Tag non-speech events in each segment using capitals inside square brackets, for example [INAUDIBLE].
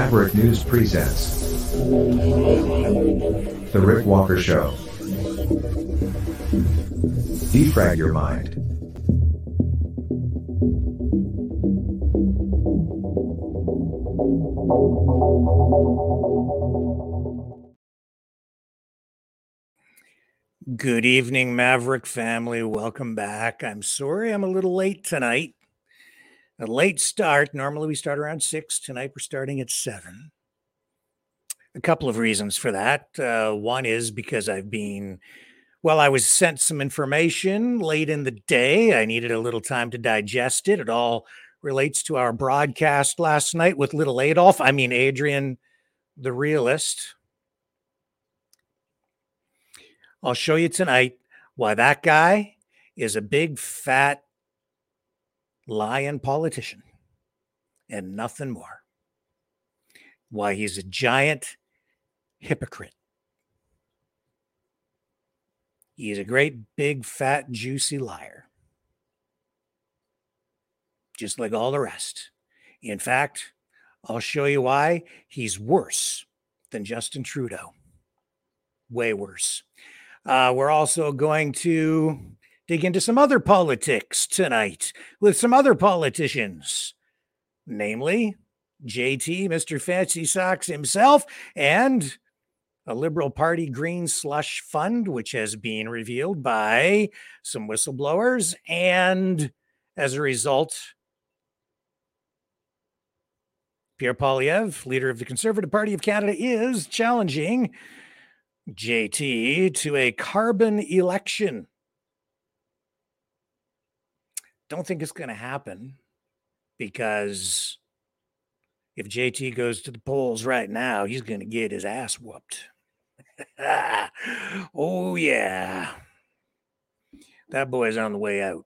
Maverick News presents The Rick Walker Show. Defrag your mind. Good evening, Maverick family. Welcome back. I'm sorry I'm a little late tonight. A late start. Normally we start around six. Tonight we're starting at seven. A couple of reasons for that. Uh, one is because I've been, well, I was sent some information late in the day. I needed a little time to digest it. It all relates to our broadcast last night with little Adolf. I mean, Adrian, the realist. I'll show you tonight why that guy is a big, fat, lying politician and nothing more. Why he's a giant hypocrite. He's a great, big, fat, juicy liar. Just like all the rest. In fact, I'll show you why he's worse than Justin Trudeau. Way worse. Uh, we're also going to dig into some other politics tonight with some other politicians, namely JT, Mr. Fancy Socks himself, and a Liberal Party green slush fund, which has been revealed by some whistleblowers. And as a result, Pierre Poilievre, leader of the Conservative Party of Canada, is challenging JT to a carbon election. Don't think it's going to happen because if JT goes to the polls right now, he's going to get his ass whooped. [LAUGHS] oh, yeah. That boy's on the way out.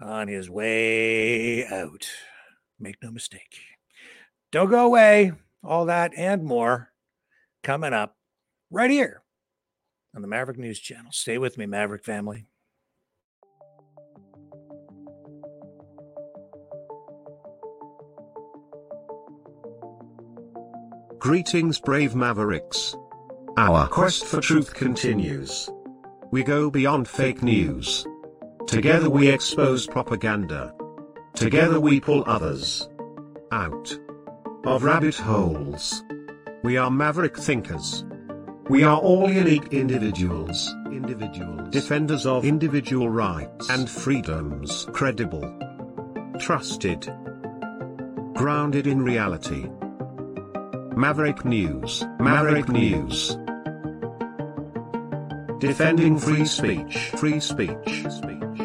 On his way out. Make no mistake. Don't go away all that and more coming up right here on the Maverick News Channel. Stay with me, Maverick family. Greetings, brave Mavericks. Our quest for truth continues. We go beyond fake news. Together we expose propaganda. Together we pull others out of rabbit holes. We are maverick thinkers. We are all unique individuals, individuals, defenders of individual rights and freedoms, credible, trusted, grounded in reality. Maverick News, Maverick News. Defending free speech, free speech, speech.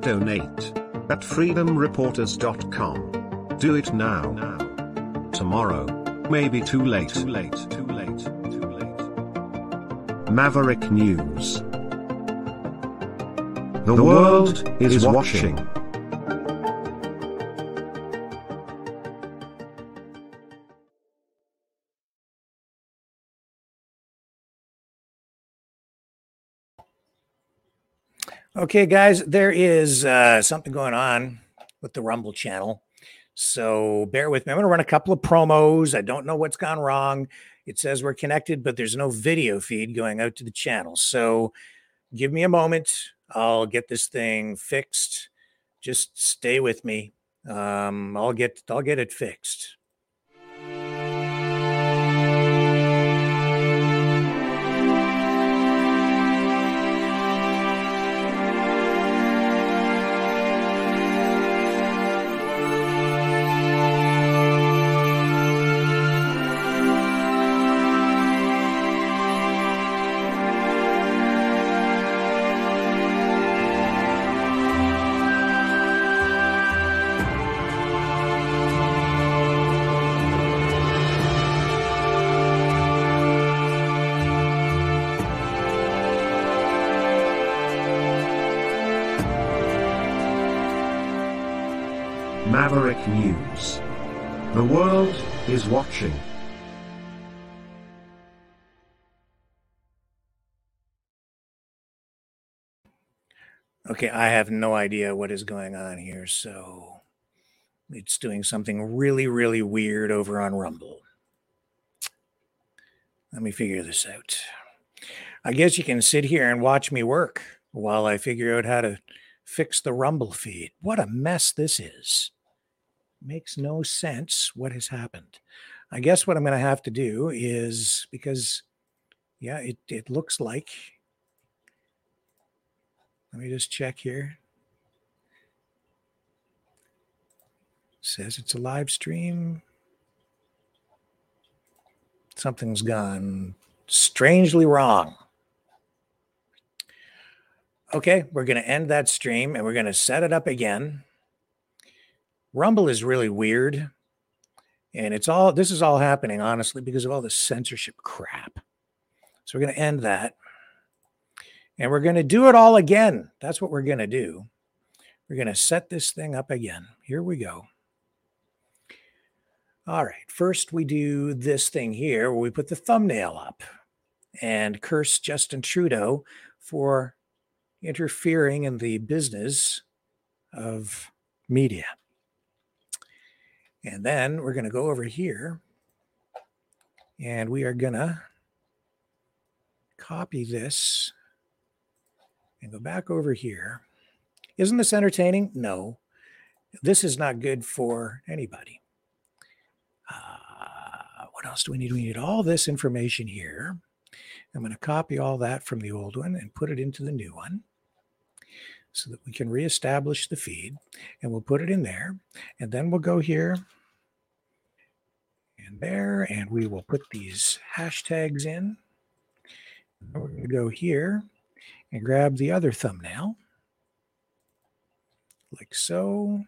Donate at freedomreporters.com. Do it now. now tomorrow. Maybe too late. Too late. Too late. Too late. Maverick News. The, world, is watching. Okay, guys, there is uh, something going on with the Rumble channel. So bear with me. I'm going to run a couple of promos. I don't know what's gone wrong. It says we're connected, but there's no video feed going out to the channel. So give me a moment. I'll get this thing fixed. Just stay with me. Um, I'll get I'll get it fixed. Maverick News. The world is watching. Okay, I have no idea what is going on here, so it's doing something really, really weird over on Rumble. Let me figure this out. I guess you can sit here and watch me work while I figure out how to fix the Rumble feed. What a mess this is. Makes no sense what has happened. I guess what I'm going to have to do is because, yeah, it, it looks like. Let me just check here. Says it's a live stream. Something's gone strangely wrong. Okay, we're going to end that stream and we're going to set it up again. Rumble is really weird. And it's all, this is all happening, honestly, because of all the censorship crap. So we're going to end that. And we're going to do it all again. That's what we're going to do. We're going to set this thing up again. Here we go. All right. First, we do this thing here where we put the thumbnail up and curse Justin Trudeau for interfering in the business of media. And then we're going to go over here and we are going to copy this and go back over here. Isn't this entertaining? No. This is not good for anybody. Uh, what else do we need? We need all this information here. I'm going to copy all that from the old one and put it into the new one so that we can reestablish the feed and we'll put it in there and then we'll go here and there and we will put these hashtags in. We're going to go here and grab the other thumbnail like so.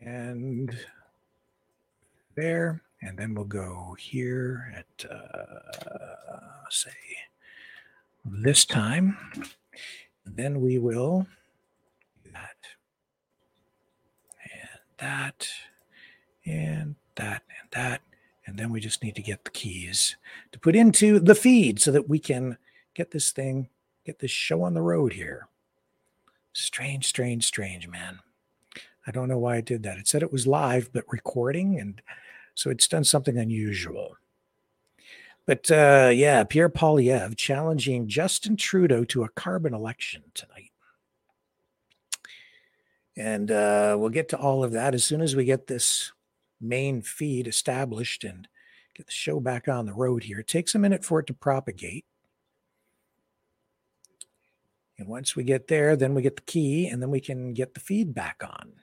And there, and then we'll go here at, uh, say, this time. Then we will do that and that and that and that. And then we just need to get the keys to put into the feed so that we can get this thing, get this show on the road here. Strange, strange, strange, man. I don't know why it did that. It said it was live, but recording. And so it's done something unusual. But uh, yeah, Pierre Poilievre challenging Justin Trudeau to a carbon election tonight. And uh, we'll get to all of that as soon as we get this main feed established and get the show back on the road here. It takes a minute for it to propagate. And once we get there, then we get the key and then we can get the feedback on.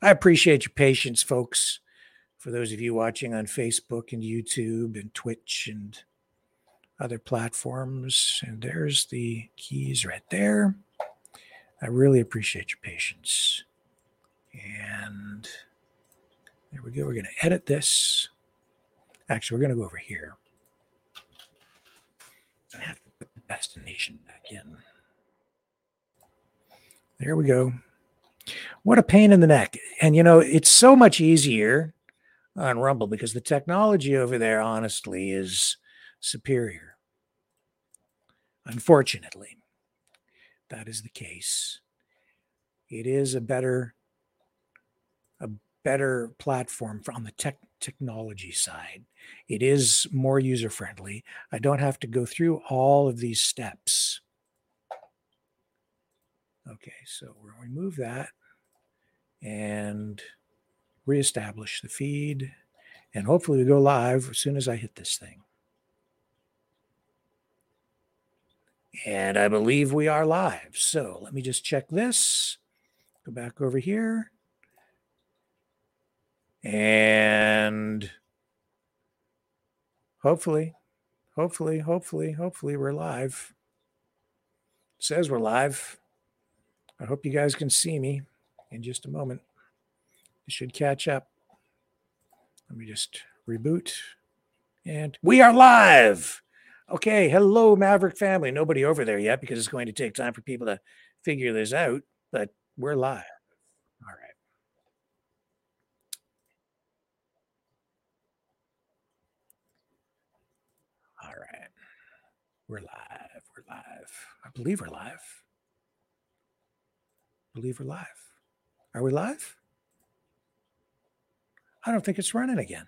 I appreciate your patience, folks for those of you watching on Facebook and YouTube and Twitch and other platforms. And there's the keys right there. I really appreciate your patience. And there we go. We're going to edit this. Actually, we're going to go over here. I have to put the destination back in. There we go. What a pain in the neck. And you know, it's so much easier on Rumble because the technology over there, honestly, is superior. Unfortunately, that is the case. It is a better, a better platform on the tech technology side. It is more user friendly. I don't have to go through all of these steps. Okay, so we'll remove that and reestablish the feed, and hopefully we go live as soon as I hit this thing. And I believe we are live. So let me just check this. Go back over here. And hopefully, hopefully, hopefully, hopefully we're live. It says we're live. I hope you guys can see me in just a moment. It should catch up. Let me just reboot. And we are live. Okay. Hello, Maverick family. Nobody over there yet because it's going to take time for people to figure this out, but we're live. All right. All right. We're live. We're live. I believe we're live. I believe we're live. Are we live? I don't think it's running again.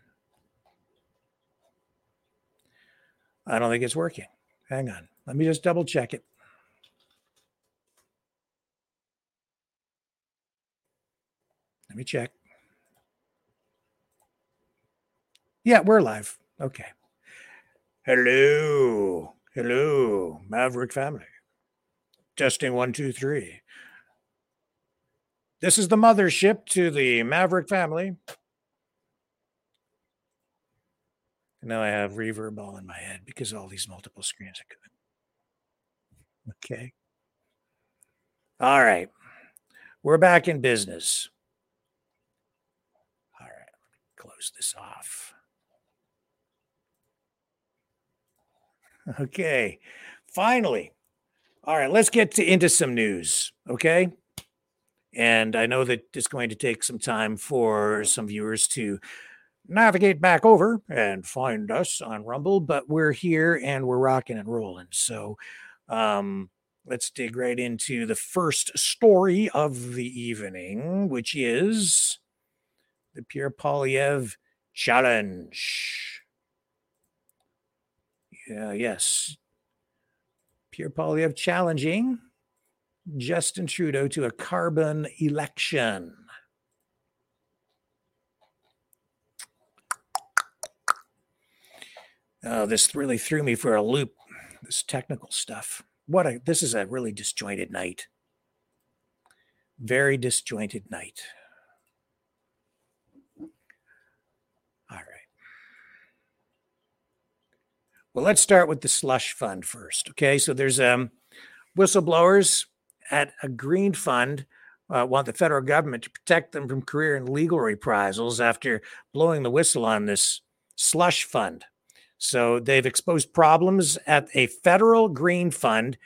I don't think it's working. Hang on. Let me just double check it. Let me check. Yeah, we're live. Okay. Hello. Hello, Maverick family. Testing one, two, three. This is the mothership to the Maverick family. Now I have reverb all in my head because all these multiple screens are good. Okay. All right. We're back in business. All right. Close this off. Okay. Finally. All right. Let's get to, into some news. Okay. And I know that it's going to take some time for some viewers to navigate back over and find us on Rumble, but we're here and we're rocking and rolling. So um, let's dig right into the first story of the evening, which is the Pierre Poilievre challenge. Yeah, yes. Pierre Poilievre challenging Justin Trudeau to a carbon election. Oh, this really threw me for a loop. This technical stuff. What a this is a really disjointed night. Very disjointed night. All right. Well, let's start with the slush fund first. Okay, so there's um whistleblowers at a green fund uh, want the federal government to protect them from career and legal reprisals after blowing the whistle on this slush fund. So they've exposed problems at a federal green fund,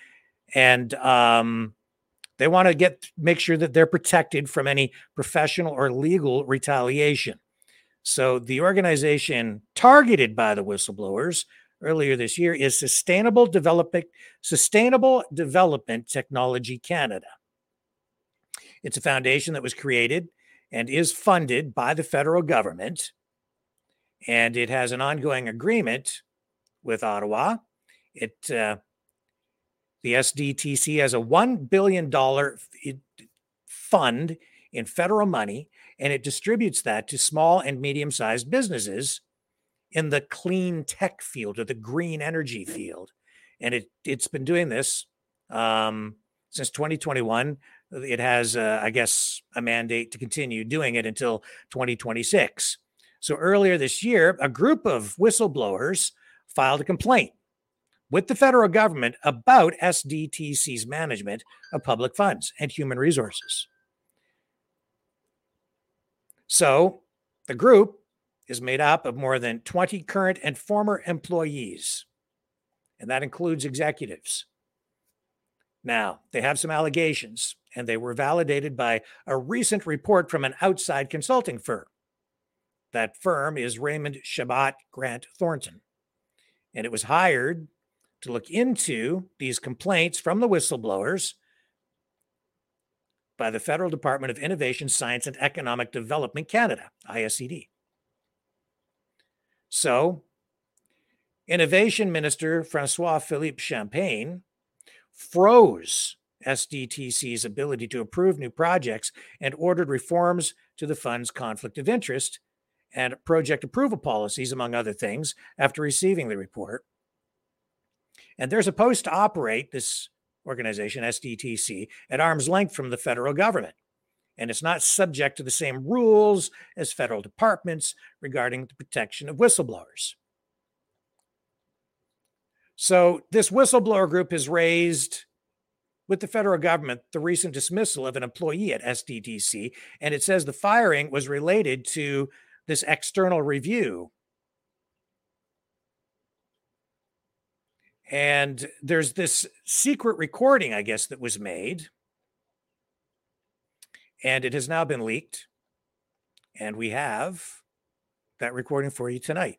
and um, they want to get make sure that they're protected from any professional or legal retaliation. So the organization targeted by the whistleblowers earlier this year is Sustainable Sustainable Development Technology Canada. It's a foundation that was created and is funded by the federal government and it has an ongoing agreement with Ottawa. It uh, the SDTC has a one billion dollar fund in federal money, and it distributes that to small and medium sized businesses in the clean tech field or the green energy field. And it it's been doing this um, since 2021. It has, uh, I guess, a mandate to continue doing it until 2026. So earlier this year, a group of whistleblowers filed a complaint with the federal government about SDTC's management of public funds and human resources. So the group is made up of more than 20 current and former employees, and that includes executives. Now, they have some allegations, and they were validated by a recent report from an outside consulting firm. That firm is Raymond Chabot Grant Thornton. And it was hired to look into these complaints from the whistleblowers by the Federal Department of Innovation, Science, and Economic Development Canada, ISED. So, Innovation Minister Francois Philippe Champagne froze SDTC's ability to approve new projects and ordered reforms to the fund's conflict of interest and project approval policies, among other things, after receiving the report. And they're supposed to operate this organization, SDTC, at arm's length from the federal government. And it's not subject to the same rules as federal departments regarding the protection of whistleblowers. So, this whistleblower group has raised with the federal government the recent dismissal of an employee at SDTC, and it says the firing was related to this external review. And there's this secret recording, I guess, that was made. And it has now been leaked. And we have that recording for you tonight.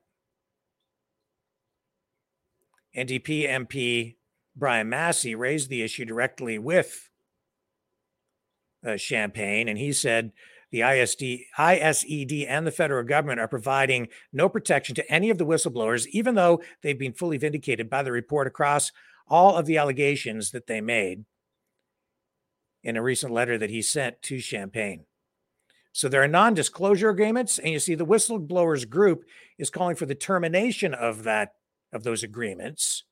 NDP MP Brian Masse raised the issue directly with uh, Champagne, and he said the ISD, ISED and the federal government are providing no protection to any of the whistleblowers, even though they've been fully vindicated by the report across all of the allegations that they made in a recent letter that he sent to Champagne. So there are non disclosure agreements, and you see the whistleblowers group is calling for the termination of that of those agreements,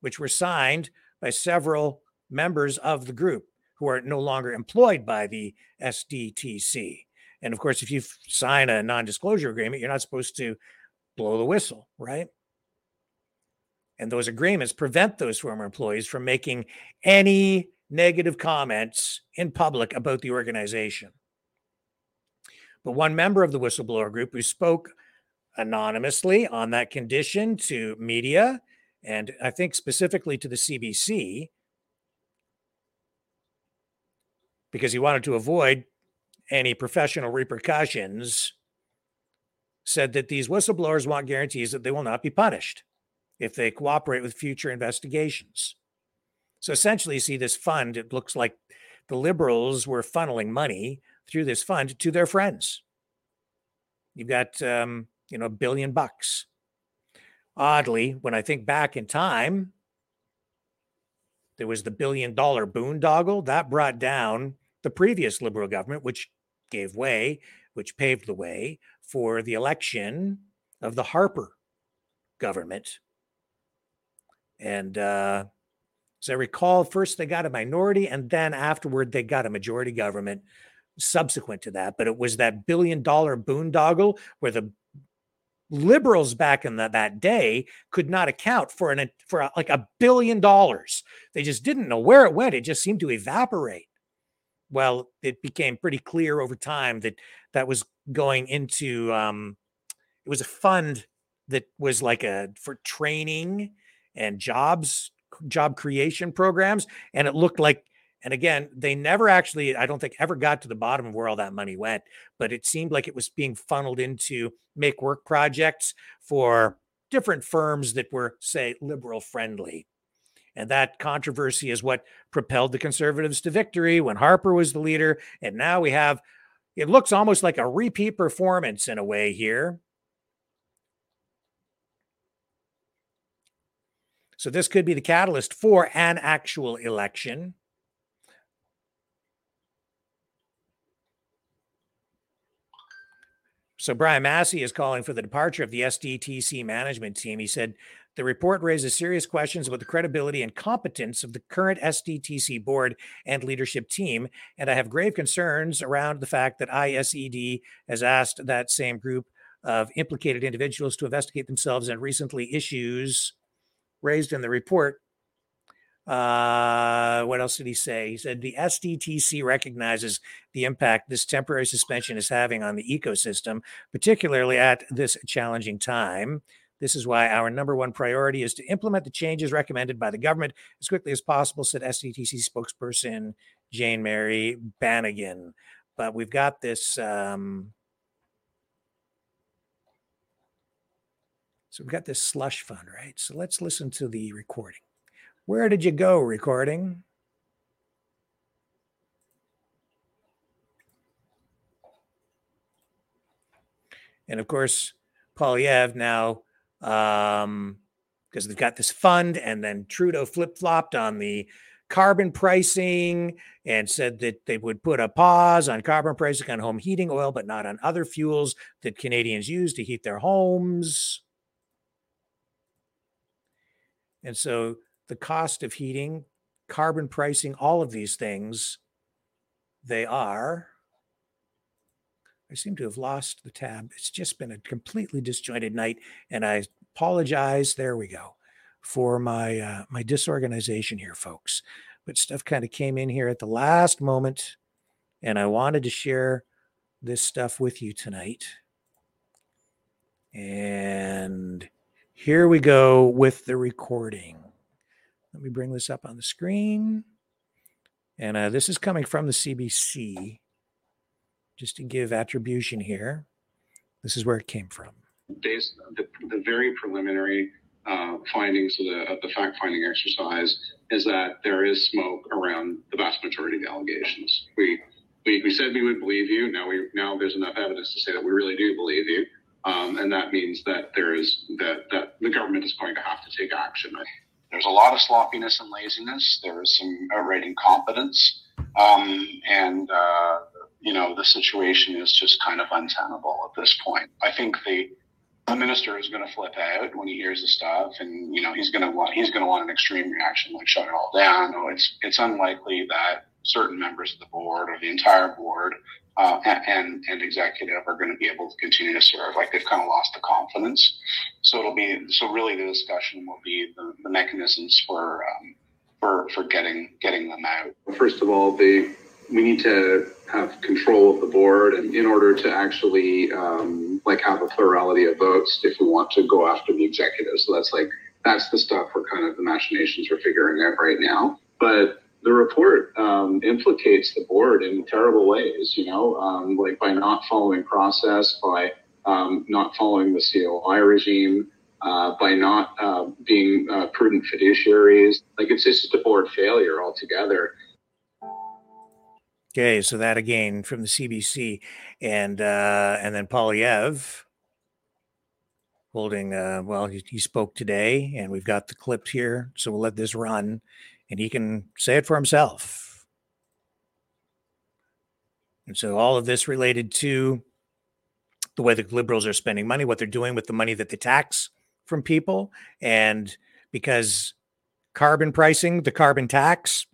which were signed by several members of the group who are no longer employed by the SDTC. And of course, if you sign a non disclosure agreement, you're not supposed to blow the whistle, right? And those agreements prevent those former employees from making any negative comments in public about the organization. But one member of the whistleblower group who spoke anonymously on that condition to media and I think specifically to the CBC because he wanted to avoid any professional repercussions, said that these whistleblowers want guarantees that they will not be punished if they cooperate with future investigations. So essentially, you see this fund, it looks like the liberals were funneling money through this fund to their friends. You've got, um, you know, a billion bucks. Oddly, when I think back in time, there was the billion dollar boondoggle that brought down the previous Liberal government, which gave way, which paved the way for the election of the Harper government. And uh, as I recall, first they got a minority, and then afterward they got a majority government subsequent to that. But it was that billion dollar boondoggle where the liberals back in the, that day could not account for an for a, like a billion dollars. They just didn't know where it went. It just seemed to evaporate well, it became pretty clear over time that that was going into um, it was a fund that was like a for training and jobs job creation programs and it looked like and again they never actually i don't think ever got to the bottom of where all that money went but it seemed like it was being funneled into make work projects for different firms that were say liberal friendly and that controversy is what propelled the conservatives to victory when Harper was the leader. And now we have, it looks almost like a repeat performance in a way here. So this could be the catalyst for an actual election. So Brian Masse is calling for the departure of the SDTC management team. He said the report raises serious questions about the credibility and competence of the current SDTC board and leadership team. And I have grave concerns around the fact that ISED has asked that same group of implicated individuals to investigate themselves and recently issues raised in the report. Uh, what else did he say? He said the SDTC recognizes the impact this temporary suspension is having on the ecosystem, particularly at this challenging time. This is why our number one priority is to implement the changes recommended by the government as quickly as possible, said SDTC spokesperson Jane Mary Bannigan. But we've got this. Um, so we've got this slush fund, right? So let's listen to the recording. Where did you go, recording? And of course, Poilievre now um, because they've got this fund, and then Trudeau flip flopped on the carbon pricing and said that they would put a pause on carbon pricing on home heating oil, but not on other fuels that Canadians use to heat their homes. And so the cost of heating, carbon pricing, all of these things, they are I seem to have lost the tab. It's just been a completely disjointed night, and I apologize. There we go for my uh, my disorganization here, folks. But stuff kind of came in here at the last moment, and I wanted to share this stuff with you tonight. And here we go with the recording. Let me bring this up on the screen. And uh, this is coming from the CBC just to give attribution here, this is where it came from. Based the, the very preliminary uh, findings of the, of the fact finding exercise is that there is smoke around the vast majority of the allegations. We, we, we said we would believe you. Now we now there's enough evidence to say that we really do believe you, um, and that means that there is that that the government is going to have to take action. There's a lot of sloppiness and laziness. There is some outright incompetence, um, and uh, you know the situation is just kind of untenable at this point. I think the the minister is going to flip out when he hears the stuff, and you know he's going to want he's going to want an extreme reaction, like shut it all down. No, it's it's unlikely that certain members of the board or the entire board uh, and and executive are going to be able to continue to serve. Like they've kind of lost the confidence. So it'll be so really the discussion will be the, the mechanisms for um, for for getting getting them out. First of all, the we need to have control of the board and in order to actually um, like have a plurality of votes if we want to go after the executive so that's like that's the stuff we're kind of the machinations we're figuring out right now. But the report um, implicates the board in terrible ways you know? Um, like by not following process by um, not following the COI regime uh, by not uh, being uh, prudent fiduciaries. Like it's just a board failure altogether Okay, so that again from the CBC, and uh, and then Poilievre holding. Uh, well, he, he spoke today, and we've got the clips here, so we'll let this run, and he can say it for himself. And so all of this related to the way the liberals are spending money, what they're doing with the money that they tax from people, and because carbon pricing, the carbon tax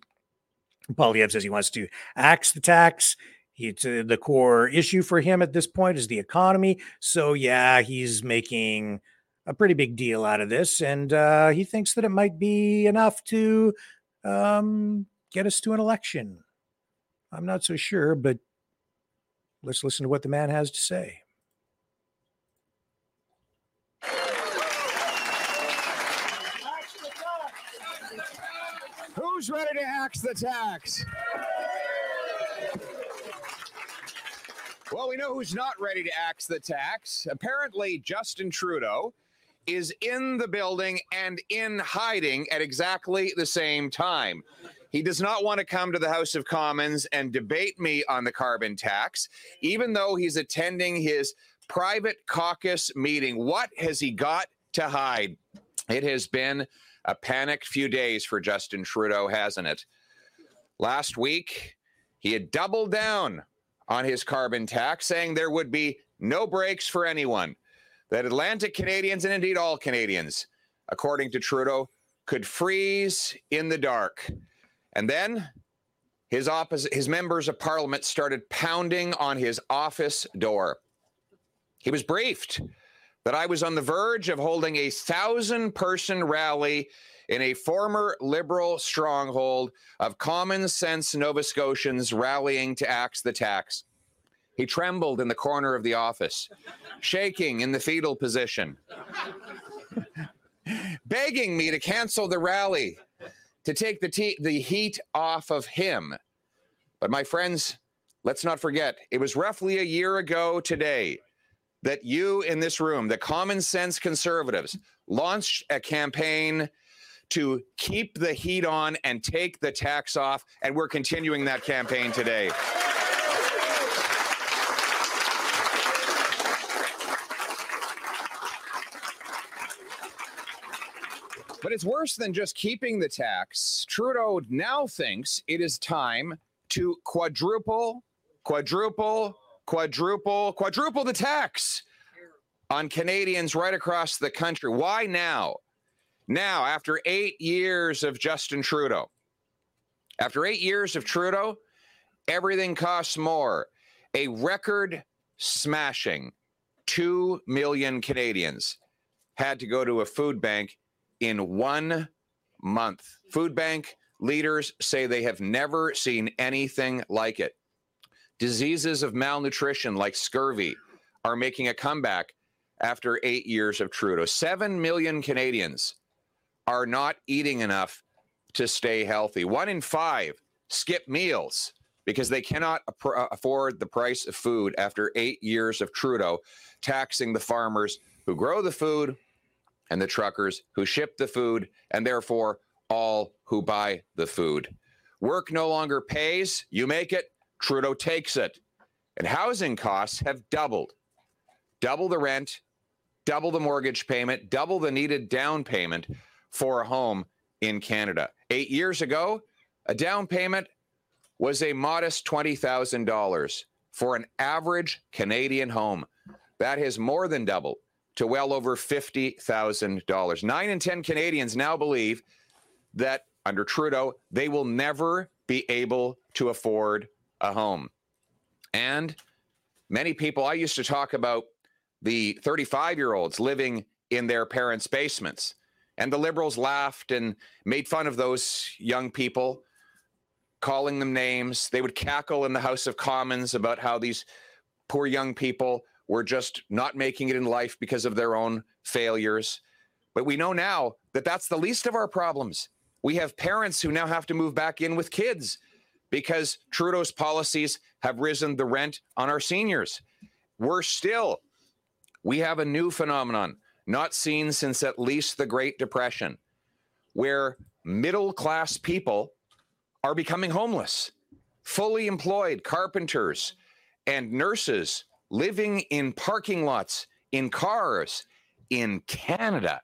Poilievre says he wants to axe the tax. Uh, the core issue for him at this point is the economy. So yeah, he's making a pretty big deal out of this, and uh, he thinks that it might be enough to um, get us to an election. I'm not so sure, but let's listen to what the man has to say. Who's ready to axe the tax? Well, we know who's not ready to axe the tax. Apparently, Justin Trudeau is in the building and in hiding at exactly the same time. He does not want to come to the House of Commons and debate me on the carbon tax, even though he's attending his private caucus meeting. What has he got to hide? It has been a panicked few days for Justin Trudeau, hasn't it? Last week, he had doubled down on his carbon tax, saying there would be no breaks for anyone. That Atlantic Canadians, and indeed all Canadians, according to Trudeau, could freeze in the dark. And then his his members of parliament started pounding on his office door. He was briefed that I was on the verge of holding a thousand person rally in a former liberal stronghold of common sense Nova Scotians rallying to axe the tax. He trembled in the corner of the office, shaking in the fetal position, begging me to cancel the rally, to take the, te- the heat off of him. But my friends, let's not forget, it was roughly a year ago today that you in this room, the common sense conservatives, launched a campaign to keep the heat on and take the tax off. And we're continuing that campaign today. But it's worse than just keeping the tax. Trudeau now thinks it is time to quadruple, quadruple, quadruple, quadruple the tax on Canadians right across the country. Why now? Now, after eight years of Justin Trudeau, after eight years of Trudeau, everything costs more. A record smashing 2 million Canadians had to go to a food bank in one month. Food bank leaders say they have never seen anything like it. Diseases of malnutrition like scurvy are making a comeback after eight years of Trudeau. Seven million Canadians are not eating enough to stay healthy. One in five skip meals because they cannot afford the price of food after eight years of Trudeau taxing the farmers who grow the food and the truckers who ship the food, and therefore all who buy the food. Work no longer pays, you make it, Trudeau takes it. And housing costs have doubled. Double the rent, double the mortgage payment, double the needed down payment for a home in Canada. Eight years ago, a down payment was a modest $20,000 for an average Canadian home. That has more than doubled to well over $50,000. Nine in 10 Canadians now believe that under Trudeau, they will never be able to afford a home. And many people, I used to talk about the 35 year olds living in their parents' basements. And the liberals laughed and made fun of those young people, calling them names. They would cackle in the House of Commons about how these poor young people were just not making it in life because of their own failures. But we know now that that's the least of our problems. We have parents who now have to move back in with kids because Trudeau's policies have risen the rent on our seniors. Worse still, we have a new phenomenon not seen since at least the Great Depression, where middle class people are becoming homeless, fully employed carpenters and nurses living in parking lots, in cars in Canada.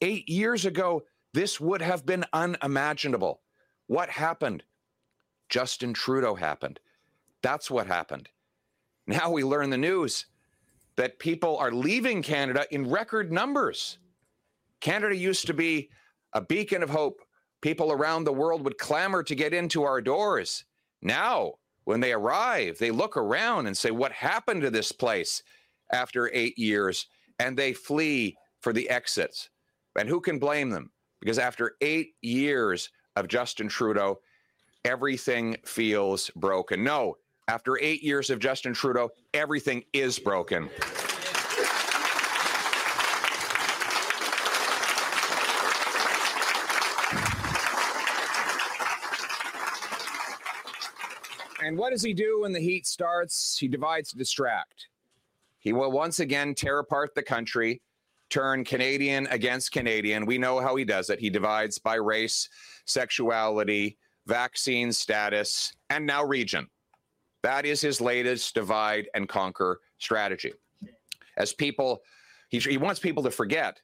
Eight years ago, this would have been unimaginable. What happened? Justin Trudeau happened. That's what happened. Now we learn the news that people are leaving Canada in record numbers. Canada used to be a beacon of hope. People around the world would clamor to get into our doors. Now, when they arrive, they look around and say, What happened to this place after eight years? And they flee for the exits. And who can blame them? Because after eight years of Justin Trudeau, everything feels broken. No, after eight years of Justin Trudeau, everything is broken. And what does he do when the heat starts? He divides to distract. He will once again tear apart the country, turn Canadian against Canadian. We know how he does it. He divides by race, sexuality, vaccine status, and now region. That is his latest divide and conquer strategy. As people, he, he wants people to forget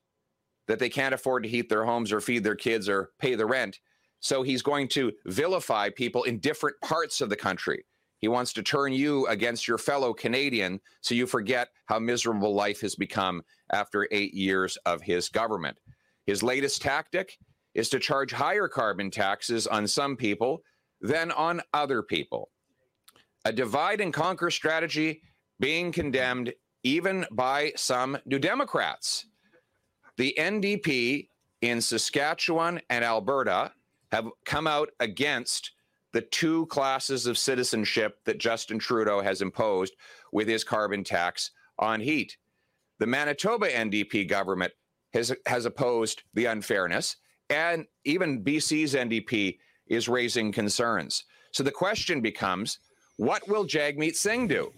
that they can't afford to heat their homes or feed their kids or pay the rent. So he's going to vilify people in different parts of the country. He wants to turn you against your fellow Canadian so you forget how miserable life has become after eight years of his government. His latest tactic is to charge higher carbon taxes on some people than on other people a divide and conquer strategy being condemned even by some New Democrats. The NDP in Saskatchewan and Alberta have come out against the two classes of citizenship that Justin Trudeau has imposed with his carbon tax on heat. The Manitoba NDP government has, has opposed the unfairness, and even BC's NDP is raising concerns. So the question becomes what will Jagmeet Singh do?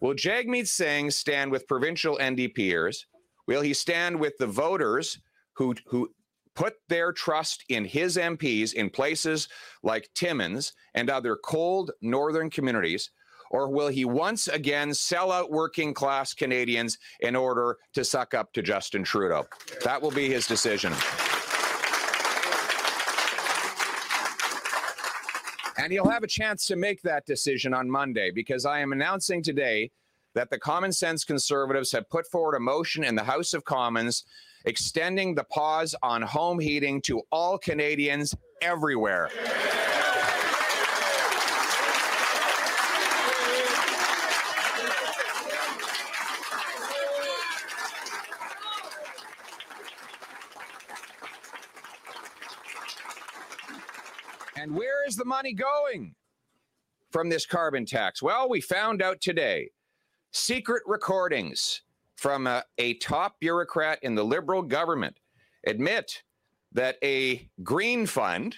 Will Jagmeet Singh stand with provincial NDPers? Will he stand with the voters who, who put their trust in his MPs in places like Timmins and other cold northern communities? Or will he once again sell out working class Canadians in order to suck up to Justin Trudeau? That will be his decision. And he'll have a chance to make that decision on Monday because I am announcing today that the Common Sense Conservatives have put forward a motion in the House of Commons extending the pause on home heating to all Canadians everywhere. Where is the money going from this carbon tax? Well, we found out today secret recordings from a, a top bureaucrat in the Liberal government admit that a green fund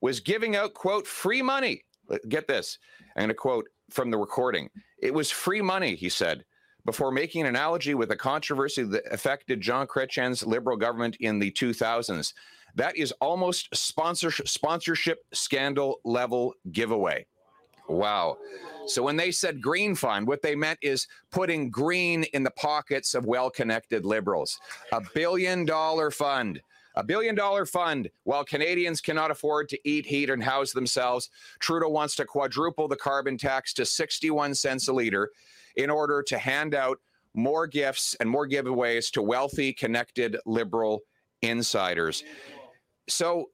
was giving out, quote, free money. Get this. I'm going to quote from the recording. It was free money, he said, before making an analogy with a controversy that affected Jean Chrétien's liberal government in the 2000s. That is almost sponsorship, sponsorship scandal level giveaway. Wow. So when they said green fund, what they meant is putting green in the pockets of well connected liberals. A billion dollar fund. A billion dollar fund. While Canadians cannot afford to eat, heat, and house themselves, Trudeau wants to quadruple the carbon tax to 61 cents a liter in order to hand out more gifts and more giveaways to wealthy, connected liberal insiders. So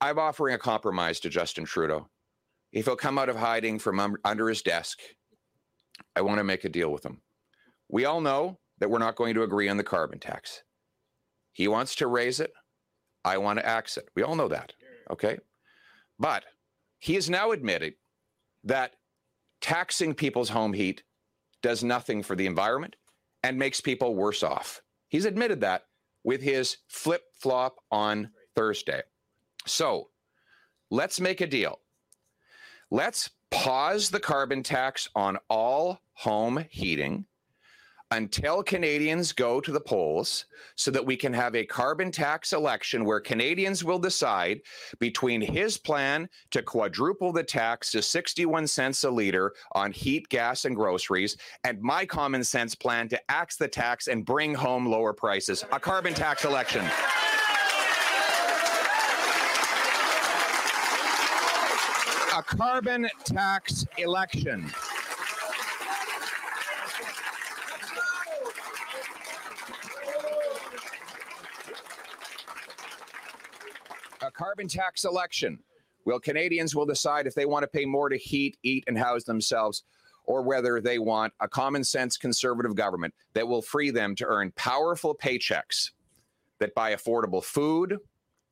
I'm offering a compromise to Justin Trudeau. If he'll come out of hiding from un- under his desk, I want to make a deal with him. We all know that we're not going to agree on the carbon tax. He wants to raise it. I want to axe it. We all know that. Okay. But he has now admitted that taxing people's home heat does nothing for the environment and makes people worse off. He's admitted that with his flip flop on Thursday. So let's make a deal. Let's pause the carbon tax on all home heating until Canadians go to the polls so that we can have a carbon tax election where Canadians will decide between his plan to quadruple the tax to 61 cents a liter on heat, gas, and groceries, and my common sense plan to axe the tax and bring home lower prices. A carbon tax election. A carbon tax election. a carbon tax election. Well, Canadians will decide if they want to pay more to heat, eat, and house themselves, or whether they want a common sense conservative government that will free them to earn powerful paychecks that buy affordable food,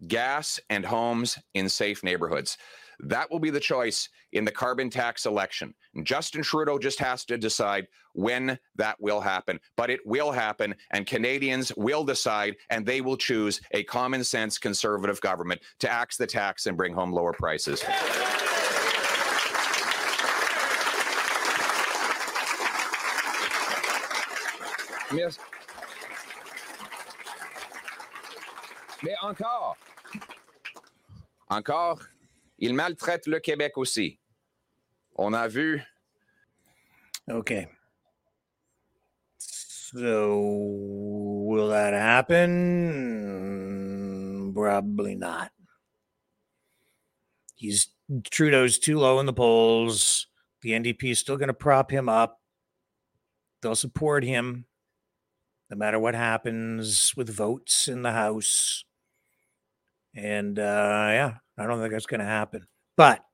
gas, and homes in safe neighborhoods. That will be the choice in the carbon tax election. And Justin Trudeau just has to decide when that will happen. But it will happen, and Canadians will decide, and they will choose a common sense conservative government to axe the tax and bring home lower prices. Mais, mais encore, encore, il maltraite le Québec aussi. On a vu. Okay. So will that happen? Probably not. He's Trudeau's too low in the polls. The NDP is still going to prop him up. They'll support him no matter what happens with votes in the House. And uh, yeah, I don't think that's going to happen. But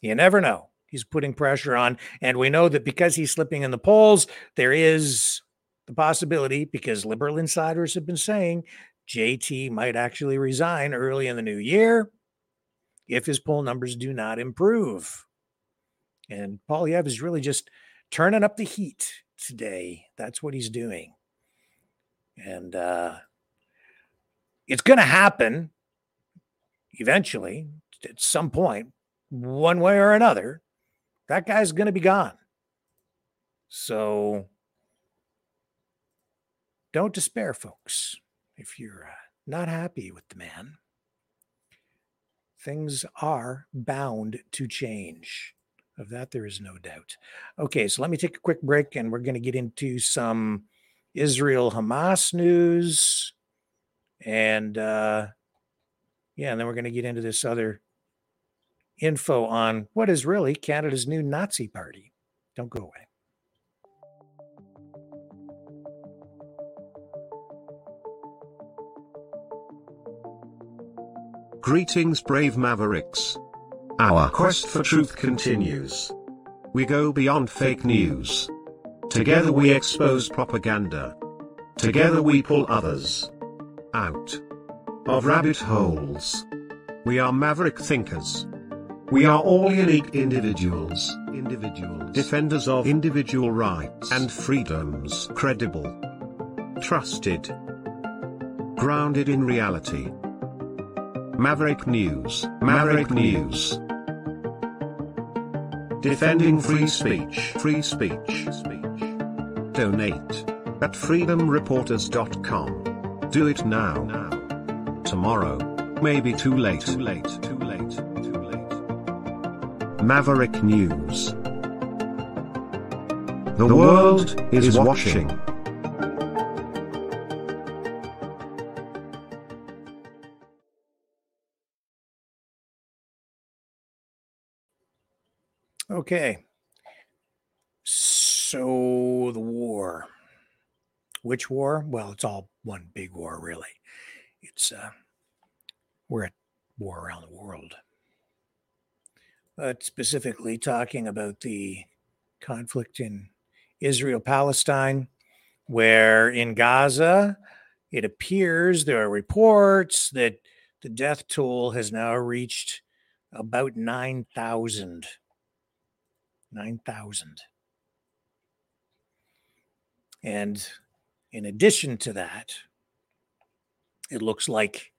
you never know. He's putting pressure on. And we know that because he's slipping in the polls, there is the possibility, because liberal insiders have been saying JT might actually resign early in the new year if his poll numbers do not improve. And Poilievre is really just turning up the heat today. That's what he's doing. And uh, it's going to happen eventually at some point, one way or another. That guy's going to be gone. So don't despair, folks, if you're uh, not happy with the man. Things are bound to change. Of that, there is no doubt. Okay, so let me take a quick break and we're going to get into some Israel Hamas news. And uh, yeah, and then we're going to get into this other info on what is really Canada's new Nazi party. Don't go away. Greetings, brave mavericks. Our quest for truth continues. We go beyond fake news. Together we expose propaganda. Together we pull others out of rabbit holes. We are maverick thinkers. We are all unique individuals, individuals, defenders of individual rights and freedoms, credible, trusted, grounded in reality. Maverick News, Maverick News. Defending free speech, free speech, speech. Donate at freedomreporters.com. Do it now. Tomorrow Maybe too late. Too late. Too late. Too late. Maverick News. The world is watching. Okay. So the war. Which war? Well, it's all one big war, really. It's uh we're at war around the world. But specifically talking about the conflict in Israel Palestine, where in Gaza, it appears there are reports that the death toll has now reached about 9,000. 9,000. And in addition to that, it looks like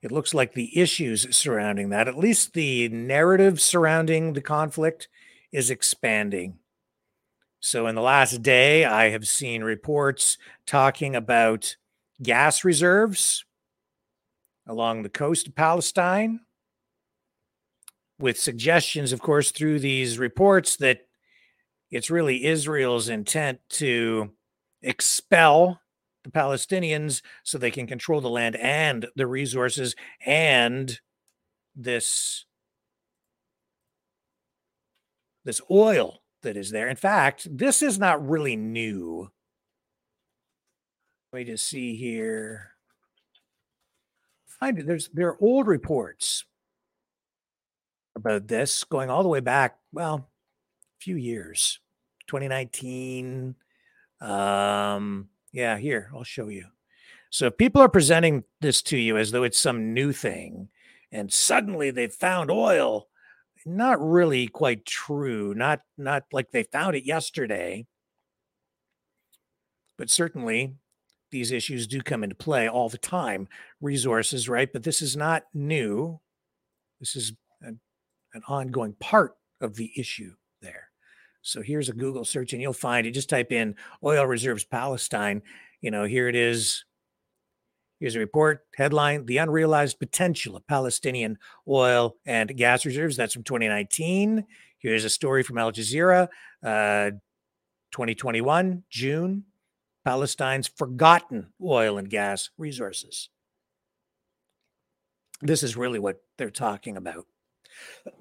it looks like the issues surrounding that, at least the narrative surrounding the conflict, is expanding. So, in the last day, I have seen reports talking about gas reserves along the coast of Palestine, with suggestions, of course, through these reports that it's really Israel's intent to expel the Palestinians so they can control the land and the resources and this this oil that is there. In fact, this is not really new. Let me just see here. Find it. There's there are old reports about this going all the way back, well, a few years. 2019. Um, yeah, here, I'll show you. So if people are presenting this to you as though it's some new thing, and suddenly they've found oil, not really quite true. Not not like they found it yesterday. But certainly these issues do come into play all the time. Resources, right? But this is not new. This is an, an ongoing part of the issue. So here's a Google search and you'll find it. Just type in oil reserves Palestine. You know, here it is. Here's a report headline The Unrealized Potential of Palestinian Oil and Gas Reserves. That's from 2019. Here's a story from Al Jazeera, uh, 2021, June. Palestine's forgotten oil and gas resources. This is really what they're talking about.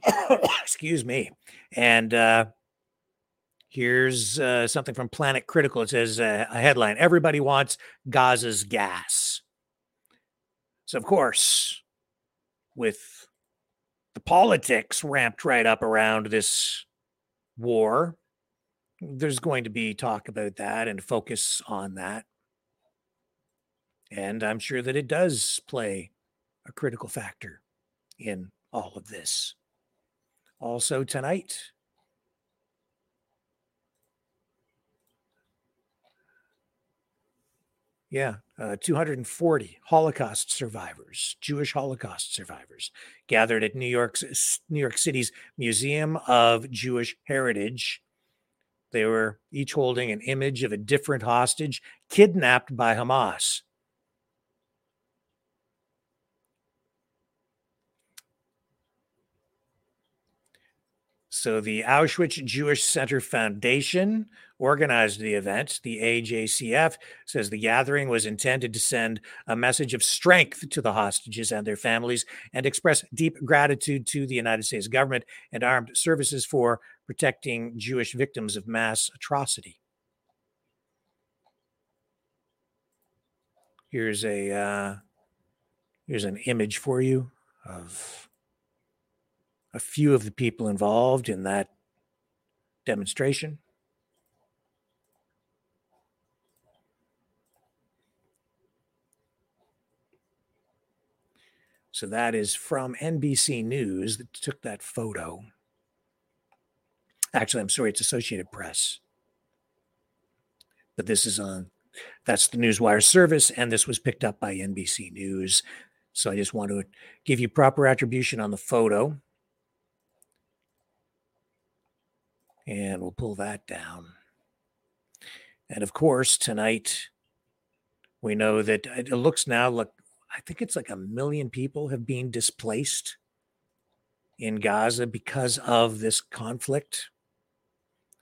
[COUGHS] Excuse me. And uh, Here's uh, something from Planet Critical. It says uh, a headline Everybody wants Gaza's gas. So, of course, with the politics ramped right up around this war, there's going to be talk about that and focus on that. And I'm sure that it does play a critical factor in all of this. Also, tonight, Yeah, uh, 240 Holocaust survivors, Jewish Holocaust survivors, gathered at New York's New York City's Museum of Jewish Heritage. They were each holding an image of a different hostage kidnapped by Hamas. So the Auschwitz Jewish Center Foundation organized the event. The AJCF says the gathering was intended to send a message of strength to the hostages and their families and express deep gratitude to the United States government and armed services for protecting Jewish victims of mass atrocity. Here's a uh, here's an image for you of a few of the people involved in that demonstration. So that is from NBC News that took that photo. Actually, I'm sorry, it's Associated Press. But this is on that's the Newswire service, and this was picked up by NBC News. So I just want to give you proper attribution on the photo. And we'll pull that down. And of course, tonight, we know that it looks now like I think it's like a million people have been displaced in Gaza because of this conflict.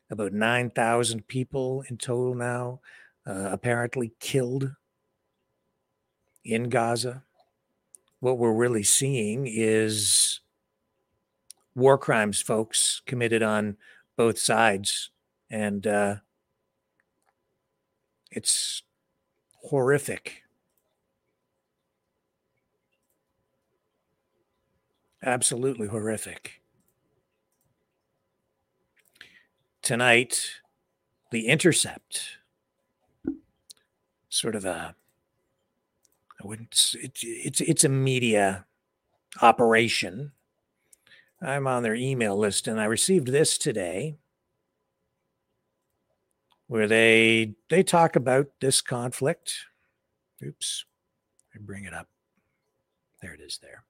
About 9,000 people in total now, uh, apparently killed in Gaza. What we're really seeing is war crimes, folks, committed on both sides. And uh, it's horrific. Absolutely horrific. Tonight, The Intercept, sort of a, I wouldn't, it, it's, it's a media operation. I'm on their email list and I received this today where they they talk about this conflict. Oops. I bring it up. There it is there.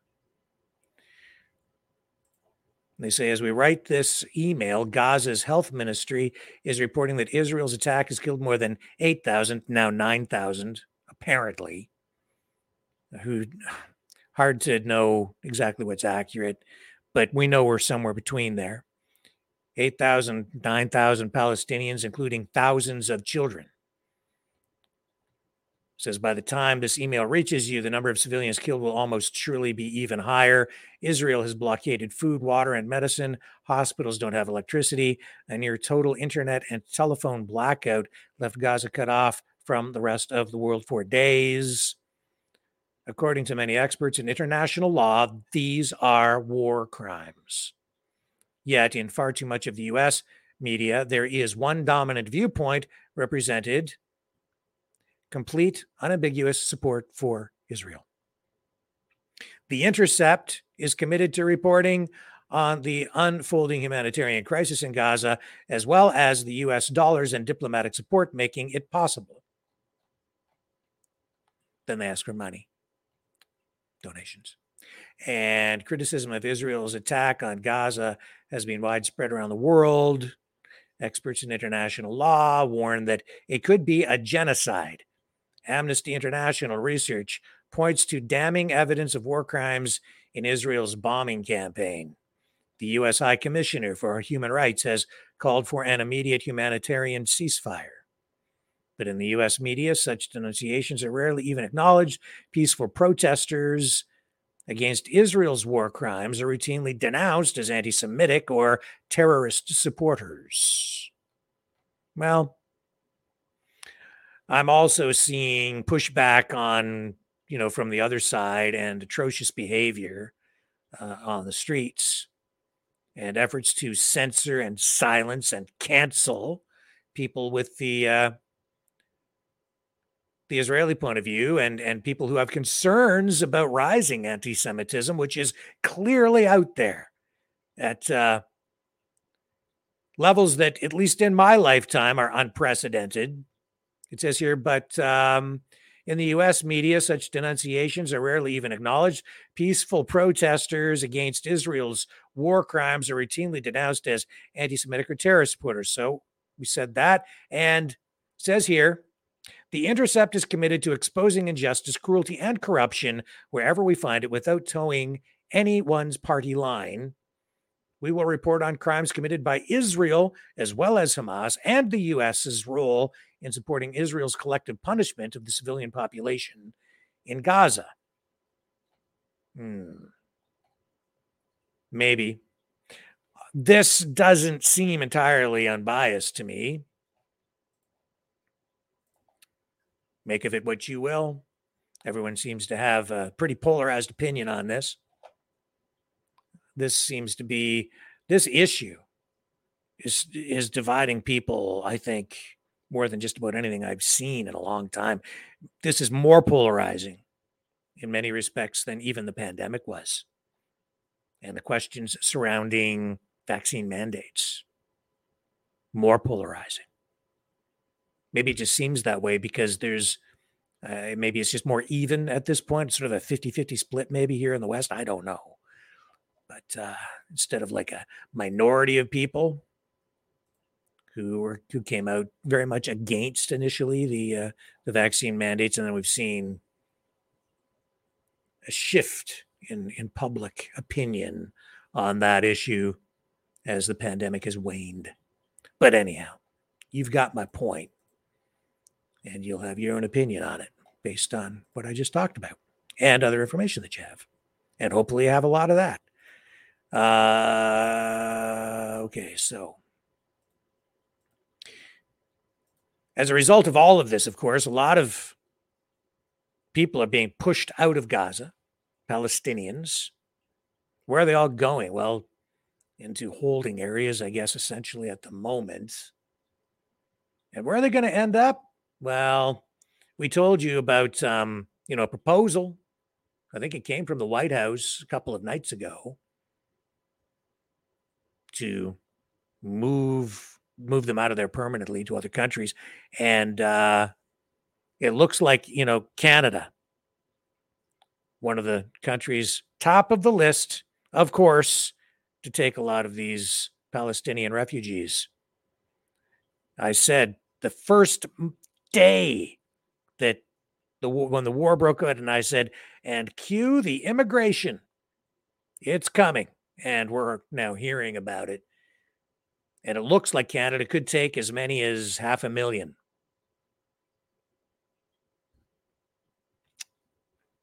They say, as we write this email, Gaza's health ministry is reporting that Israel's attack has killed more than 8,000, now 9,000, apparently. Who hard to know exactly what's accurate, but we know we're somewhere between there. 8,000, 9,000 Palestinians, including thousands of children. Says by the time this email reaches you, the number of civilians killed will almost surely be even higher. Israel has blockaded food, water, and medicine. Hospitals don't have electricity. A near total internet and telephone blackout left Gaza cut off from the rest of the world for days. According to many experts in international law, these are war crimes. Yet, in far too much of the US media, there is one dominant viewpoint represented complete, unambiguous support for Israel. The Intercept is committed to reporting on the unfolding humanitarian crisis in Gaza, as well as the US dollars and diplomatic support making it possible. Then they ask for money, donations. And criticism of Israel's attack on Gaza has been widespread around the world. Experts in international law warn that it could be a genocide. Amnesty International research points to damning evidence of war crimes in Israel's bombing campaign. The U.N. High Commissioner for Human Rights has called for an immediate humanitarian ceasefire. But in the U.S. media, such denunciations are rarely even acknowledged. Peaceful protesters against Israel's war crimes are routinely denounced as anti Semitic or terrorist supporters. Well, I'm also seeing pushback on, you know, from the other side and atrocious behavior uh, on the streets and efforts to censor and silence and cancel people with the uh, the Israeli point of view and and people who have concerns about rising anti-Semitism, which is clearly out there at uh, levels that, at least in my lifetime, are unprecedented. It says here, but um, in the U.S. media, such denunciations are rarely even acknowledged. Peaceful protesters against Israel's war crimes are routinely denounced as anti-Semitic or terrorist supporters. So we said that, and says here the Intercept is committed to exposing injustice, cruelty, and corruption wherever we find it without toeing anyone's party line. We will report on crimes committed by Israel as well as Hamas and the U.S.'s role in supporting Israel's collective punishment of the civilian population in Gaza. Hmm. Maybe. This doesn't seem entirely unbiased to me. Make of it what you will. Everyone seems to have a pretty polarized opinion on this. This seems to be this issue is is dividing people, I think, more than just about anything I've seen in a long time. This is more polarizing in many respects than even the pandemic was. And the questions surrounding vaccine mandates more polarizing maybe it just seems that way because there's uh, maybe it's just more even at this point, sort of a 50 50 split, maybe here in the West. I don't know. But uh, instead of like a minority of people who were who came out very much against initially the uh, the vaccine mandates, and then we've seen a shift in in public opinion on that issue as the pandemic has waned. But anyhow, you've got my point, and you'll have your own opinion on it based on what I just talked about and other information that you have, and hopefully you have a lot of that. Uh, okay, so as a result of all of this, of course, a lot of people are being pushed out of Gaza, Palestinians. Where are they all going? Well, into holding areas, I guess, essentially at the moment. And where are they going to end up? Well, we told you about, um, you know, a proposal. I think it came from the White House a couple of nights ago to move move them out of there permanently to other countries, and uh, it looks like you know Canada, one of the countries top of the list, of course, to take a lot of these Palestinian refugees. I said the first day that the when the war broke out, and I said, and cue the immigration. It's coming, and we're now hearing about it. And it looks like Canada could take as many as half a million.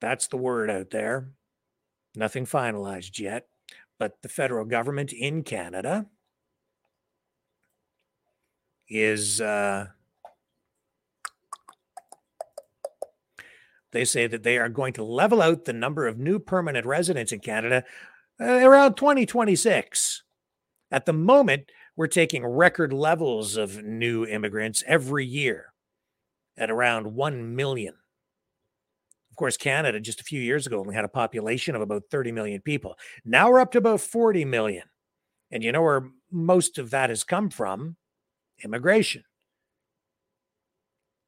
That's the word out there. Nothing finalized yet, but the federal government in Canada is uh, they say that they are going to level out the number of new permanent residents in Canada uh, around 2026. At the moment, we're taking record levels of new immigrants every year at around 1 million. Of course, Canada just a few years ago only had a population of about 30 million people. Now we're up to about 40 million. And you know where most of that has come from? Immigration.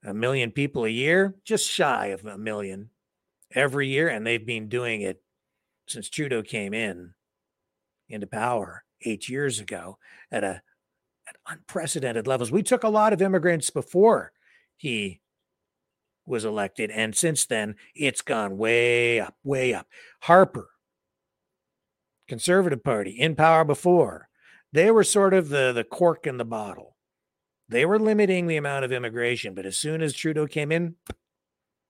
A million people a year, just shy of a million every year. And they've been doing it since Trudeau came in into power eight years ago at a at unprecedented levels. We took a lot of immigrants before he was elected, and since then it's gone way up, way up. Harper, Conservative Party, in power before, they were sort of the the cork in the bottle. They were limiting the amount of immigration, but as soon as Trudeau came in,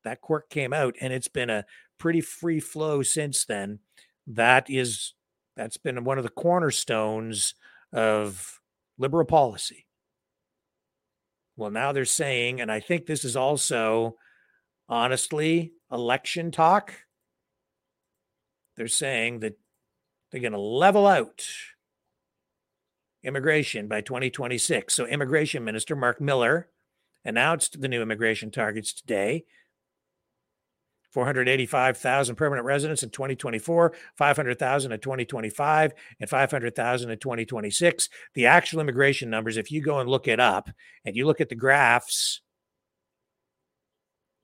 that cork came out, and it's been a pretty free flow since then. That is that's been one of the cornerstones of liberal policy. Well, now they're saying, and I think this is also honestly election talk. They're saying that they're going to level out immigration by 2026. So, Immigration Minister Mark Miller announced the new immigration targets today 485,000 permanent residents in 2024, 500,000 in 2025, and 500,000 in 2026. The actual immigration numbers, if you go and look it up and you look at the graphs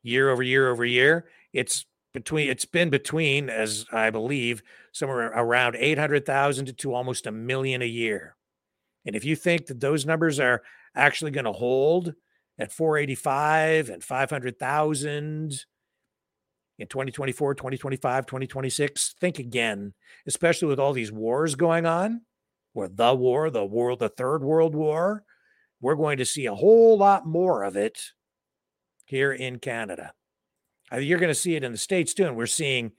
year over year over year, it's between it's been between as I believe somewhere around 800,000 to almost a million a year. And if you think that those numbers are actually going to hold at 485 and 500,000 in 2024, 2025, 2026. Think again, especially with all these wars going on, or the war, the world, the third world war. We're going to see a whole lot more of it here in Canada. You're going to see it in the States too. And we're seeing,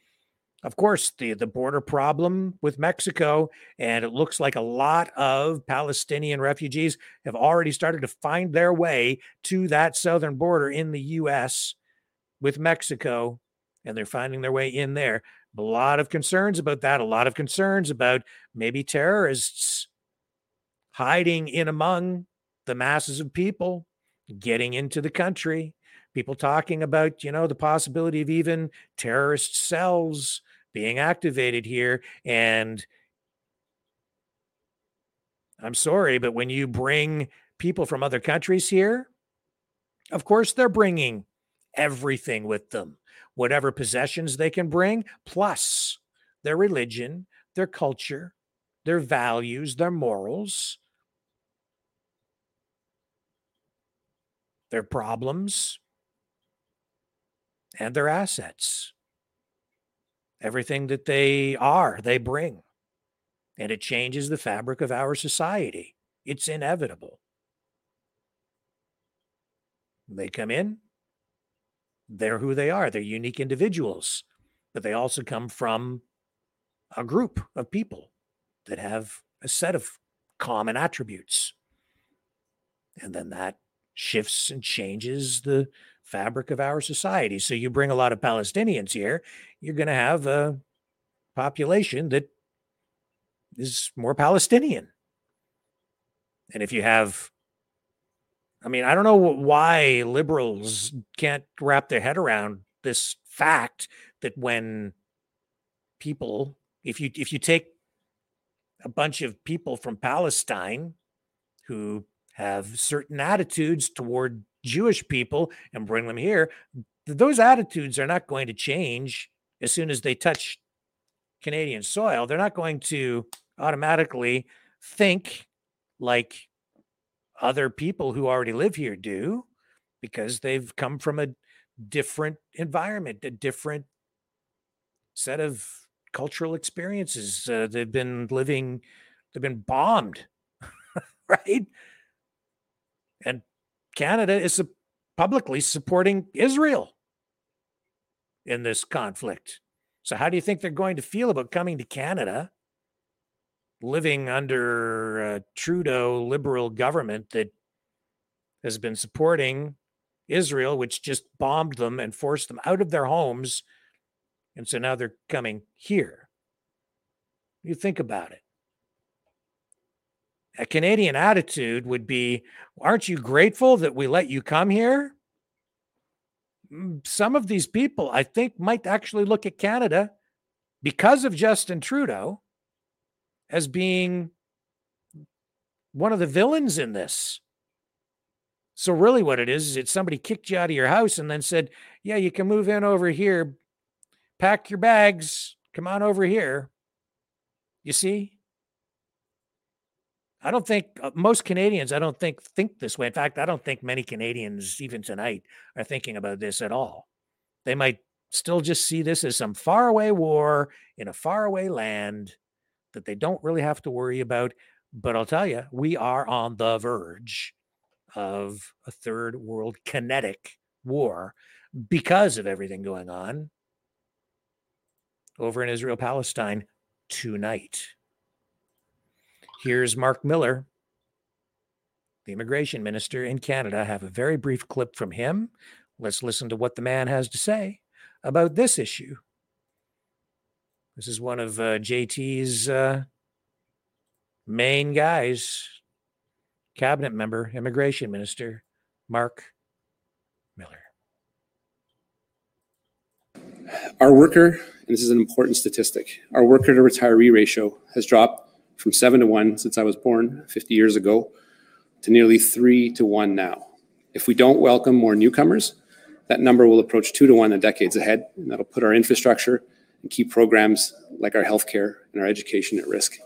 of course, the, the border problem with Mexico. And it looks like a lot of Palestinian refugees have already started to find their way to that southern border in the U.S. with Mexico and they're finding their way in there. A lot of concerns about that, a lot of concerns about maybe terrorists hiding in among the masses of people getting into the country. People talking about, you know, the possibility of even terrorist cells being activated here. And I'm sorry, but when you bring people from other countries here, of course, they're bringing everything with them whatever possessions they can bring, plus their religion, their culture, their values, their morals. their problems, and their assets. Everything that they are, they bring. And it changes the fabric of our society. It's inevitable. They come in, they're who they are. They're unique individuals, but they also come from a group of people that have a set of common attributes. And then that shifts and changes the fabric of our society. So you bring a lot of Palestinians here, you're going to have a population that is more Palestinian. And if you have, I mean, I don't know why liberals can't wrap their head around this fact that when people, if you if you take a bunch of people from Palestine who have certain attitudes toward Jewish people and bring them here, those attitudes are not going to change as soon as they touch Canadian soil. They're not going to automatically think like other people who already live here do because they've come from a different environment, a different set of cultural experiences. Uh, they've been living, they've been bombed, [LAUGHS] right? And Canada is publicly supporting Israel in this conflict. So, how do you think they're going to feel about coming to Canada, living under a Trudeau liberal government that has been supporting Israel, which just bombed them and forced them out of their homes? And so now they're coming here. You think about it a Canadian attitude would be, aren't you grateful that we let you come here? Some of these people, I think, might actually look at Canada because of Justin Trudeau as being one of the villains in this. So, really, what it is, is it's somebody kicked you out of your house and then said, Yeah, you can move in over here, pack your bags, come on over here. You see? I don't think uh, most Canadians, I don't think think this way. In fact, I don't think many Canadians even tonight are thinking about this at all. They might still just see this as some faraway war in a faraway land that they don't really have to worry about. But I'll tell you, we are on the verge of a third world kinetic war because of everything going on over in Israel Palestine tonight. Here's Mark Miller, the immigration minister in Canada. I have a very brief clip from him. Let's listen to what the man has to say about this issue. This is one of uh, JT's uh, main guys, cabinet member, immigration minister, Mark Miller. Our worker, and this is an important statistic, our worker to retiree ratio has dropped from seven to one since I was born 50 years ago to nearly three to one now. If we don't welcome more newcomers, that number will approach two to one in decades ahead, and that'll put our infrastructure and key programs like our healthcare and our education at risk.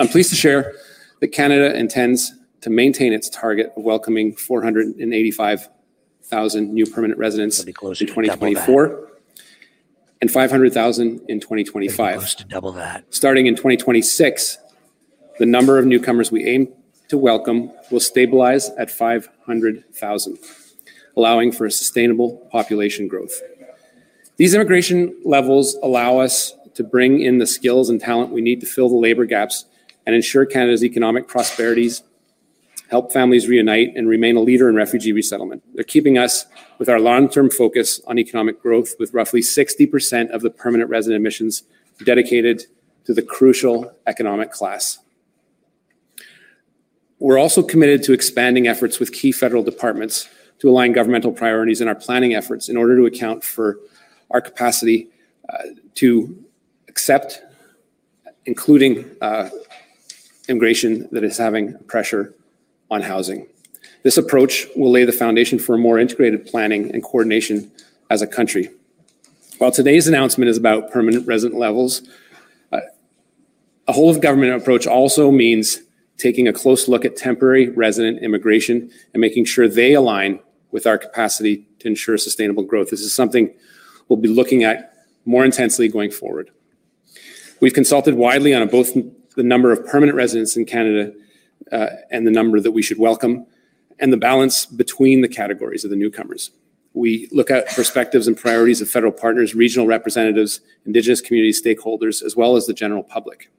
I'm pleased to share that Canada intends to maintain its target of welcoming 485,000 new permanent residents in 2024 and 500,000 in 2025. Close to double that. Starting in 2026, the number of newcomers we aim to welcome will stabilize at 500,000, allowing for a sustainable population growth. These immigration levels allow us to bring in the skills and talent we need to fill the labor gaps and ensure Canada's economic prosperities help families reunite, and remain a leader in refugee resettlement. They're keeping us with our long-term focus on economic growth, with roughly 60% of the permanent resident admissions dedicated to the crucial economic class. We're also committed to expanding efforts with key federal departments to align governmental priorities in our planning efforts in order to account for our capacity uh, to accept, including uh, immigration that is having pressure on housing. This approach will lay the foundation for a more integrated planning and coordination as a country. While today's announcement is about permanent resident levels, uh, a whole of government approach also means taking a close look at temporary resident immigration and making sure they align with our capacity to ensure sustainable growth. This is something we'll be looking at more intensely going forward. We've consulted widely on both the number of permanent residents in Canada uh, and the number that we should welcome, and the balance between the categories of the newcomers. We look at perspectives and priorities of federal partners, regional representatives, Indigenous community stakeholders, as well as the general public.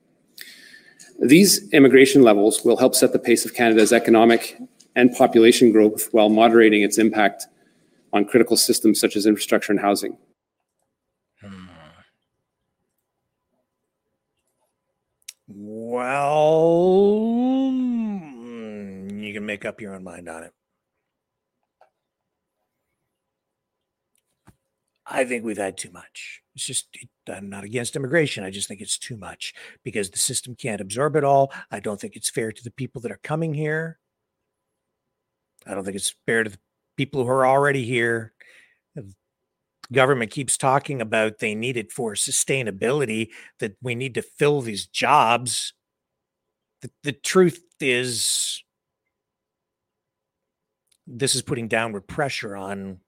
These immigration levels will help set the pace of Canada's economic and population growth while moderating its impact on critical systems such as infrastructure and housing. Well, you can make up your own mind on it. I think we've had too much. It's just, I'm not against immigration. I just think it's too much because the system can't absorb it all. I don't think it's fair to the people that are coming here. I don't think it's fair to the people who are already here. The government keeps talking about they need it for sustainability, that we need to fill these jobs. The, the truth is, this is putting downward pressure on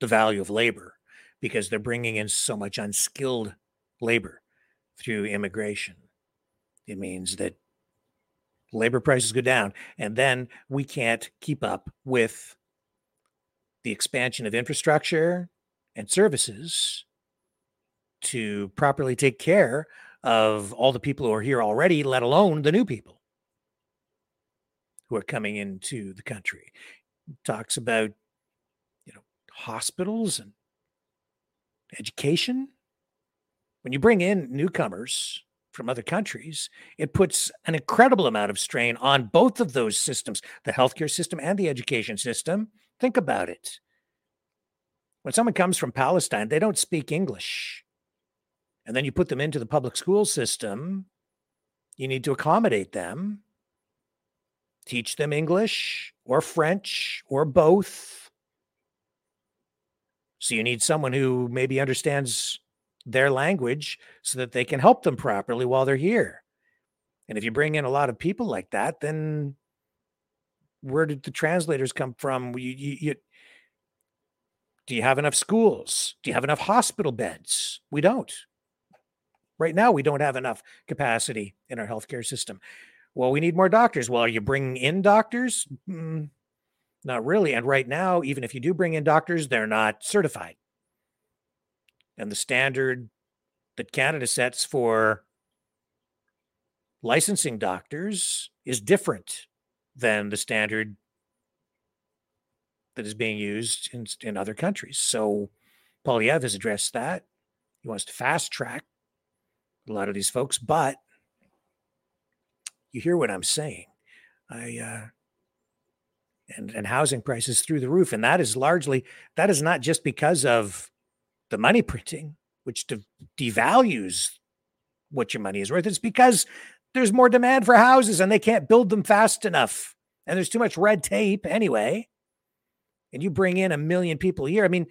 the value of labor because they're bringing in so much unskilled labor through immigration. It means that labor prices go down, and then we can't keep up with the expansion of infrastructure and services to properly take care of all the people who are here already, let alone the new people who are coming into the country. It talks about you know hospitals and education. When you bring in newcomers from other countries, it puts an incredible amount of strain on both of those systems, the healthcare system and the education system. Think about it. When someone comes from Palestine, they don't speak English. And then you put them into the public school system, you need to accommodate them, teach them English or French or both so you need someone who maybe understands their language so that they can help them properly while they're here. And if you bring in a lot of people like that, then where did the translators come from? You, you, you, do you have enough schools? Do you have enough hospital beds? We don't. Right now, we don't have enough capacity in our healthcare system. Well, we need more doctors. Well, are you bringing in doctors? Mm, not really. And right now, even if you do bring in doctors, they're not certified. And the standard that Canada sets for licensing doctors is different than the standard that is being used in, in other countries. So Poilievre has addressed that. He wants to fast track a lot of these folks, but you hear what I'm saying. I uh, and, and housing prices through the roof. And that is largely, that is not just because of the money printing, which de- devalues what your money is worth. It's because there's more demand for houses and they can't build them fast enough. And there's too much red tape anyway. And you bring in a million people a year. I mean,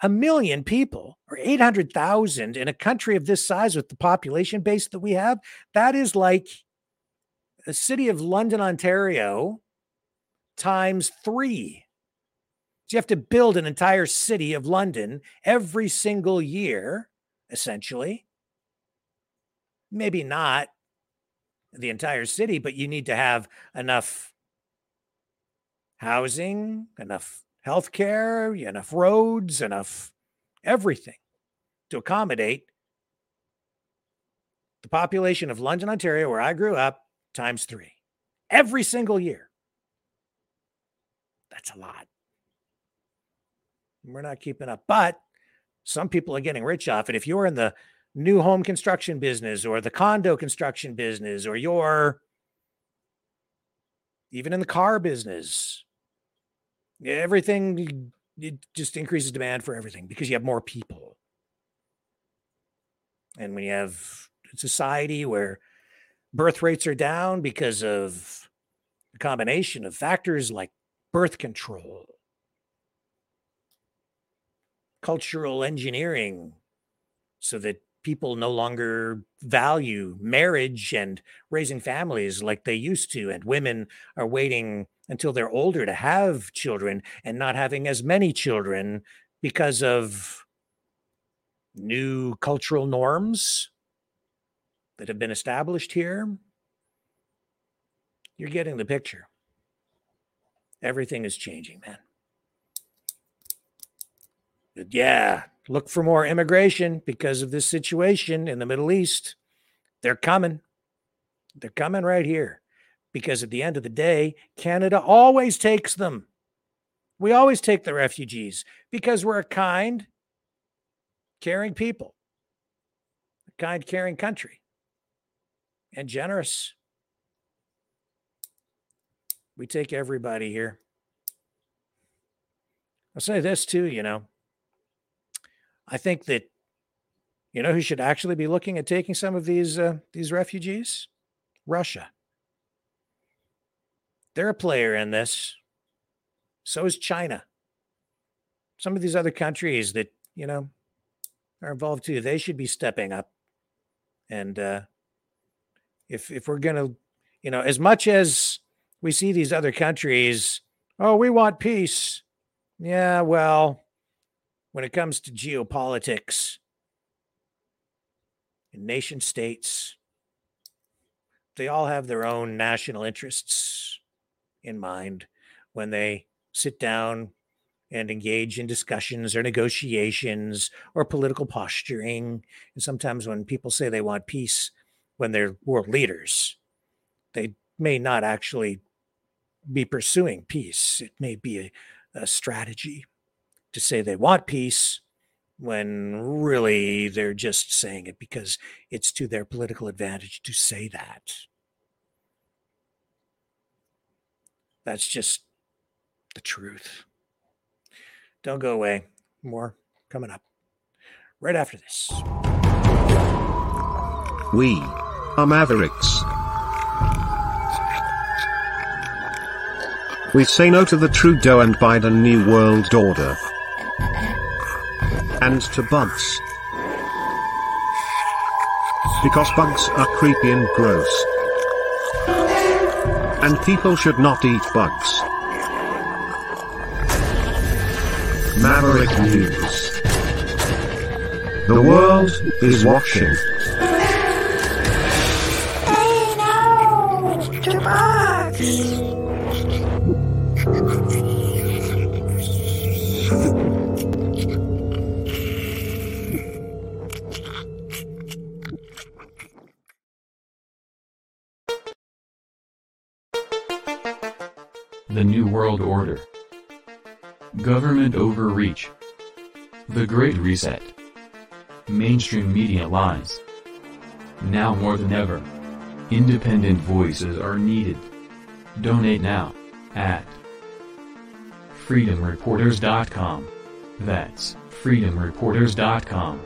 a million people or 800,000 in a country of this size with the population base that we have, that is like the city of London, Ontario, times three. So you have to build an entire city of London every single year, essentially. Maybe not the entire city, but you need to have enough housing, enough healthcare, enough roads, enough everything to accommodate the population of London, Ontario, where I grew up, times three every single year. That's a lot. We're not keeping up. But some people are getting rich off it. If you're in the new home construction business or the condo construction business or you're even in the car business, everything it just increases demand for everything because you have more people. And when you have society where birth rates are down because of a combination of factors like birth control, cultural engineering, so that people no longer value marriage and raising families like they used to and women are waiting until they're older to have children and not having as many children because of new cultural norms that have been established here you're getting the picture everything is changing man but yeah look for more immigration because of this situation in the Middle East. They're coming. They're coming right here because at the end of the day, Canada always takes them. We always take the refugees because we're a kind, caring people, a kind, caring country, and generous. We take everybody here. I'll say this too, you know. I think that you know who should actually be looking at taking some of these uh, these refugees? Russia. They're a player in this. So is China. Some of these other countries that you know are involved too. They should be stepping up. And uh, if if we're gonna, you know, as much as we see these other countries, oh, we want peace. Yeah, well, when it comes to geopolitics and nation states, they all have their own national interests in mind when they sit down and engage in discussions or negotiations or political posturing. And sometimes when people say they want peace, when they're world leaders, they may not actually be pursuing peace. It may be a, a strategy to say they want peace when really they're just saying it because it's to their political advantage to say that. That's just the truth. Don't go away. More coming up right after this. We Mavericks. We say no to the Trudeau and Biden New World Order and to bugs. Because bugs are creepy and gross. And people should not eat bugs. Maverick News. The world is watching. The New World Order. Government overreach. The Great Reset. Mainstream media lies. Now more than ever. Independent voices are needed. Donate now at freedomreporters.com. That's freedomreporters.com.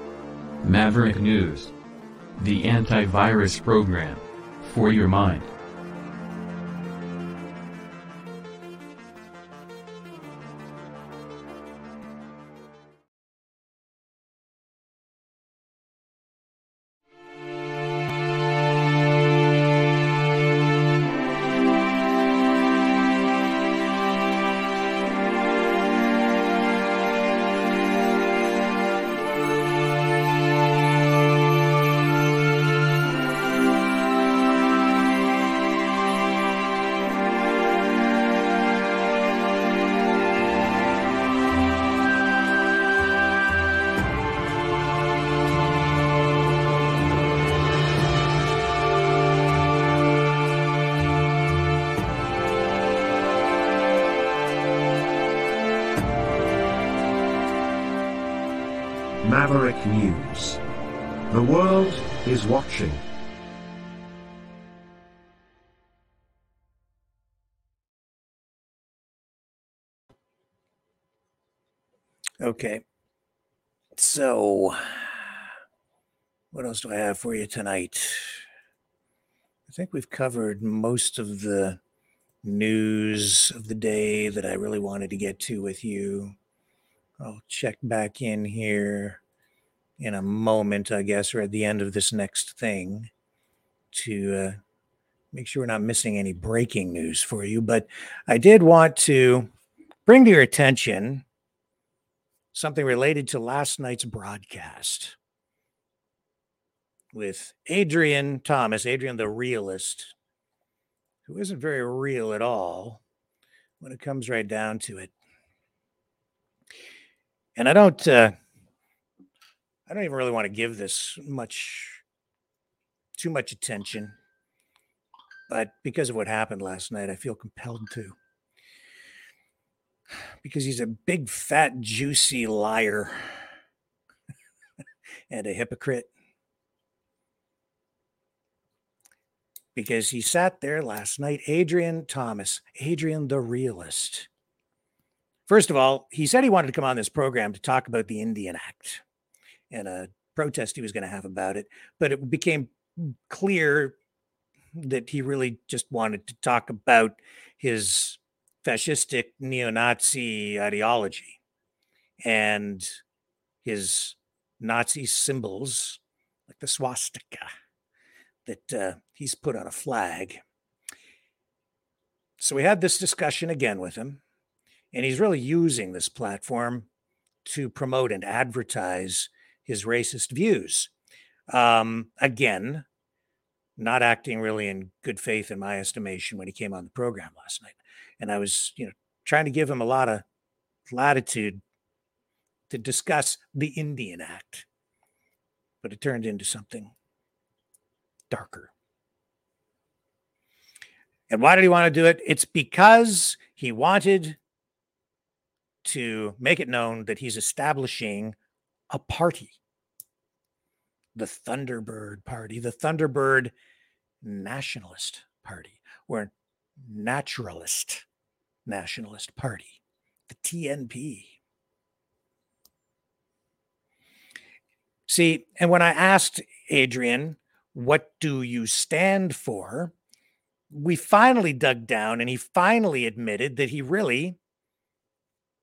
Maverick News. The antivirus program. For your mind. Okay. So, what else do I have for you tonight? I think we've covered most of the news of the day that I really wanted to get to with you. I'll check back in here in a moment, I guess, or at the end of this next thing to uh, make sure we're not missing any breaking news for you. But I did want to bring to your attention something related to last night's broadcast with Adrian Thomas, Adrian the realist, who isn't very real at all when it comes right down to it. And I don't uh, I don't even really want to give this much too much attention. But because of what happened last night, I feel compelled to. Because he's a big, fat, juicy liar and a hypocrite. Because he sat there last night, Adrian Thomas, Adrian the realist. First of all, he said he wanted to come on this program to talk about the Indian Act and a protest he was going to have about it. But it became clear that he really just wanted to talk about his fascistic neo-Nazi ideology and his Nazi symbols, like the swastika, that uh, he's put on a flag. So we had this discussion again with him, and he's really using this platform to promote and advertise his racist views. Um, again, not acting really in good faith in my estimation when he came on the program last night. And I was, you know, trying to give him a lot of latitude to discuss the Indian Act. But it turned into something darker. And why did he want to do it? It's because he wanted to make it known that he's establishing a party the Thunderbird Party, the Thunderbird Nationalist Party, or Naturalist Nationalist Party, the TNP. See, and when I asked Adrian, what do you stand for? We finally dug down and he finally admitted that he really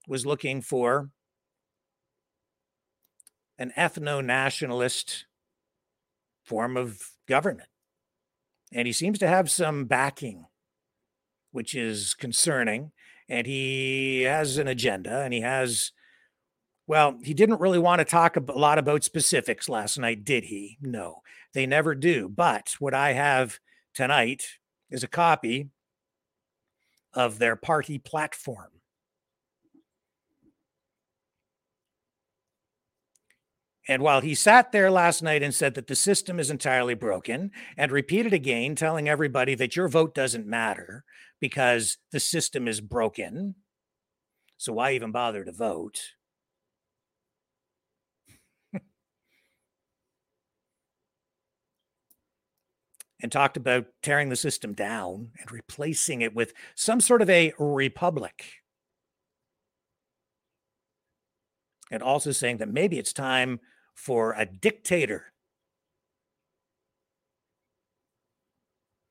was looking for an ethno nationalist form of government. And he seems to have some backing, which is concerning. And he has an agenda and he has, well, he didn't really want to talk a lot about specifics last night, did he? No, they never do. But what I have tonight is a copy of their party platform. And while he sat there last night and said that the system is entirely broken and repeated again, telling everybody that your vote doesn't matter because the system is broken. So why even bother to vote? and talked about tearing the system down and replacing it with some sort of a republic. And also saying that maybe it's time for a dictator.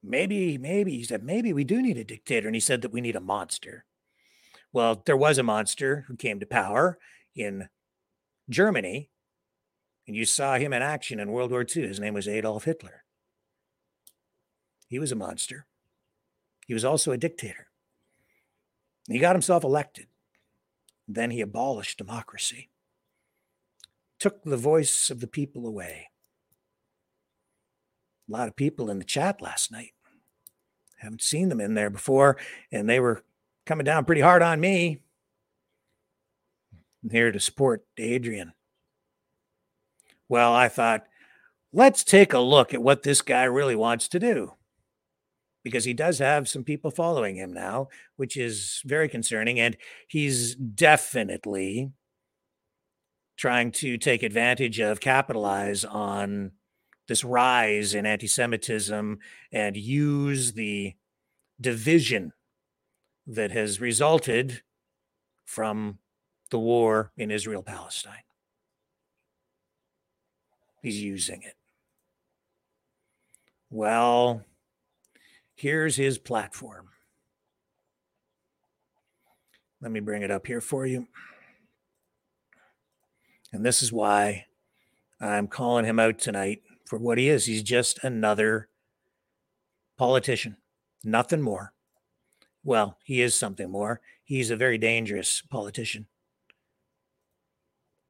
Maybe, maybe, he said, maybe we do need a dictator. And he said that we need a monster. Well, there was a monster who came to power in Germany, and you saw him in action in World War II. His name was Adolf Hitler. He was a monster. He was also a dictator. He got himself elected. Then he abolished democracy took the voice of the people away. A lot of people in the chat last night. Haven't seen them in there before, and they were coming down pretty hard on me. I'm here to support Adrian. Well, I thought, let's take a look at what this guy really wants to do. Because he does have some people following him now, which is very concerning. And he's definitely trying to take advantage of, capitalize on this rise in anti Semitism and use the division that has resulted from the war in Israel Palestine. He's using it. Well, here's his platform. Let me bring it up here for you. And this is why I'm calling him out tonight for what he is. He's just another politician, nothing more. Well, he is something more. He's a very dangerous politician.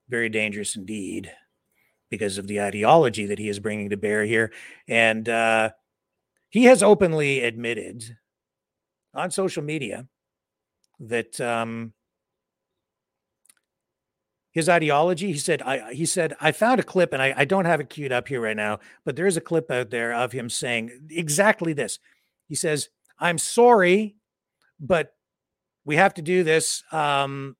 Very dangerous indeed because of the ideology that he is bringing to bear here. And uh, he has openly admitted on social media that um, his ideology. He said, "I." He said, "I found a clip, and I, I don't have it queued up here right now, but there is a clip out there of him saying exactly this. He says, "I'm sorry, but we have to do this. Um,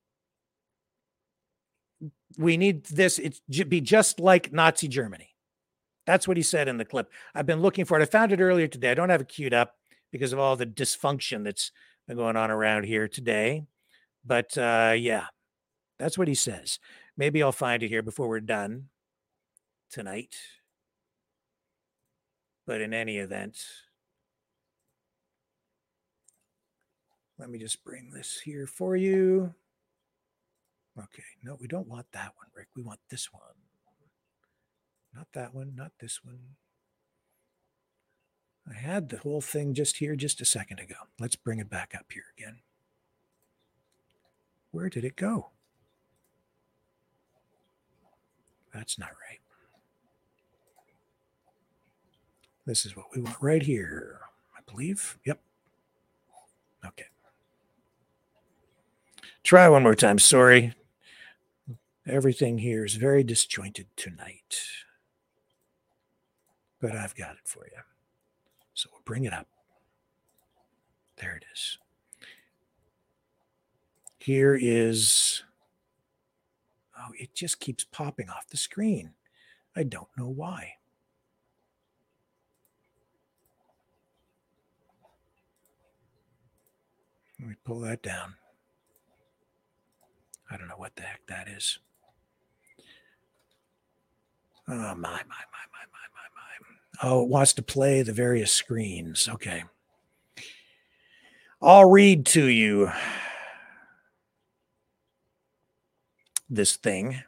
we need this. It be just like Nazi Germany." That's what he said in the clip. I've been looking for it. I found it earlier today. I don't have it queued up because of all the dysfunction that's been going on around here today. But uh, yeah, that's what he says. Maybe I'll find it here before we're done tonight. But in any event, let me just bring this here for you. Okay, no, we don't want that one, Rick. We want this one. Not that one, not this one. I had the whole thing just here just a second ago. Let's bring it back up here again. Where did it go? That's not right. This is what we want right here, I believe. Yep. Okay. Try one more time. Sorry. Everything here is very disjointed tonight. But I've got it for you. So we'll bring it up. There it is. Here is, oh, it just keeps popping off the screen. I don't know why. Let me pull that down. I don't know what the heck that is. Oh, my, my, my, my, my, my, my. Oh, it wants to play the various screens. Okay. I'll read to you this thing.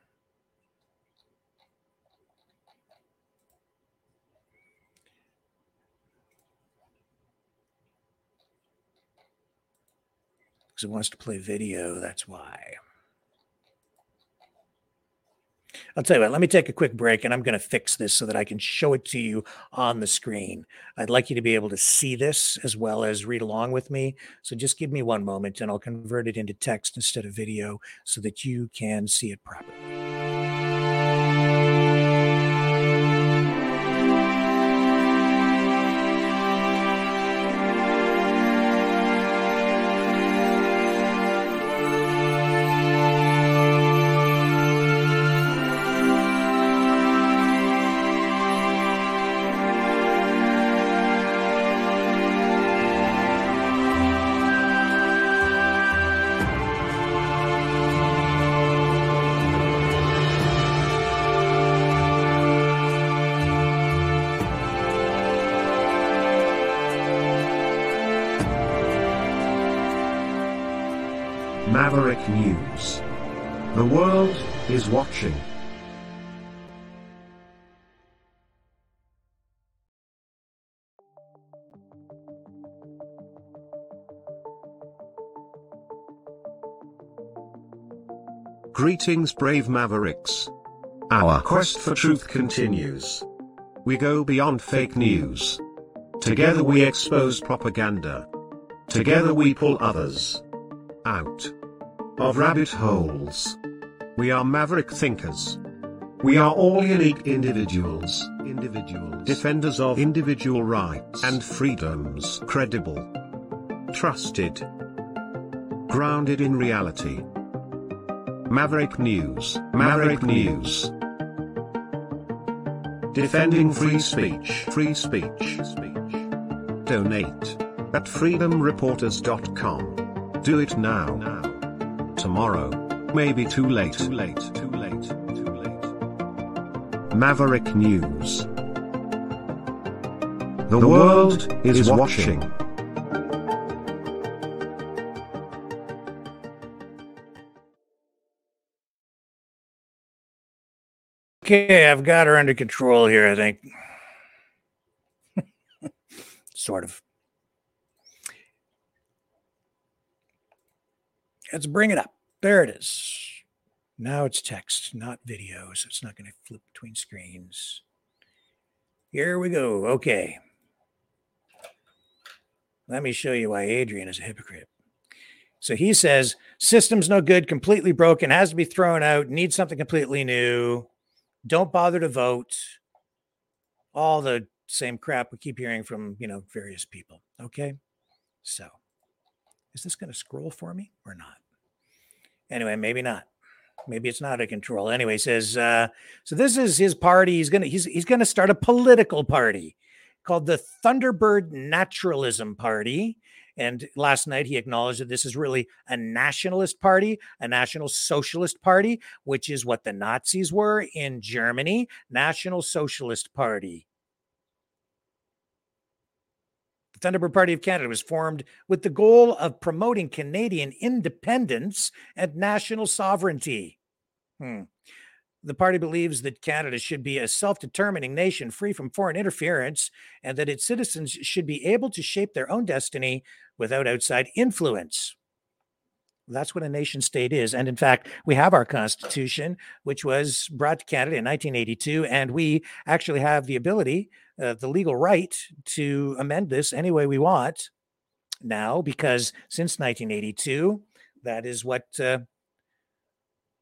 Because it wants to play video, that's why. I'll tell you what, let me take a quick break and I'm going to fix this so that I can show it to you on the screen. I'd like you to be able to see this as well as read along with me. So just give me one moment and I'll convert it into text instead of video so that you can see it properly. Greetings, brave Mavericks. Our quest for truth continues. We go beyond fake news. Together we expose propaganda. Together we pull others out of rabbit holes. We are maverick thinkers. We are all unique individuals, individuals, defenders of individual rights and freedoms, credible, trusted, grounded in reality. Maverick News, Maverick News. Defending free speech, free speech, speech. Donate at freedomreporters.com. Do it now. now. Tomorrow. Maybe too late. Too late. Too late. Too late. Maverick News. The, world is watching. Okay, I've got her under control here, I think. [LAUGHS] sort of. Let's bring it up. There it is. Now it's text, not video, so it's not going to flip between screens. Here we go. Okay. Let me show you why Adrian is a hypocrite. So he says, system's no good, completely broken, has to be thrown out, needs something completely new. Don't bother to vote. All the same crap we keep hearing from, you know, various people. Okay. So is this going to scroll for me or not? Anyway, maybe not. Maybe it's not a control. Anyway, says uh, so. This is his party. He's gonna he's he's gonna start a political party called the Thunderbird Naturalism Party. And last night he acknowledged that this is really a nationalist party, a national socialist party, which is what the Nazis were in Germany, National Socialist Party. The Thunderbird Party of Canada was formed with the goal of promoting Canadian independence and national sovereignty. Hmm. The party believes that Canada should be a self determining nation free from foreign interference and that its citizens should be able to shape their own destiny without outside influence. That's what a nation state is. And in fact, we have our constitution, which was brought to Canada in 1982. And we actually have the ability, uh, the legal right to amend this any way we want now, because since 1982, that is what. Uh,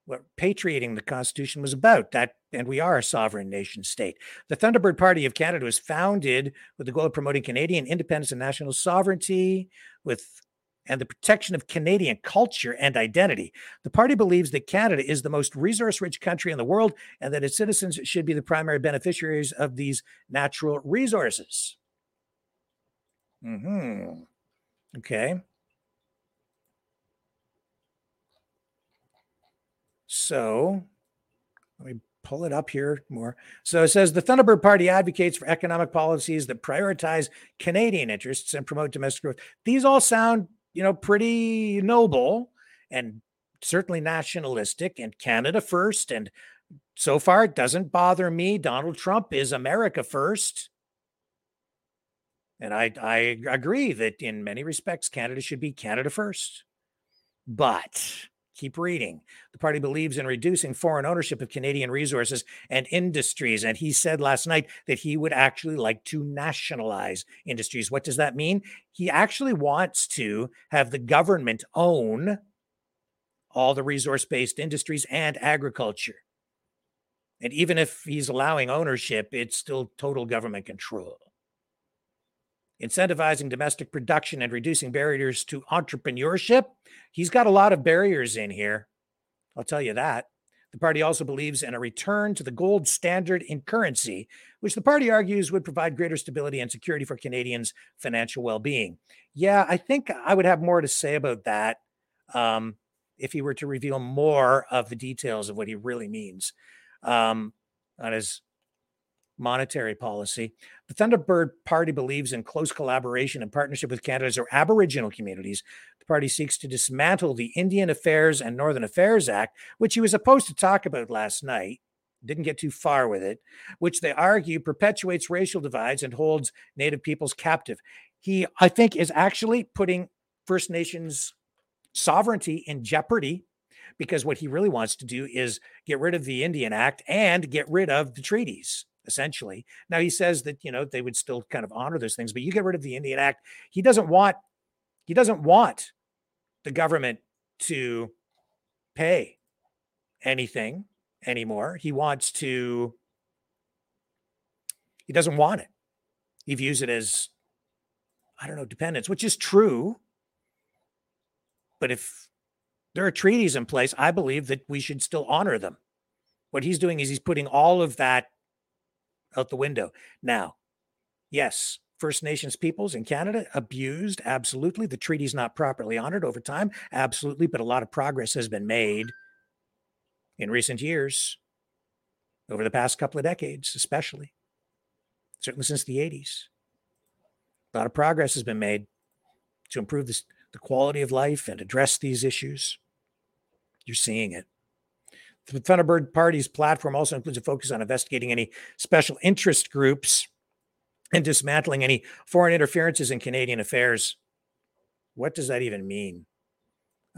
what patriating the Constitution was about. That, and we are a sovereign nation state. The Thunderbird Party of Canada was founded with the goal of promoting Canadian independence and national sovereignty, with and the protection of Canadian culture and identity. The party believes that Canada is the most resource rich country in the world and that its citizens should be the primary beneficiaries of these natural resources. Hmm. Okay. So let me pull it up here more. So it says the Thunderbird Party advocates for economic policies that prioritize Canadian interests and promote domestic growth. These all sound, you know, pretty noble and certainly nationalistic and Canada first. And so far, it doesn't bother me. Donald Trump is America first. And I, I agree that in many respects, Canada should be Canada first. But Keep reading. The party believes in reducing foreign ownership of Canadian resources and industries. And he said last night that he would actually like to nationalize industries. What does that mean? He actually wants to have the government own all the resource based industries and agriculture. And even if he's allowing ownership, it's still total government control incentivizing domestic production and reducing barriers to entrepreneurship. He's got a lot of barriers in here. I'll tell you that. The party also believes in a return to the gold standard in currency, which the party argues would provide greater stability and security for Canadians' financial well being. Yeah, I think I would have more to say about that um, if he were to reveal more of the details of what he really means um, on his monetary policy. The Thunderbird Party believes in close collaboration and partnership with Canada's or Aboriginal communities. The party seeks to dismantle the Indian Affairs and Northern Affairs Act, which he was supposed to talk about last night. Didn't get too far with it, which they argue perpetuates racial divides and holds Native peoples captive. He, I think, is actually putting First Nations sovereignty in jeopardy because what he really wants to do is get rid of the Indian Act and get rid of the treaties essentially. Now he says that you know they would still kind of honor those things, but you get rid of the Indian Act. He doesn't want he doesn't want the government to pay anything anymore. He wants to he doesn't want it. He views it as I don't know, dependence, which is true. But if there are treaties in place, I believe that we should still honor them. What he's doing is he's putting all of that out the window. Now, yes, First Nations peoples in Canada abused, absolutely. The treaty's not properly honored over time, absolutely. But a lot of progress has been made in recent years, over the past couple of decades, especially, certainly since the 80s. A lot of progress has been made to improve this, the quality of life and address these issues. You're seeing it. The Thunderbird Party's platform also includes a focus on investigating any special interest groups and dismantling any foreign interferences in Canadian affairs. What does that even mean?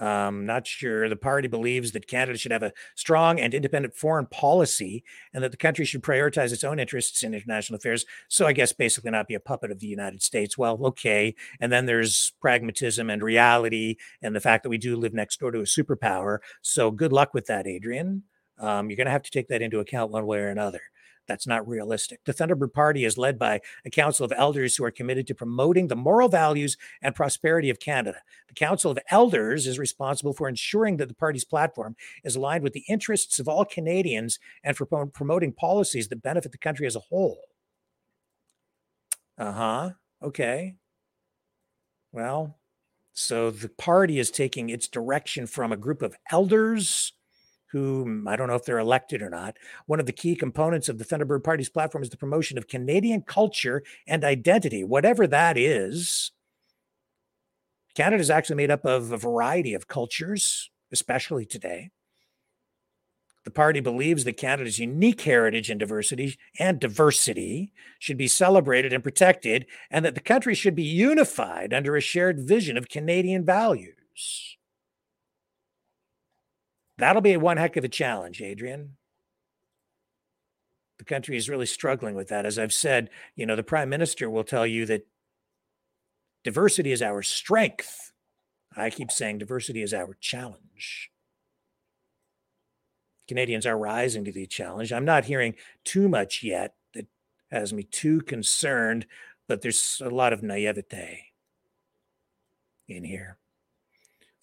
Um, not sure. The party believes that Canada should have a strong and independent foreign policy and that the country should prioritize its own interests in international affairs. So, I guess basically not be a puppet of the United States. Well, okay. And then there's pragmatism and reality and the fact that we do live next door to a superpower. So, good luck with that, Adrian. Um, you're going to have to take that into account one way or another. That's not realistic. The Thunderbird Party is led by a council of elders who are committed to promoting the moral values and prosperity of Canada. The Council of Elders is responsible for ensuring that the party's platform is aligned with the interests of all Canadians and for promoting policies that benefit the country as a whole. Uh huh. Okay. Well, so the party is taking its direction from a group of elders who I don't know if they're elected or not. One of the key components of the Thunderbird Party's platform is the promotion of Canadian culture and identity, whatever that is. Canada is actually made up of a variety of cultures, especially today. The party believes that Canada's unique heritage and diversity and diversity should be celebrated and protected, and that the country should be unified under a shared vision of Canadian values. That'll be one heck of a challenge, Adrian. The country is really struggling with that. As I've said, you know, the prime minister will tell you that diversity is our strength. I keep saying diversity is our challenge. Canadians are rising to the challenge. I'm not hearing too much yet that has me too concerned, but there's a lot of naivete in here.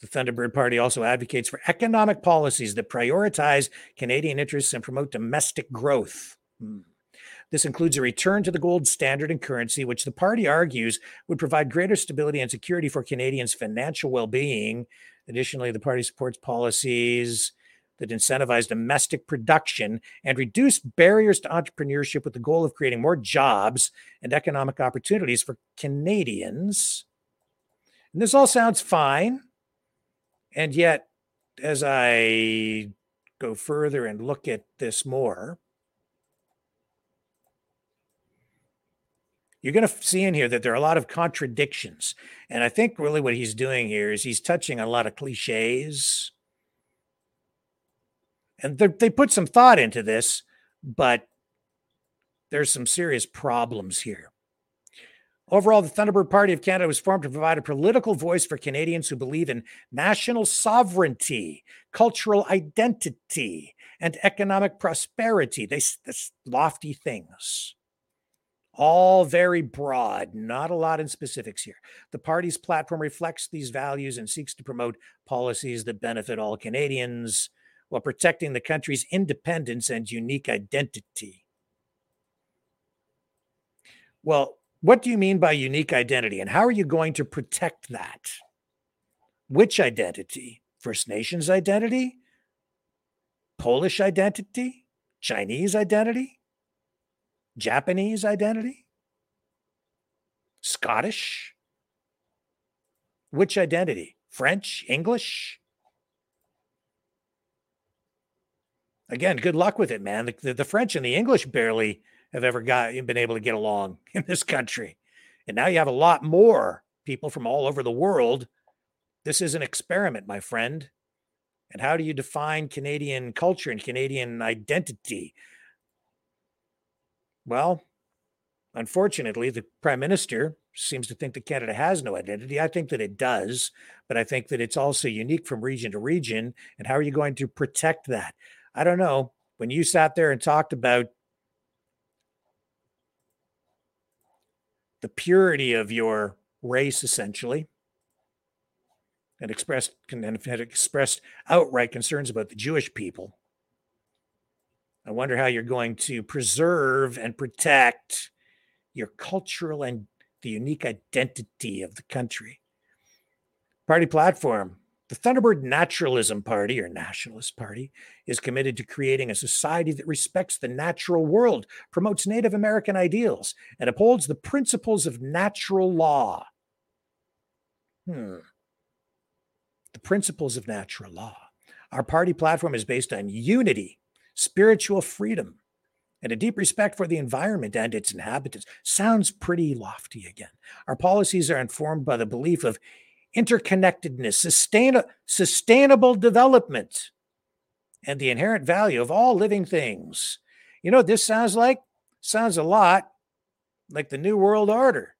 The Thunderbird Party also advocates for economic policies that prioritize Canadian interests and promote domestic growth. Hmm. This includes a return to the gold standard and currency, which the party argues would provide greater stability and security for Canadians' financial well being. Additionally, the party supports policies that incentivize domestic production and reduce barriers to entrepreneurship with the goal of creating more jobs and economic opportunities for Canadians. And this all sounds fine. And yet, as I go further and look at this more, you're going to see in here that there are a lot of contradictions. And I think really what he's doing here is he's touching a lot of cliches. And they put some thought into this, but there's some serious problems here. Overall, the Thunderbird Party of Canada was formed to provide a political voice for Canadians who believe in national sovereignty, cultural identity, and economic prosperity. They lofty things. All very broad, not a lot in specifics here. The party's platform reflects these values and seeks to promote policies that benefit all Canadians while protecting the country's independence and unique identity. Well, what do you mean by unique identity and how are you going to protect that? Which identity? First Nations identity? Polish identity? Chinese identity? Japanese identity? Scottish? Which identity? French? English? Again, good luck with it, man. The, the, the French and the English barely have ever got been able to get along [LAUGHS] in this country. And now you have a lot more people from all over the world. This is an experiment, my friend. And how do you define Canadian culture and Canadian identity? Well, unfortunately, the prime minister seems to think that Canada has no identity. I think that it does, but I think that it's also unique from region to region. And how are you going to protect that? I don't know. When you sat there and talked about the purity of your race, essentially, and expressed and had expressed outright concerns about the Jewish people. I wonder how you're going to preserve and protect your cultural and the unique identity of the country. Party platform the Thunderbird Naturalism Party, or Nationalist Party, is committed to creating a society that respects the natural world, promotes Native American ideals, and upholds the principles of natural law. Hmm. The principles of natural law. Our party platform is based on unity, spiritual freedom, and a deep respect for the environment and its inhabitants. Sounds pretty lofty again. Our policies are informed by the belief of interconnectedness, sustain- sustainable development, and the inherent value of all living things. You know this sounds like? Sounds a lot like the New World Order.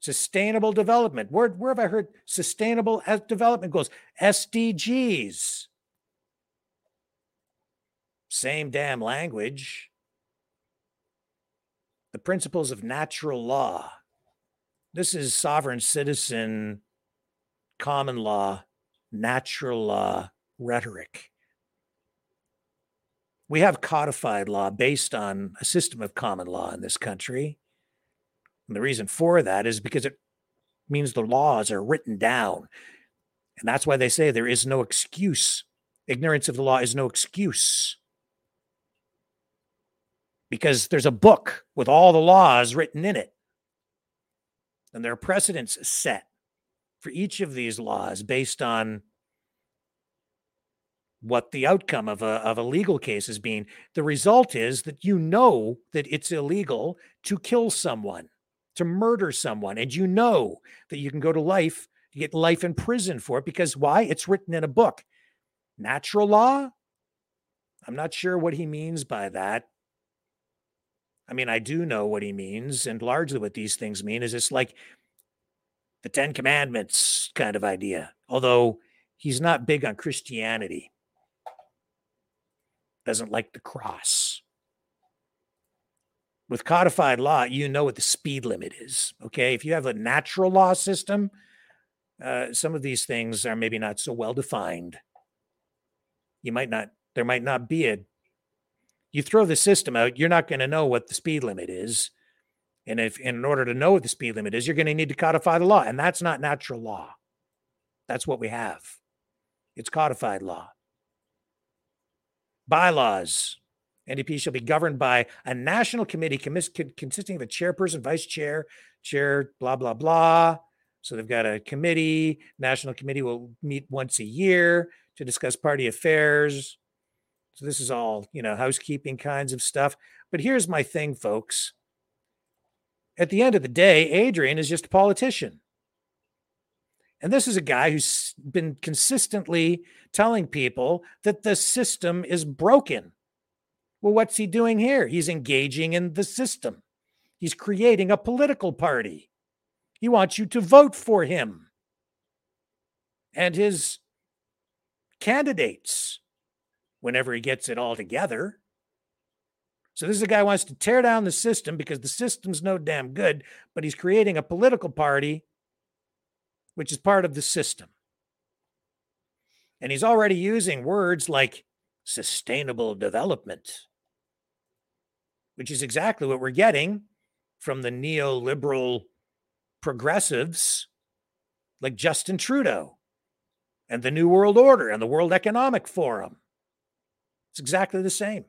Sustainable development. Where, where have I heard sustainable development goals? SDGs. Same damn language. The principles of natural law. This is sovereign citizen, common law, natural law rhetoric. We have codified law based on a system of common law in this country. And the reason for that is because it means the laws are written down. And that's why they say there is no excuse. Ignorance of the law is no excuse. Because there's a book with all the laws written in it. And there are precedents set for each of these laws based on what the outcome of a, of a legal case has been. The result is that you know that it's illegal to kill someone, to murder someone, and you know that you can go to life, get life in prison for it because why? It's written in a book. Natural law? I'm not sure what he means by that. I mean, I do know what he means, and largely what these things mean is it's like the Ten Commandments kind of idea, although he's not big on Christianity, doesn't like the cross. With codified law, you know what the speed limit is. Okay. If you have a natural law system, uh, some of these things are maybe not so well defined. You might not, there might not be a you throw the system out, you're not going to know what the speed limit is. And if in order to know what the speed limit is, you're going to need to codify the law. And that's not natural law. That's what we have. It's codified law. Bylaws. NDP shall be governed by a national committee consisting of a chairperson, vice chair, chair, blah, blah, blah. So they've got a committee. National committee will meet once a year to discuss party affairs. So this is all, you know, housekeeping kinds of stuff. But here's my thing, folks. At the end of the day, Adrian is just a politician. And this is a guy who's been consistently telling people that the system is broken. Well, what's he doing here? He's engaging in the system. He's creating a political party. He wants you to vote for him and his candidates whenever he gets it all together. So this is a guy who wants to tear down the system because the system's no damn good, but he's creating a political party which is part of the system. And he's already using words like sustainable development, which is exactly what we're getting from the neoliberal progressives like Justin Trudeau and the New World Order and the World Economic Forum. It's exactly the same.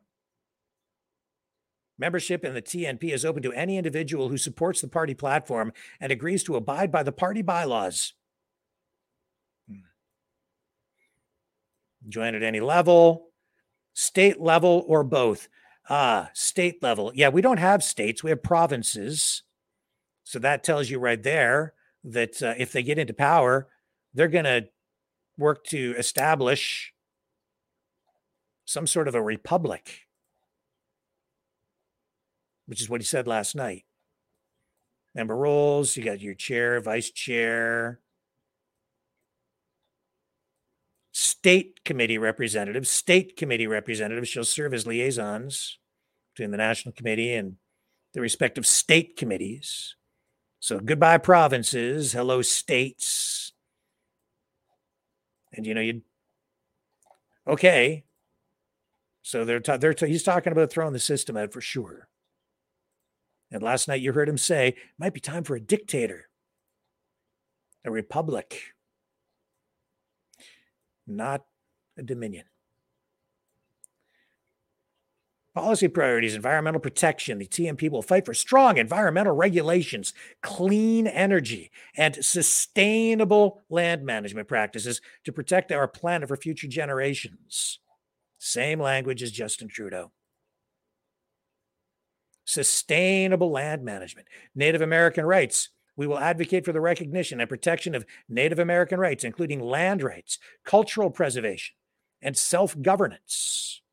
Membership in the TNP is open to any individual who supports the party platform and agrees to abide by the party bylaws. Hmm. Join at any level, state level, or both. Ah, state level. Yeah, we don't have states, we have provinces. So that tells you right there that uh, if they get into power, they're going to work to establish some sort of a republic, which is what he said last night. Member roles, you got your chair, vice chair, state committee representatives. State committee representatives shall serve as liaisons between the national committee and the respective state committees. So goodbye provinces, hello states. And you know you okay, so they're they're he's talking about throwing the system out for sure. And last night you heard him say, might be time for a dictator, a republic, not a dominion. Policy priorities, environmental protection. The TNP will fight for strong environmental regulations, clean energy, and sustainable land management practices to protect our planet for future generations. Same language as Justin Trudeau. Sustainable land management, Native American rights. We will advocate for the recognition and protection of Native American rights, including land rights, cultural preservation, and self governance.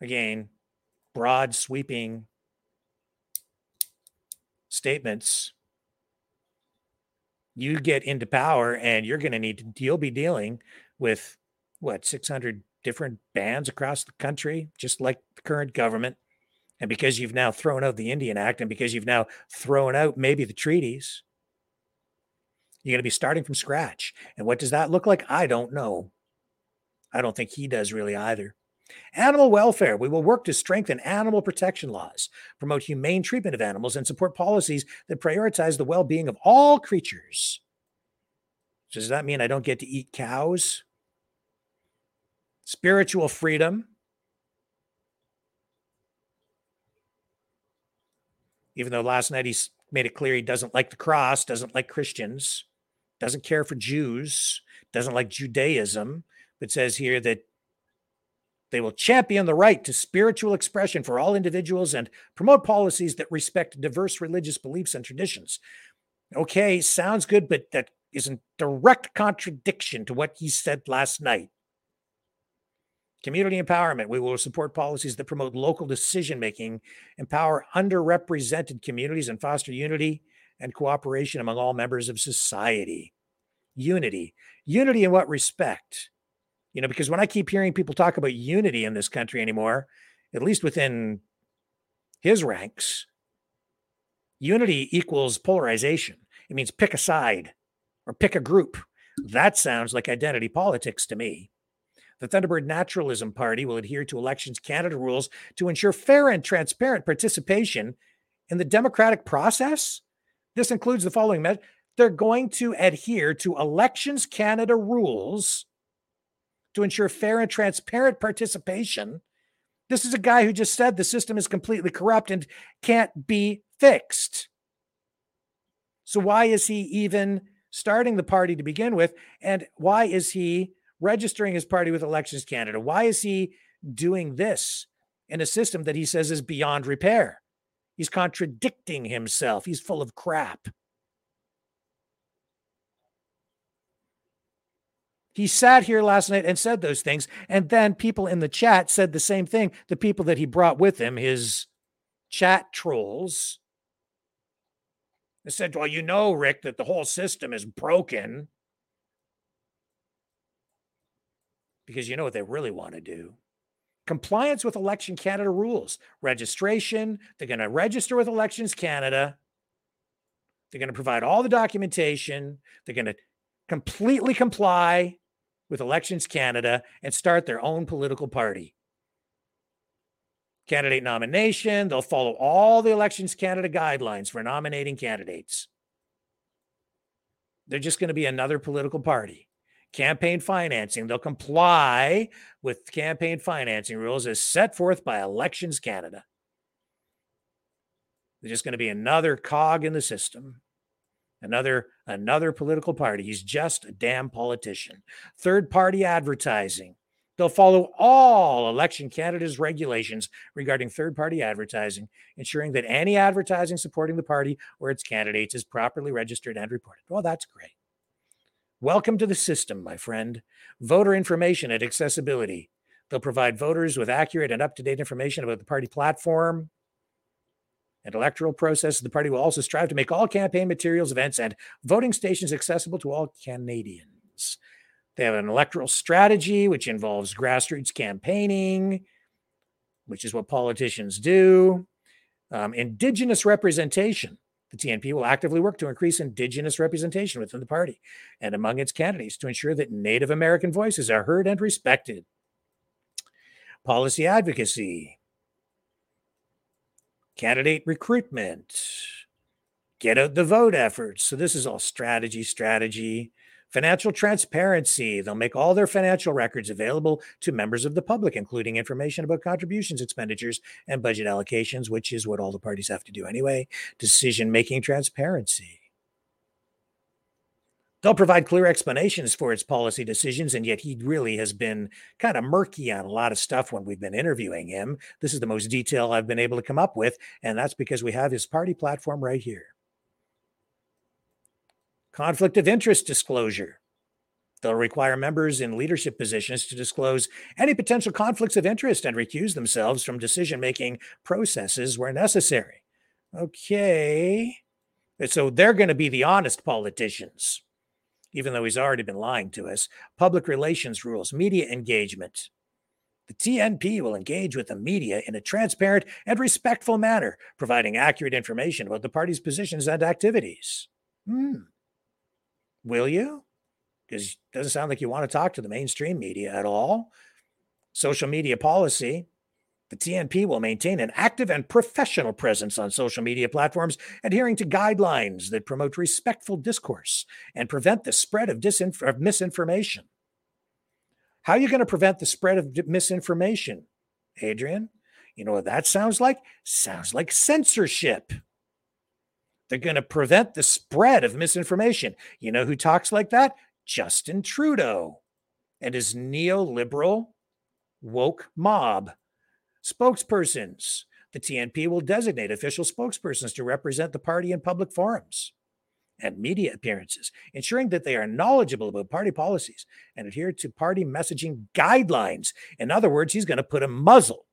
Again, broad, sweeping statements. You get into power, and you're going to need to, you'll be dealing with what, 600 different bands across the country, just like the current government. And because you've now thrown out the Indian Act and because you've now thrown out maybe the treaties, you're going to be starting from scratch. And what does that look like? I don't know. I don't think he does really either. Animal welfare. We will work to strengthen animal protection laws, promote humane treatment of animals, and support policies that prioritize the well being of all creatures. Does that mean I don't get to eat cows? Spiritual freedom. Even though last night he's made it clear he doesn't like the cross, doesn't like Christians, doesn't care for Jews, doesn't like Judaism, but says here that they will champion the right to spiritual expression for all individuals and promote policies that respect diverse religious beliefs and traditions. Okay, sounds good, but that is in direct contradiction to what he said last night. Community empowerment. We will support policies that promote local decision making, empower underrepresented communities, and foster unity and cooperation among all members of society. Unity. Unity in what respect? You know, because when I keep hearing people talk about unity in this country anymore, at least within his ranks, unity equals polarization. It means pick a side or pick a group. That sounds like identity politics to me. The Thunderbird Naturalism Party will adhere to Elections Canada rules to ensure fair and transparent participation in the democratic process. This includes the following. They're going to adhere to Elections Canada rules to ensure fair and transparent participation. This is a guy who just said the system is completely corrupt and can't be fixed. So, why is he even starting the party to begin with? And why is he registering his party with Elections Canada? Why is he doing this in a system that he says is beyond repair? He's contradicting himself. He's full of crap. He sat here last night and said those things. And then people in the chat said the same thing. The people that he brought with him, his chat trolls, they said, Well, you know, Rick, that the whole system is broken. Because you know what they really want to do compliance with Election Canada rules, registration. They're going to register with Elections Canada. They're going to provide all the documentation. They're going to completely comply with Elections Canada and start their own political party. Candidate nomination, they'll follow all the Elections Canada guidelines for nominating candidates. They're just going to be another political party. Campaign financing, they'll comply with campaign financing rules as set forth by Elections Canada. They're just going to be another cog in the system. Another another political party. He's just a damn politician. Third party advertising. They'll follow all election canada's regulations regarding third party advertising ensuring that any advertising supporting the party or its candidates is properly registered and reported. Well that's great welcome to the system my friend voter information and accessibility they'll provide voters with accurate and up-to-date information about the party platform and electoral process. The party will also strive to make all campaign materials, events, and voting stations accessible to all Canadians. They have an electoral strategy, which involves grassroots campaigning, which is what politicians do. Um, indigenous representation. The TNP will actively work to increase Indigenous representation within the party and among its candidates to ensure that Native American voices are heard and respected. Policy advocacy candidate recruitment, get out the vote efforts. So this is all strategy, strategy, Financial transparency. They'll make all their financial records available to members of the public, including information about contributions, expenditures, and budget allocations, which is what all the parties have to do anyway. Decision making transparency. They'll provide clear explanations for its policy decisions, and yet he really has been kind of murky on a lot of stuff when we've been interviewing him. This is the most detail I've been able to come up with, and that's because we have his party platform right here. Conflict of interest disclosure. They'll require members in leadership positions to disclose any potential conflicts of interest and recuse themselves from decision making processes where necessary. Okay. So they're going to be the honest politicians even though he's already been lying to us. Public relations rules, media engagement. The TNP will engage with the media in a transparent and respectful manner, providing accurate information about the party's positions and activities. Hmm. Will you? Because it doesn't sound like you want to talk to the mainstream media at all. Social media policy. The TNP will maintain an active and professional presence on social media platforms, adhering to guidelines that promote respectful discourse and prevent the spread of, disinf- of misinformation. How are you going to prevent the spread of misinformation, Adrian? You know what that sounds like? Sounds like censorship. They're going to prevent the spread of misinformation. You know who talks like that? Justin Trudeau and his neoliberal woke mob. Spokespersons. The TNP will designate official spokespersons to represent the party in public forums and media appearances, ensuring that they are knowledgeable about party policies and adhere to party messaging guidelines. In other words, he's going to put a muzzle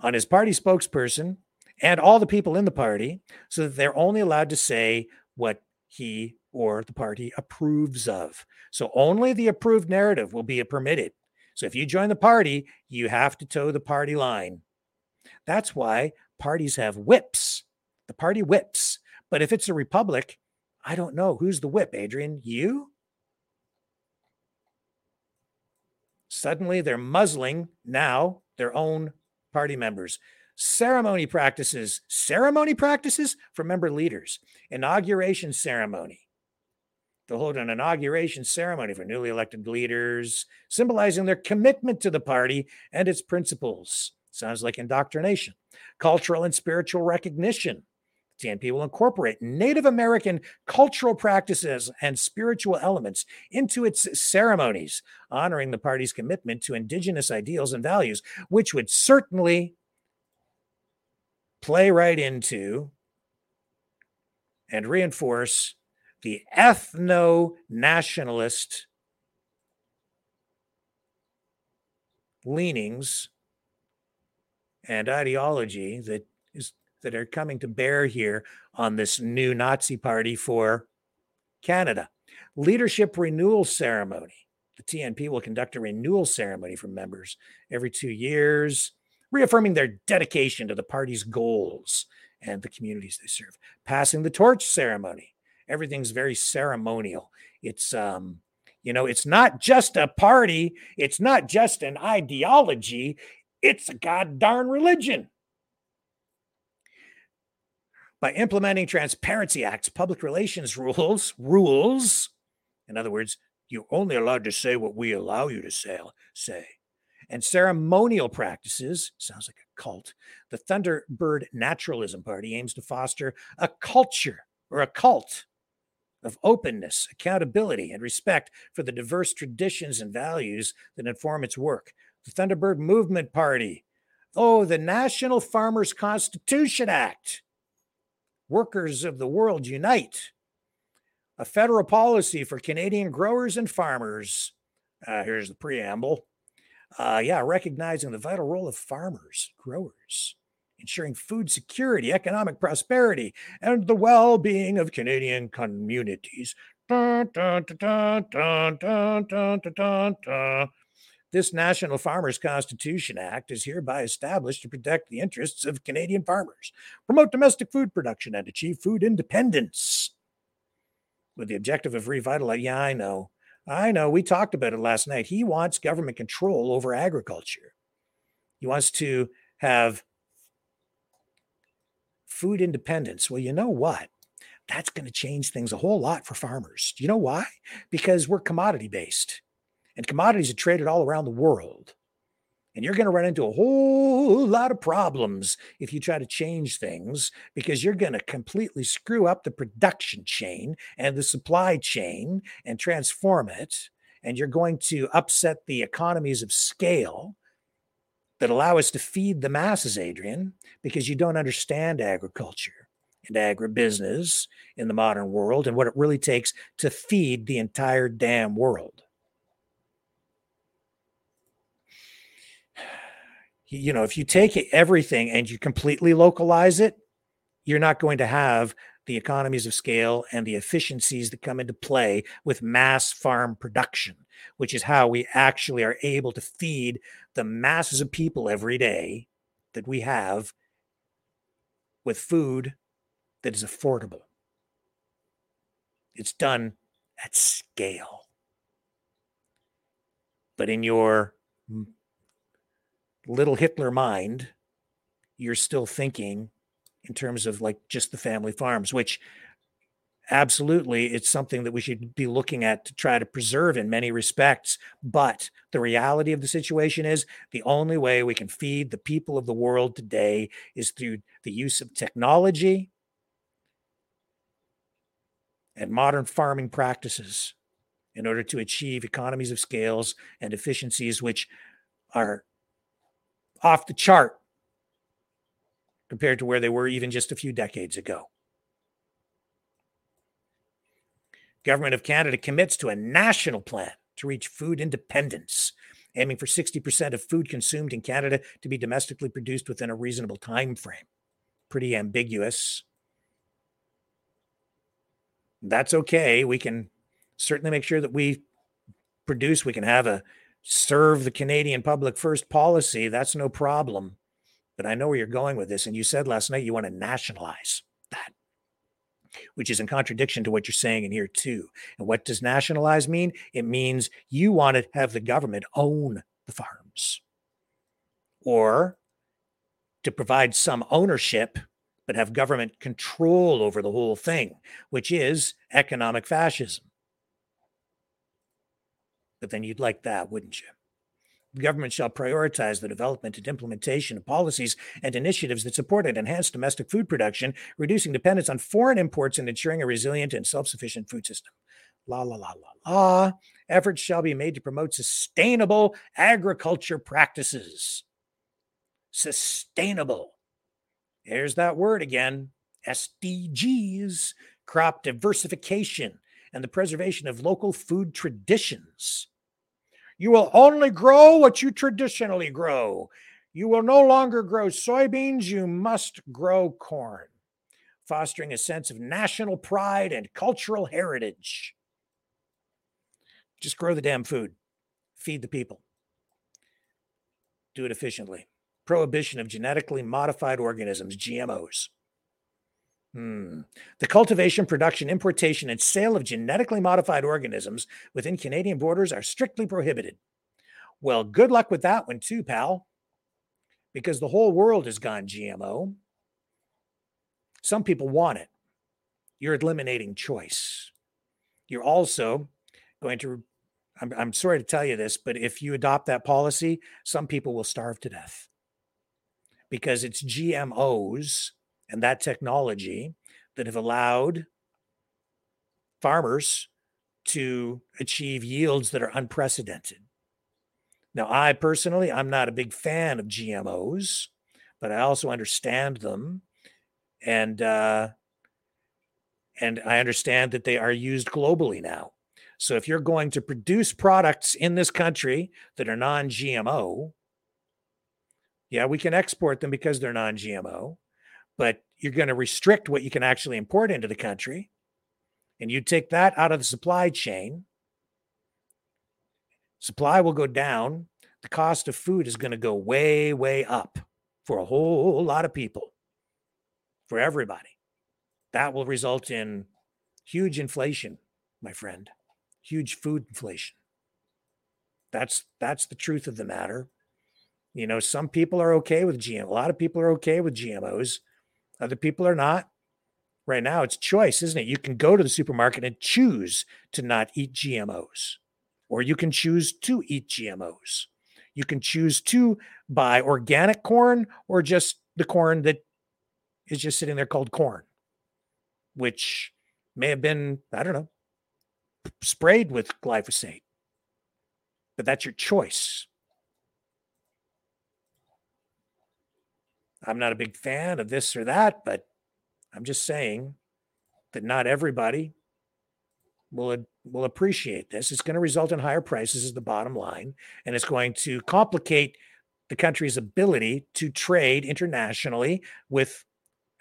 on his party spokesperson and all the people in the party so that they're only allowed to say what he or the party approves of. So only the approved narrative will be permitted. So if you join the party, you have to toe the party line. That's why parties have whips, the party whips. But if it's a republic, I don't know. Who's the whip, Adrian? You? Suddenly they're muzzling now their own party members ceremony practices, ceremony practices for member leaders, inauguration ceremony. They'll hold an inauguration ceremony for newly elected leaders, symbolizing their commitment to the party and its principles. Sounds like indoctrination. Cultural and spiritual recognition. TNP will incorporate Native American cultural practices and spiritual elements into its ceremonies, honoring the party's commitment to Indigenous ideals and values, which would certainly play right into and reinforce the ethno nationalist leanings and ideology that that are coming to bear here on this new Nazi party for Canada. Leadership renewal ceremony. The TNP will conduct a renewal ceremony for members every two years reaffirming their dedication to the party's goals and the communities they serve. Passing the torch ceremony. Everything's very ceremonial. It's um, you know, it's not just a party, it's not just an ideology, it's a god darn religion. By implementing transparency acts, public relations rules, rules, in other words, you're only allowed to say what we allow you to say, say and ceremonial practices. Sounds like a cult. The Thunderbird Naturalism Party aims to foster a culture or a cult of openness, accountability, and respect for the diverse traditions and values that inform its work. The Thunderbird Movement Party. Oh, the National Farmers Constitution Act. Workers of the world unite. A federal policy for Canadian growers and farmers. Uh, here's the preamble. Uh, yeah, recognizing the vital role of farmers, growers, ensuring food security, economic prosperity, and the well being of Canadian communities. Dun, dun, dun, this National Farmers Constitution Act is hereby established to protect the interests of Canadian farmers, promote domestic food production, and achieve food independence. With the objective of revitalizing, yeah, I know, I know we talked about it last night. He wants government control over agriculture. He wants to have food independence. Well, you know what? that's going to change things a whole lot for farmers. Do you know why? Because we're commodity based and commodities are traded all around the world. And you're going to run into a whole lot of problems if you try to change things because you're going to completely screw up the production chain and the supply chain and transform it. And you're going to upset the economies of scale that allow us to feed the masses, Adrian, because you don't understand agriculture and agribusiness in the modern world and what it really takes to feed the entire damn world. You know, if you take everything and you completely localize it, you're not going to have the economies of scale and the efficiencies that come into play with mass farm production, which is how we actually are able to feed the masses of people every day that we have with food that is affordable. It's done at scale. But in your little Hitler mind, you're still thinking in terms of like just the family farms, which absolutely it's something that we should be looking at to try to preserve in many respects. But the reality of the situation is the only way we can feed the people of the world today is through the use of technology and modern farming practices in order to achieve economies of scales and efficiencies which are off the chart compared to where they were even just a few decades ago. Government of Canada commits to a national plan to reach food independence, aiming for 60% of food consumed in Canada to be domestically produced within a reasonable time frame. Pretty ambiguous. That's okay. We can certainly make sure that we produce, we can have a serve the Canadian public first policy, that's no problem. But I know where you're going with this. And you said last night you want to nationalize that, which is in contradiction to what you're saying in here, too. And what does nationalize mean? It means you want to have the government own the farms or to provide some ownership, but have government control over the whole thing, which is economic fascism. But then you'd like that, wouldn't you? The government shall prioritize the development and implementation of policies and initiatives that support and enhance domestic food production, reducing dependence on foreign imports and ensuring a resilient and self sufficient food system. La, la, la, la, la. Efforts shall be made to promote sustainable agriculture practices. Sustainable. There's that word again SDGs, crop diversification, and the preservation of local food traditions. You will only grow what you traditionally grow. You will no longer grow soybeans, you must grow corn, fostering a sense of national pride and cultural heritage. Just grow the damn food, feed the people, do it efficiently. Prohibition of genetically modified organisms, GMOs. Hmm. The cultivation, production, importation, and sale of genetically modified organisms within Canadian borders are strictly prohibited. Well, good luck with that one, too, pal, because the whole world has gone GMO. Some people want it. You're eliminating choice. You're also going to, I'm, I'm sorry to tell you this, but if you adopt that policy, some people will starve to death because it's GMOs and that technology that have allowed farmers to achieve yields that are unprecedented. Now, I personally, I'm not a big fan of GMOs, but I also understand them, and uh, and I understand that they are used globally now. So, if you're going to produce products in this country that are non-GMO, yeah, we can export them because they're non-GMO but you're going to restrict what you can actually import into the country. And you take that out of the supply chain, supply will go down. The cost of food is going to go way, way up for a whole lot of people, for everybody. That will result in huge inflation, my friend, huge food inflation. That's that's the truth of the matter. You know, some people are okay with GM. A lot of people are okay with GMOs. Other people are not. right now it's choice, isn't it? You can go to the supermarket and choose to not eat GMOs, or you can choose to eat GMOs. You can choose to buy organic corn or just the corn that is just sitting there called corn, which may have been, I don't know, sprayed with glyphosate. But that's your choice. I'm not a big fan of this or that, but I'm just saying that not everybody will will appreciate this. It's going to result in higher prices is the bottom line, and it's going to complicate the country's ability to trade internationally with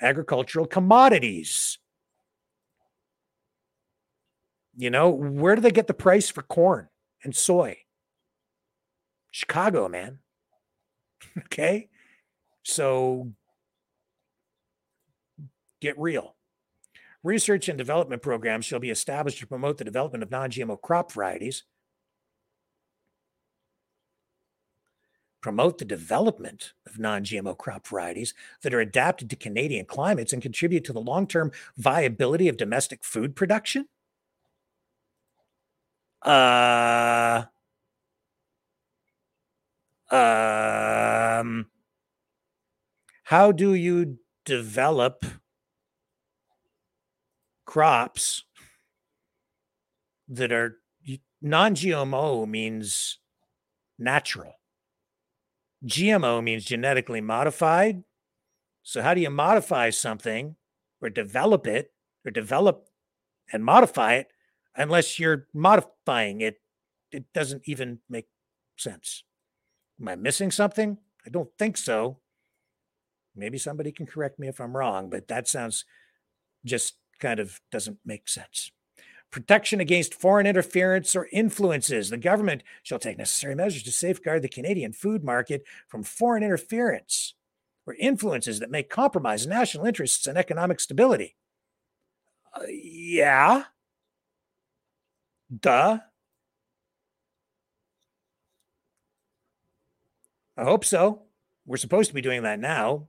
agricultural commodities. You know, where do they get the price for corn and soy? Chicago, man. [LAUGHS] okay? So get real. Research and development programs shall be established to promote the development of non GMO crop varieties. Promote the development of non GMO crop varieties that are adapted to Canadian climates and contribute to the long term viability of domestic food production. Uh, um, how do you develop crops that are non GMO means natural. GMO means genetically modified. So, how do you modify something or develop it or develop and modify it unless you're modifying it? It doesn't even make sense. Am I missing something? I don't think so. Maybe somebody can correct me if I'm wrong, but that sounds just kind of doesn't make sense. Protection against foreign interference or influences. The government shall take necessary measures to safeguard the Canadian food market from foreign interference or influences that may compromise national interests and economic stability. Uh, yeah. Duh. I hope so. We're supposed to be doing that now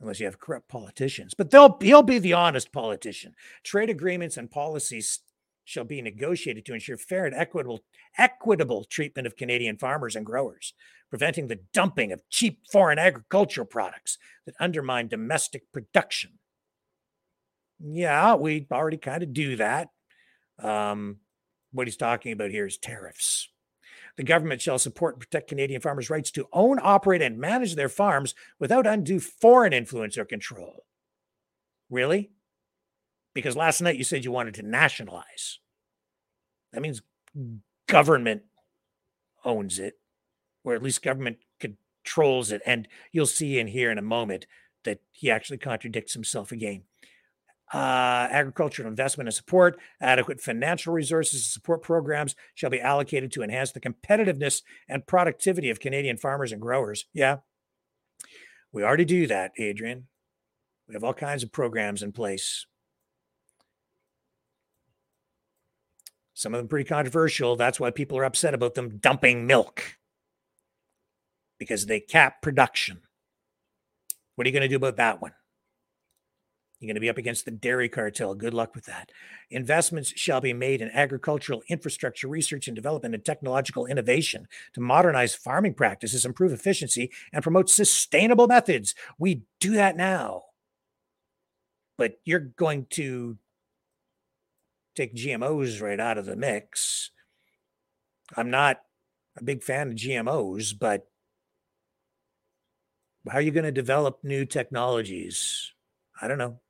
unless you have corrupt politicians. But they'll he'll be the honest politician. Trade agreements and policies shall be negotiated to ensure fair and equitable equitable treatment of Canadian farmers and growers, preventing the dumping of cheap foreign agricultural products that undermine domestic production. Yeah, we already kind of do that. Um, what he's talking about here is tariffs. The government shall support and protect Canadian farmers' rights to own, operate, and manage their farms without undue foreign influence or control. Really? Because last night you said you wanted to nationalize. That means government owns it, or at least government controls it. And you'll see in here in a moment that he actually contradicts himself again uh, agricultural investment and support, adequate financial resources and support programs shall be allocated to enhance the competitiveness and productivity of Canadian farmers and growers. Yeah, we already do that, Adrian. We have all kinds of programs in place. Some of them pretty controversial. That's why people are upset about them dumping milk because they cap production. What are you going to do about that one? You're going to be up against the dairy cartel. Good luck with that. Investments shall be made in agricultural infrastructure, research and development, and technological innovation to modernize farming practices, improve efficiency, and promote sustainable methods. We do that now. But you're going to take GMOs right out of the mix. I'm not a big fan of GMOs, but how are you going to develop new technologies? I don't know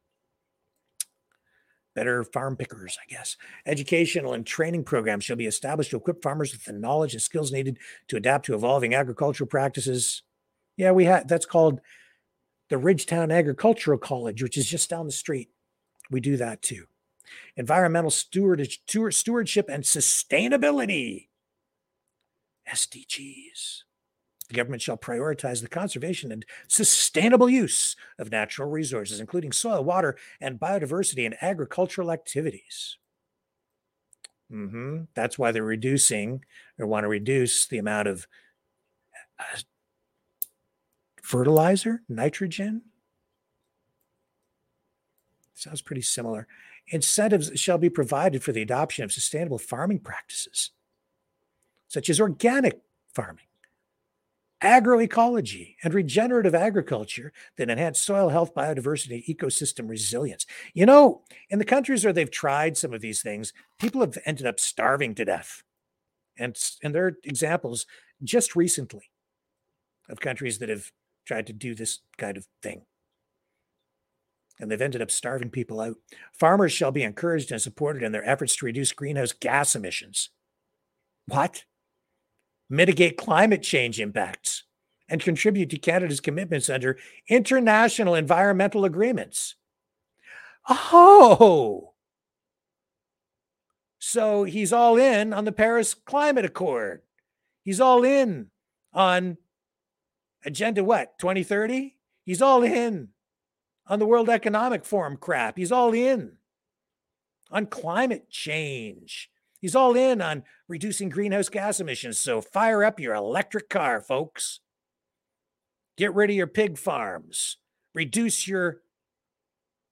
better farm pickers, I guess. Educational and training programs shall be established to equip farmers with the knowledge and skills needed to adapt to evolving agricultural practices. Yeah, we have that's called the Ridgetown Agricultural College, which is just down the street. We do that too. Environmental stewardship and sustainability. SDGs. The government shall prioritize the conservation and sustainable use of natural resources, including soil, water, and biodiversity in agricultural activities. Mm-hmm. That's why they're reducing or want to reduce the amount of uh, fertilizer, nitrogen. Sounds pretty similar. Incentives shall be provided for the adoption of sustainable farming practices, such as organic farming, agroecology, and regenerative agriculture that enhance soil health, biodiversity, ecosystem resilience. You know, in the countries where they've tried some of these things, people have ended up starving to death. And, and there are examples just recently of countries that have tried to do this kind of thing. And they've ended up starving people out. Farmers shall be encouraged and supported in their efforts to reduce greenhouse gas emissions. What? Mitigate climate change impacts and contribute to Canada's commitments under international environmental agreements. Oh, so he's all in on the Paris Climate Accord. He's all in on Agenda what? 2030? He's all in on the World Economic Forum crap. He's all in on climate change. He's all in on reducing greenhouse gas emissions. So fire up your electric car, folks. Get rid of your pig farms. Reduce your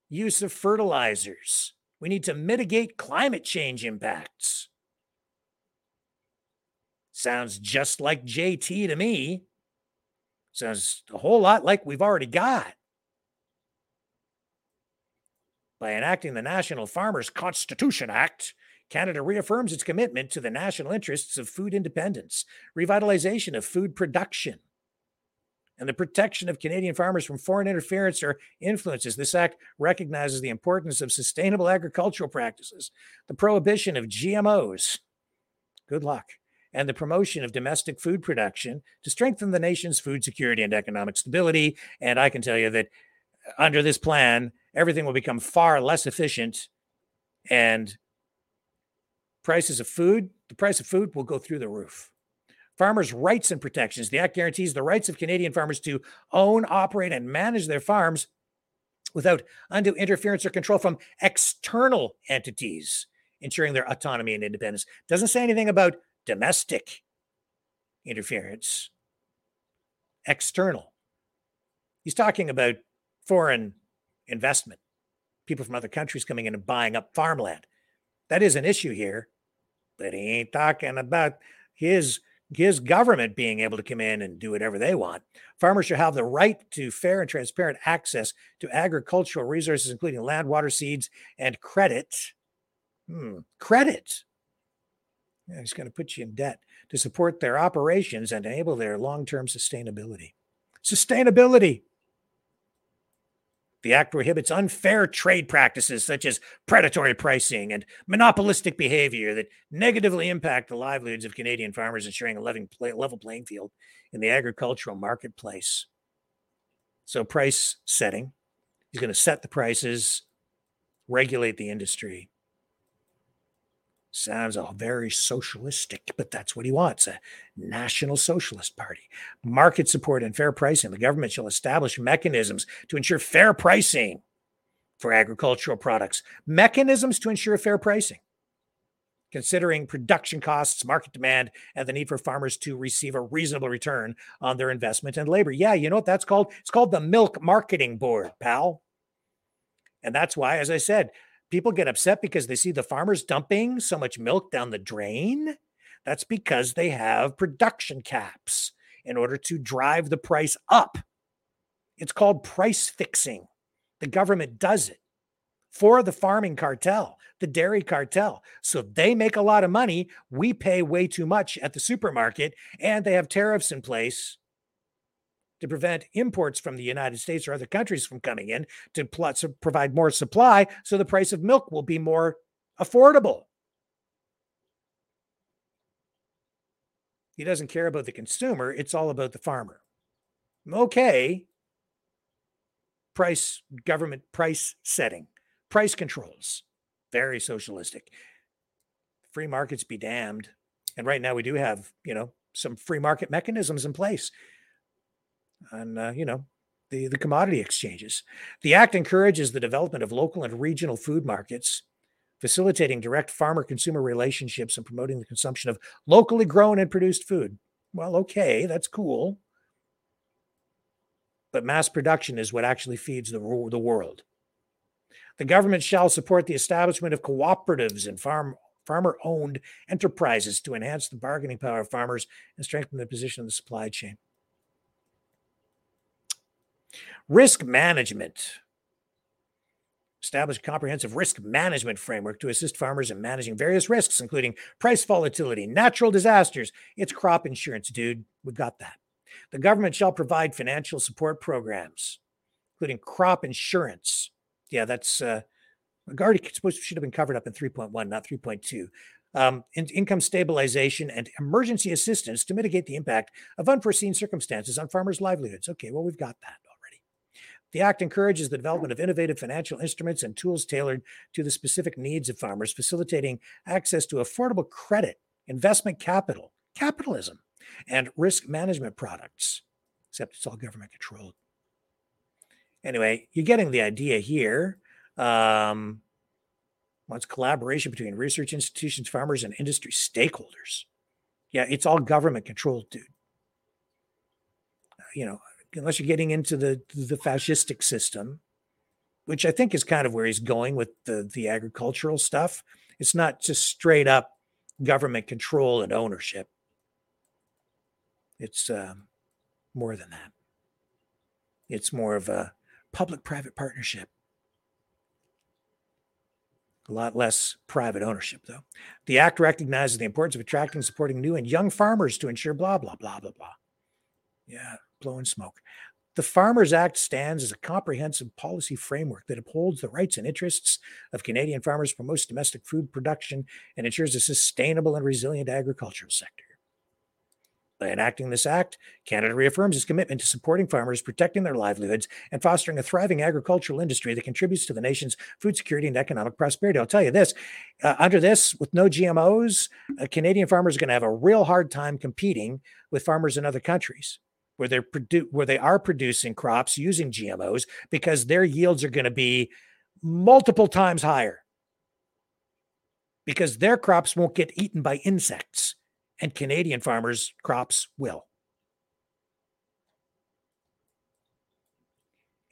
use of fertilizers. We need to mitigate climate change impacts. Sounds just like JT to me. Sounds a whole lot like we've already got. By enacting the National Farmers Constitution Act, Canada reaffirms its commitment to the national interests of food independence, revitalization of food production, and the protection of Canadian farmers from foreign interference or influences. This act recognizes the importance of sustainable agricultural practices, the prohibition of GMOs. Good luck. And the promotion of domestic food production to strengthen the nation's food security and economic stability. And I can tell you that under this plan, everything will become far less efficient and prices of food, the price of food will go through the roof. Farmers' rights and protections. The Act guarantees the rights of Canadian farmers to own, operate, and manage their farms without undue interference or control from external entities, ensuring their autonomy and independence. Doesn't say anything about domestic interference, external. He's talking about foreign investment, people from other countries coming in and buying up farmland. That is an issue here, but he ain't talking about his his government being able to come in and do whatever they want. Farmers should have the right to fair and transparent access to agricultural resources, including land, water, seeds, and credit. Hmm, credit. Yeah, he's going to put you in debt to support their operations and enable their long term sustainability. Sustainability. The act prohibits unfair trade practices such as predatory pricing and monopolistic behavior that negatively impact the livelihoods of Canadian farmers, ensuring a level playing field in the agricultural marketplace. So, price setting, he's going to set the prices, regulate the industry. Sounds all very socialistic, but that's what he wants a national socialist party. Market support and fair pricing. The government shall establish mechanisms to ensure fair pricing for agricultural products, mechanisms to ensure fair pricing, considering production costs, market demand, and the need for farmers to receive a reasonable return on their investment and labor. Yeah, you know what that's called? It's called the Milk Marketing Board, pal. And that's why, as I said, people get upset because they see the farmers dumping so much milk down the drain. That's because they have production caps in order to drive the price up. It's called price fixing. The government does it for the farming cartel, the dairy cartel. So they make a lot of money. We pay way too much at the supermarket, and they have tariffs in place to prevent imports from the United States or other countries from coming in to provide more supply so the price of milk will be more affordable. He doesn't care about the consumer, it's all about the farmer. Okay. Price government price setting, price controls, very socialistic. Free markets be damned. And right now we do have, you know, some free market mechanisms in place on uh, you know the the commodity exchanges. The act encourages the development of local and regional food markets, facilitating direct farmer consumer relationships and promoting the consumption of locally grown and produced food. Well, okay, that's cool. But mass production is what actually feeds the, the world. The government shall support the establishment of cooperatives and farm farmer owned enterprises to enhance the bargaining power of farmers and strengthen the position of the supply chain. Risk management. Establish a comprehensive risk management framework to assist farmers in managing various risks, including price volatility, natural disasters. It's crop insurance, dude. We've got that. The government shall provide financial support programs, including crop insurance. Yeah, that's uh, already supposed should have been covered up in 3.1, not 3.2. Um, in, income stabilization and emergency assistance to mitigate the impact of unforeseen circumstances on farmers' livelihoods. Okay, well, we've got that. The Act encourages the development of innovative financial instruments and tools tailored to the specific needs of farmers, facilitating access to affordable credit, investment capital, capitalism, and risk management products, except it's all government controlled. Anyway, you're getting the idea here. Um, wants collaboration between research institutions, farmers, and industry stakeholders. Yeah, it's all government controlled, dude. You know, unless you're getting into the the fascistic system, which I think is kind of where he's going with the the agricultural stuff. It's not just straight up government control and ownership. It's um, more than that. It's more of a public private partnership. A lot less private ownership, though. The act recognizes the importance of attracting supporting new and young farmers to ensure blah, blah, blah, blah, blah. Yeah, blowing smoke. The Farmers Act stands as a comprehensive policy framework that upholds the rights and interests of Canadian farmers, promotes domestic food production, and ensures a sustainable and resilient agricultural sector. By enacting this act, Canada reaffirms its commitment to supporting farmers, protecting their livelihoods, and fostering a thriving agricultural industry that contributes to the nation's food security and economic prosperity. I'll tell you this uh, under this, with no GMOs, uh, Canadian farmers are going to have a real hard time competing with farmers in other countries where they're produ- where they are producing crops using GMOs because their yields are going to be multiple times higher because their crops won't get eaten by insects and Canadian farmers' crops will.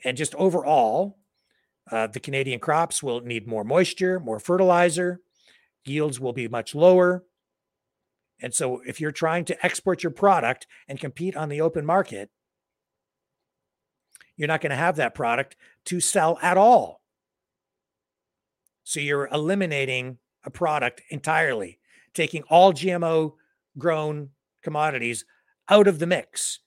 And just overall, uh, the Canadian crops will need more moisture, more fertilizer, yields will be much lower. And so, if you're trying to export your product and compete on the open market, you're not going to have that product to sell at all. So, you're eliminating a product entirely, taking all GMO grown commodities out of the mix.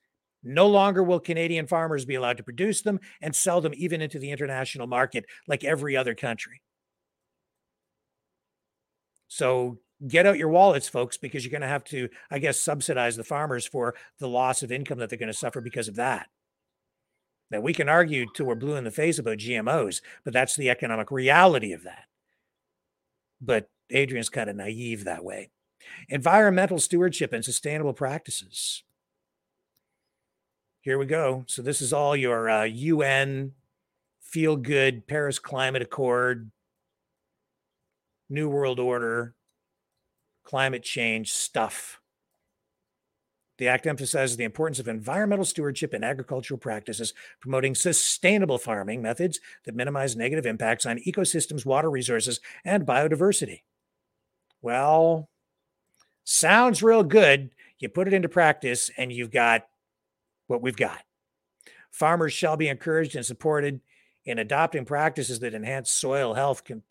No longer will Canadian farmers be allowed to produce them and sell them even into the international market like every other country. So get out your wallets, folks, because you're going to have to, I guess, subsidize the farmers for the loss of income that they're going to suffer because of that. Now, we can argue till we're blue in the face about GMOs, but that's the economic reality of that. But Adrian's kind of naive that way. Environmental stewardship and sustainable practices. Here we go. So, this is all your uh, UN feel good Paris Climate Accord, New World Order, climate change stuff. The Act emphasizes the importance of environmental stewardship and agricultural practices, promoting sustainable farming methods that minimize negative impacts on ecosystems, water resources, and biodiversity. Well, sounds real good. You put it into practice, and you've got what we've got. Farmers shall be encouraged and supported in adopting practices that enhance soil health, can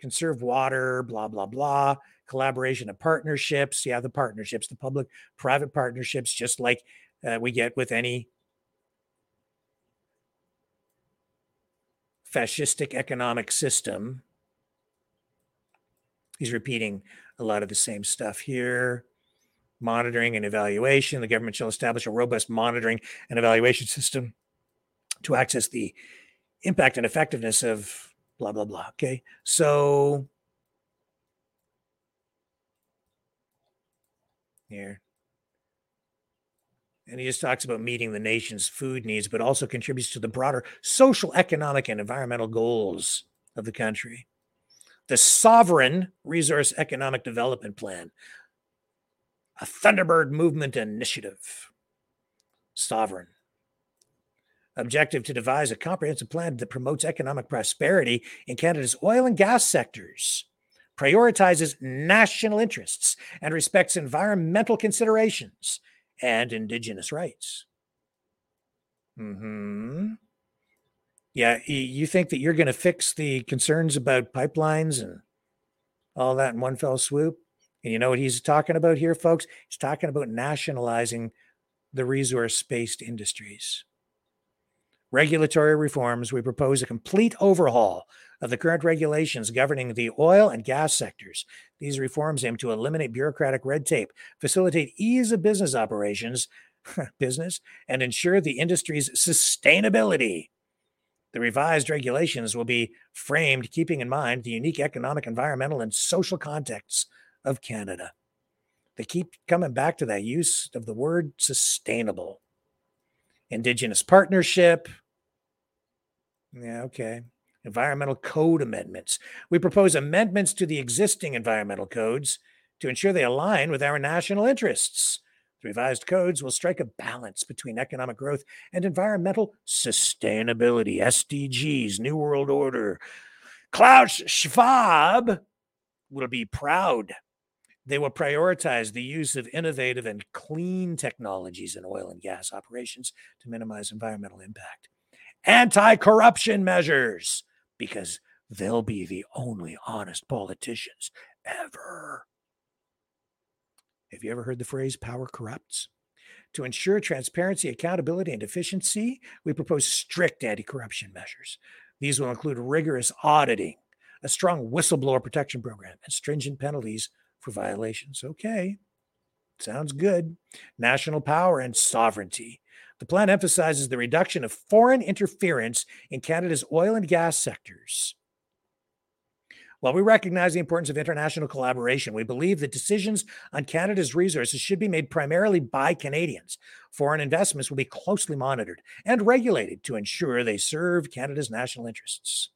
conserve water, blah, blah, blah, collaboration of partnerships. Yeah, the partnerships, the public private partnerships, just like uh, we get with any fascistic economic system. He's repeating a lot of the same stuff here. Monitoring and evaluation. The government shall establish a robust monitoring and evaluation system to access the impact and effectiveness of blah, blah, blah. Okay. So here. And he just talks about meeting the nation's food needs, but also contributes to the broader social, economic, and environmental goals of the country the Sovereign Resource Economic Development Plan, a Thunderbird Movement Initiative. Sovereign. objective to devise a comprehensive plan that promotes economic prosperity in Canada's oil and gas sectors, prioritizes national interests, and respects environmental considerations and Indigenous rights. Hmm. Yeah, you think that you're going to fix the concerns about pipelines and all that in one fell swoop? And you know what he's talking about here, folks? He's talking about nationalizing the resource based industries. Regulatory reforms, we propose a complete overhaul of the current regulations governing the oil and gas sectors. These reforms aim to eliminate bureaucratic red tape, facilitate ease of business operations, [LAUGHS] business, and ensure the industry's sustainability. The revised regulations will be framed keeping in mind the unique economic, environmental, and social contexts of Canada. They keep coming back to that use of the word sustainable. Indigenous partnership. Yeah, okay. Environmental code amendments. We propose amendments to the existing environmental codes to ensure they align with our national interests. The revised codes will strike a balance between economic growth and environmental sustainability, SDGs, New World Order. Klaus Schwab will be proud. They will prioritize the use of innovative and clean technologies in oil and gas operations to minimize environmental impact. Anti corruption measures, because they'll be the only honest politicians ever. Have you ever heard the phrase power corrupts? To ensure transparency, accountability, and efficiency, we propose strict anti corruption measures. These will include rigorous auditing, a strong whistleblower protection program, and stringent penalties for violations. Okay, sounds good. National power and sovereignty. The plan emphasizes the reduction of foreign interference in Canada's oil and gas sectors. While we recognize the importance of international collaboration, we believe that decisions on Canada's resources should be made primarily by Canadians. Foreign investments will be closely monitored and regulated to ensure they serve Canada's national interests.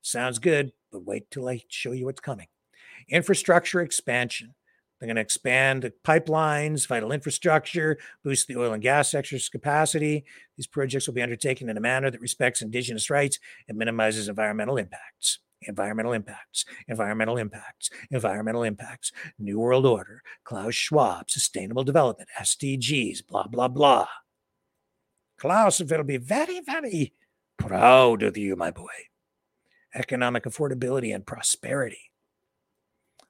Sounds good, but wait till I show you what's coming. Infrastructure expansion. They're going to expand pipelines, vital infrastructure, boost the oil and gas sector's capacity. These projects will be undertaken in a manner that respects Indigenous rights and minimizes environmental impacts environmental impacts, environmental impacts, environmental impacts, New World Order, Klaus Schwab, Sustainable Development, SDGs, blah, blah, blah. Klaus will be very, very proud of you, my boy. Economic affordability and prosperity.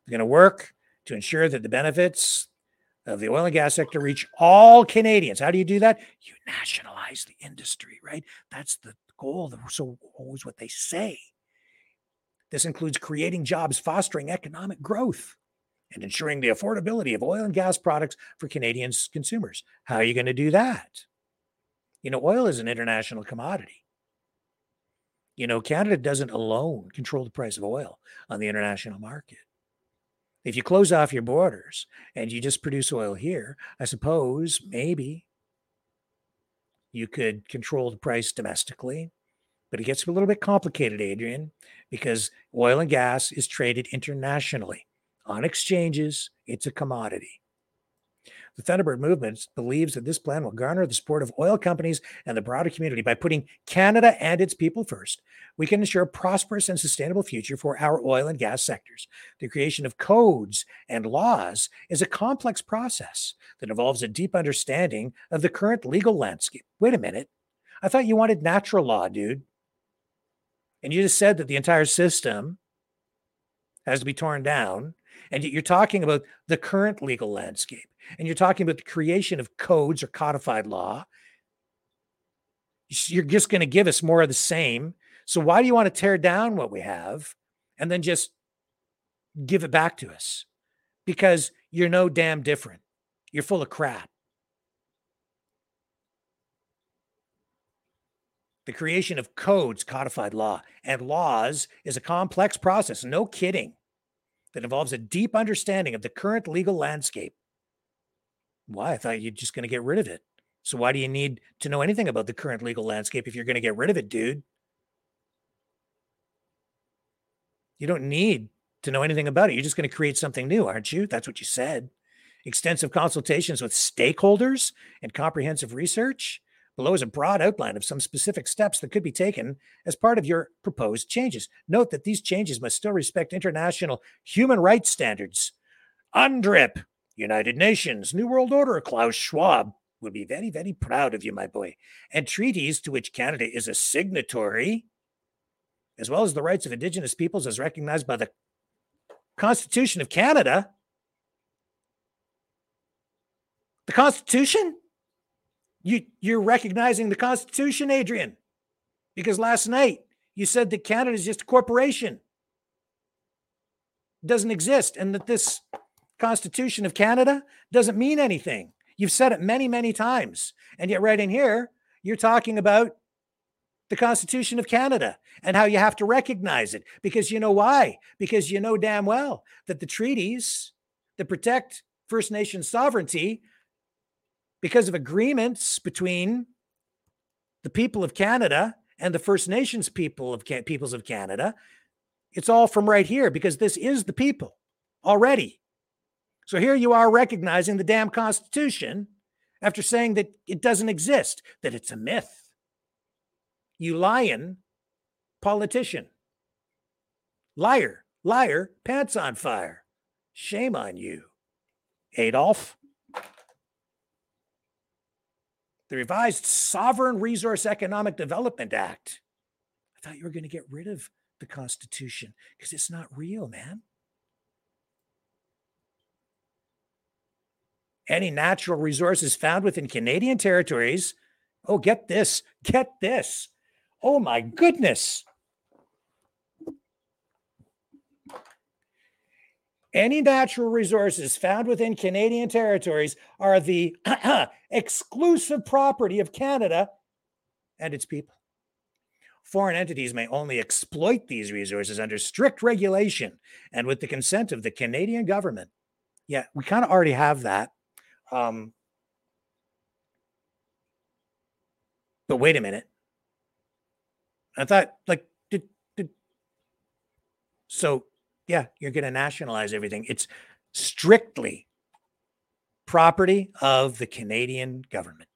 We're going to work to ensure that the benefits of the oil and gas sector reach all Canadians. How do you do that? You nationalize the industry, right? That's the goal. So always what they say. This includes creating jobs, fostering economic growth, and ensuring the affordability of oil and gas products for Canadian consumers. How are you going to do that? You know, oil is an international commodity. You know, Canada doesn't alone control the price of oil on the international market. If you close off your borders and you just produce oil here, I suppose maybe you could control the price domestically but it gets a little bit complicated, Adrian, because oil and gas is traded internationally on exchanges. It's a commodity. The Thunderbird movement believes that this plan will garner the support of oil companies and the broader community by putting Canada and its people first. We can ensure a prosperous and sustainable future for our oil and gas sectors. The creation of codes and laws is a complex process that involves a deep understanding of the current legal landscape. Wait a minute. I thought you wanted natural law, dude. And you just said that the entire system has to be torn down. And you're talking about the current legal landscape. And you're talking about the creation of codes or codified law. You're just going to give us more of the same. So why do you want to tear down what we have and then just give it back to us? Because you're no damn different. You're full of crap. The creation of codes, codified law, and laws is a complex process, no kidding, that involves a deep understanding of the current legal landscape. Why? I thought you're just going to get rid of it. So, why do you need to know anything about the current legal landscape if you're going to get rid of it, dude? You don't need to know anything about it. You're just going to create something new, aren't you? That's what you said. Extensive consultations with stakeholders and comprehensive research Below is a broad outline of some specific steps that could be taken as part of your proposed changes. Note that these changes must still respect international human rights standards. UNDRIP, United Nations, New World Order, Klaus Schwab would be very, very proud of you, my boy. And treaties to which Canada is a signatory, as well as the rights of Indigenous peoples as recognized by the Constitution of Canada. The Constitution? You you're recognizing the Constitution, Adrian, because last night you said that Canada is just a corporation, doesn't exist, and that this Constitution of Canada doesn't mean anything. You've said it many, many times, and yet right in here you're talking about the Constitution of Canada and how you have to recognize it because you know why? Because you know damn well that the treaties that protect First Nation sovereignty because of agreements between the people of Canada and the First Nations people of Ca- peoples of Canada. It's all from right here because this is the people already. So here you are recognizing the damn Constitution after saying that it doesn't exist, that it's a myth. You lying politician. Liar, liar, pants on fire. Shame on you, Adolf. The revised Sovereign Resource Economic Development Act. I thought you were going to get rid of the Constitution because it's not real, man. Any natural resources found within Canadian territories. Oh, get this, get this. Oh my goodness. Any natural resources found within Canadian territories are the [CLEARS THROAT] exclusive property of Canada and its people. Foreign entities may only exploit these resources under strict regulation and with the consent of the Canadian government. Yeah, we kind of already have that. Um, but wait a minute. I thought, like, did, did so yeah, you're going to nationalize everything. It's strictly property of the Canadian government,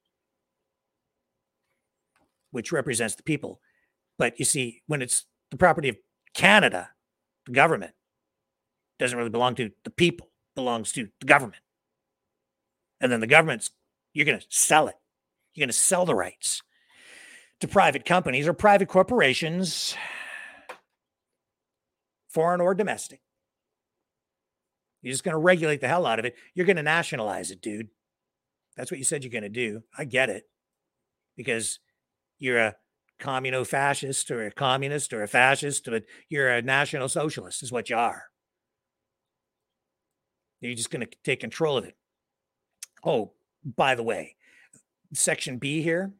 which represents the people. But you see, when it's the property of Canada, the government doesn't really belong to the people, belongs to the government. And then the government's, you're going to sell it. You're going to sell the rights to private companies or private corporations foreign or domestic. You're just going to regulate the hell out of it. You're going to nationalize it, dude. That's what you said you're going to do. I get it. Because you're a communo fascist or a communist or a fascist, but you're a national socialist, is what you are. You're just going to take control of it. Oh, by the way, section B here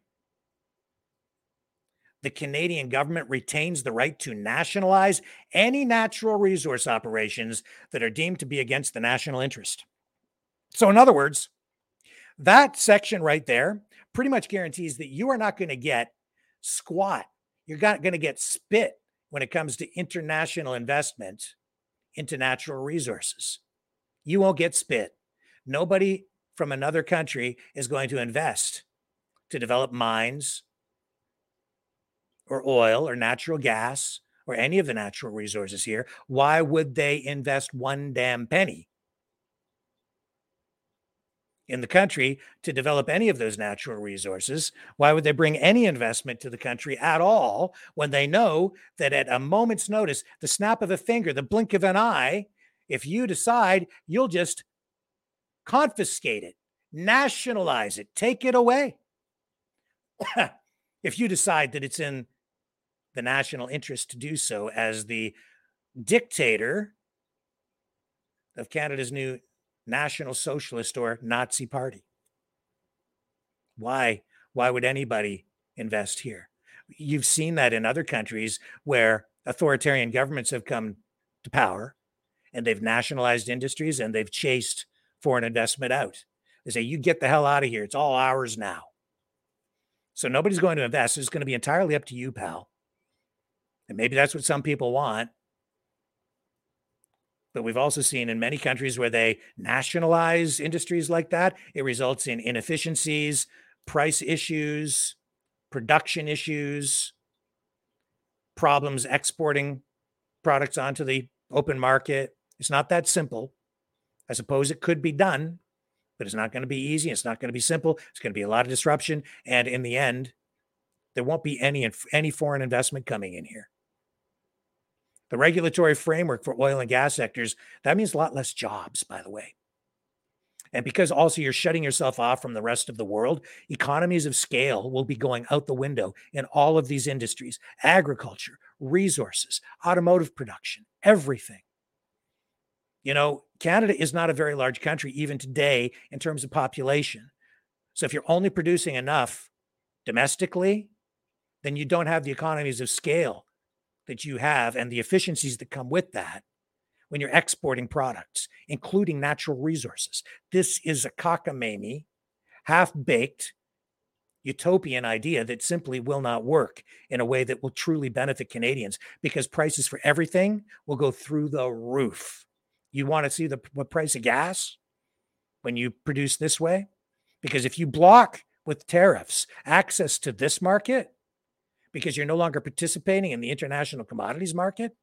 the Canadian government retains the right to nationalize any natural resource operations that are deemed to be against the national interest. So, in other words, that section right there pretty much guarantees that you are not going to get squat. You're not going to get spit when it comes to international investment into natural resources. You won't get spit. Nobody from another country is going to invest to develop mines, or oil or natural gas or any of the natural resources here, why would they invest one damn penny in the country to develop any of those natural resources? Why would they bring any investment to the country at all when they know that at a moment's notice, the snap of a finger, the blink of an eye, if you decide, you'll just confiscate it, nationalize it, take it away? [COUGHS] if you decide that it's in the national interest to do so as the dictator of Canada's new National Socialist or Nazi Party. Why? Why would anybody invest here? You've seen that in other countries where authoritarian governments have come to power and they've nationalized industries and they've chased foreign investment out. They say, you get the hell out of here. It's all ours now. So nobody's going to invest. It's going to be entirely up to you, pal. And maybe that's what some people want. But we've also seen in many countries where they nationalize industries like that, it results in inefficiencies, price issues, production issues, problems exporting products onto the open market. It's not that simple. I suppose it could be done, but it's not going to be easy. It's not going to be simple. It's going to be a lot of disruption. And in the end, there won't be any any foreign investment coming in here. The regulatory framework for oil and gas sectors, that means a lot less jobs, by the way. And because also you're shutting yourself off from the rest of the world, economies of scale will be going out the window in all of these industries agriculture, resources, automotive production, everything. You know, Canada is not a very large country, even today, in terms of population. So if you're only producing enough domestically, then you don't have the economies of scale that you have and the efficiencies that come with that when you're exporting products, including natural resources. This is a cockamamie, half baked utopian idea that simply will not work in a way that will truly benefit Canadians because prices for everything will go through the roof. You want to see the price of gas when you produce this way? Because if you block with tariffs access to this market because you're no longer participating in the international commodities market,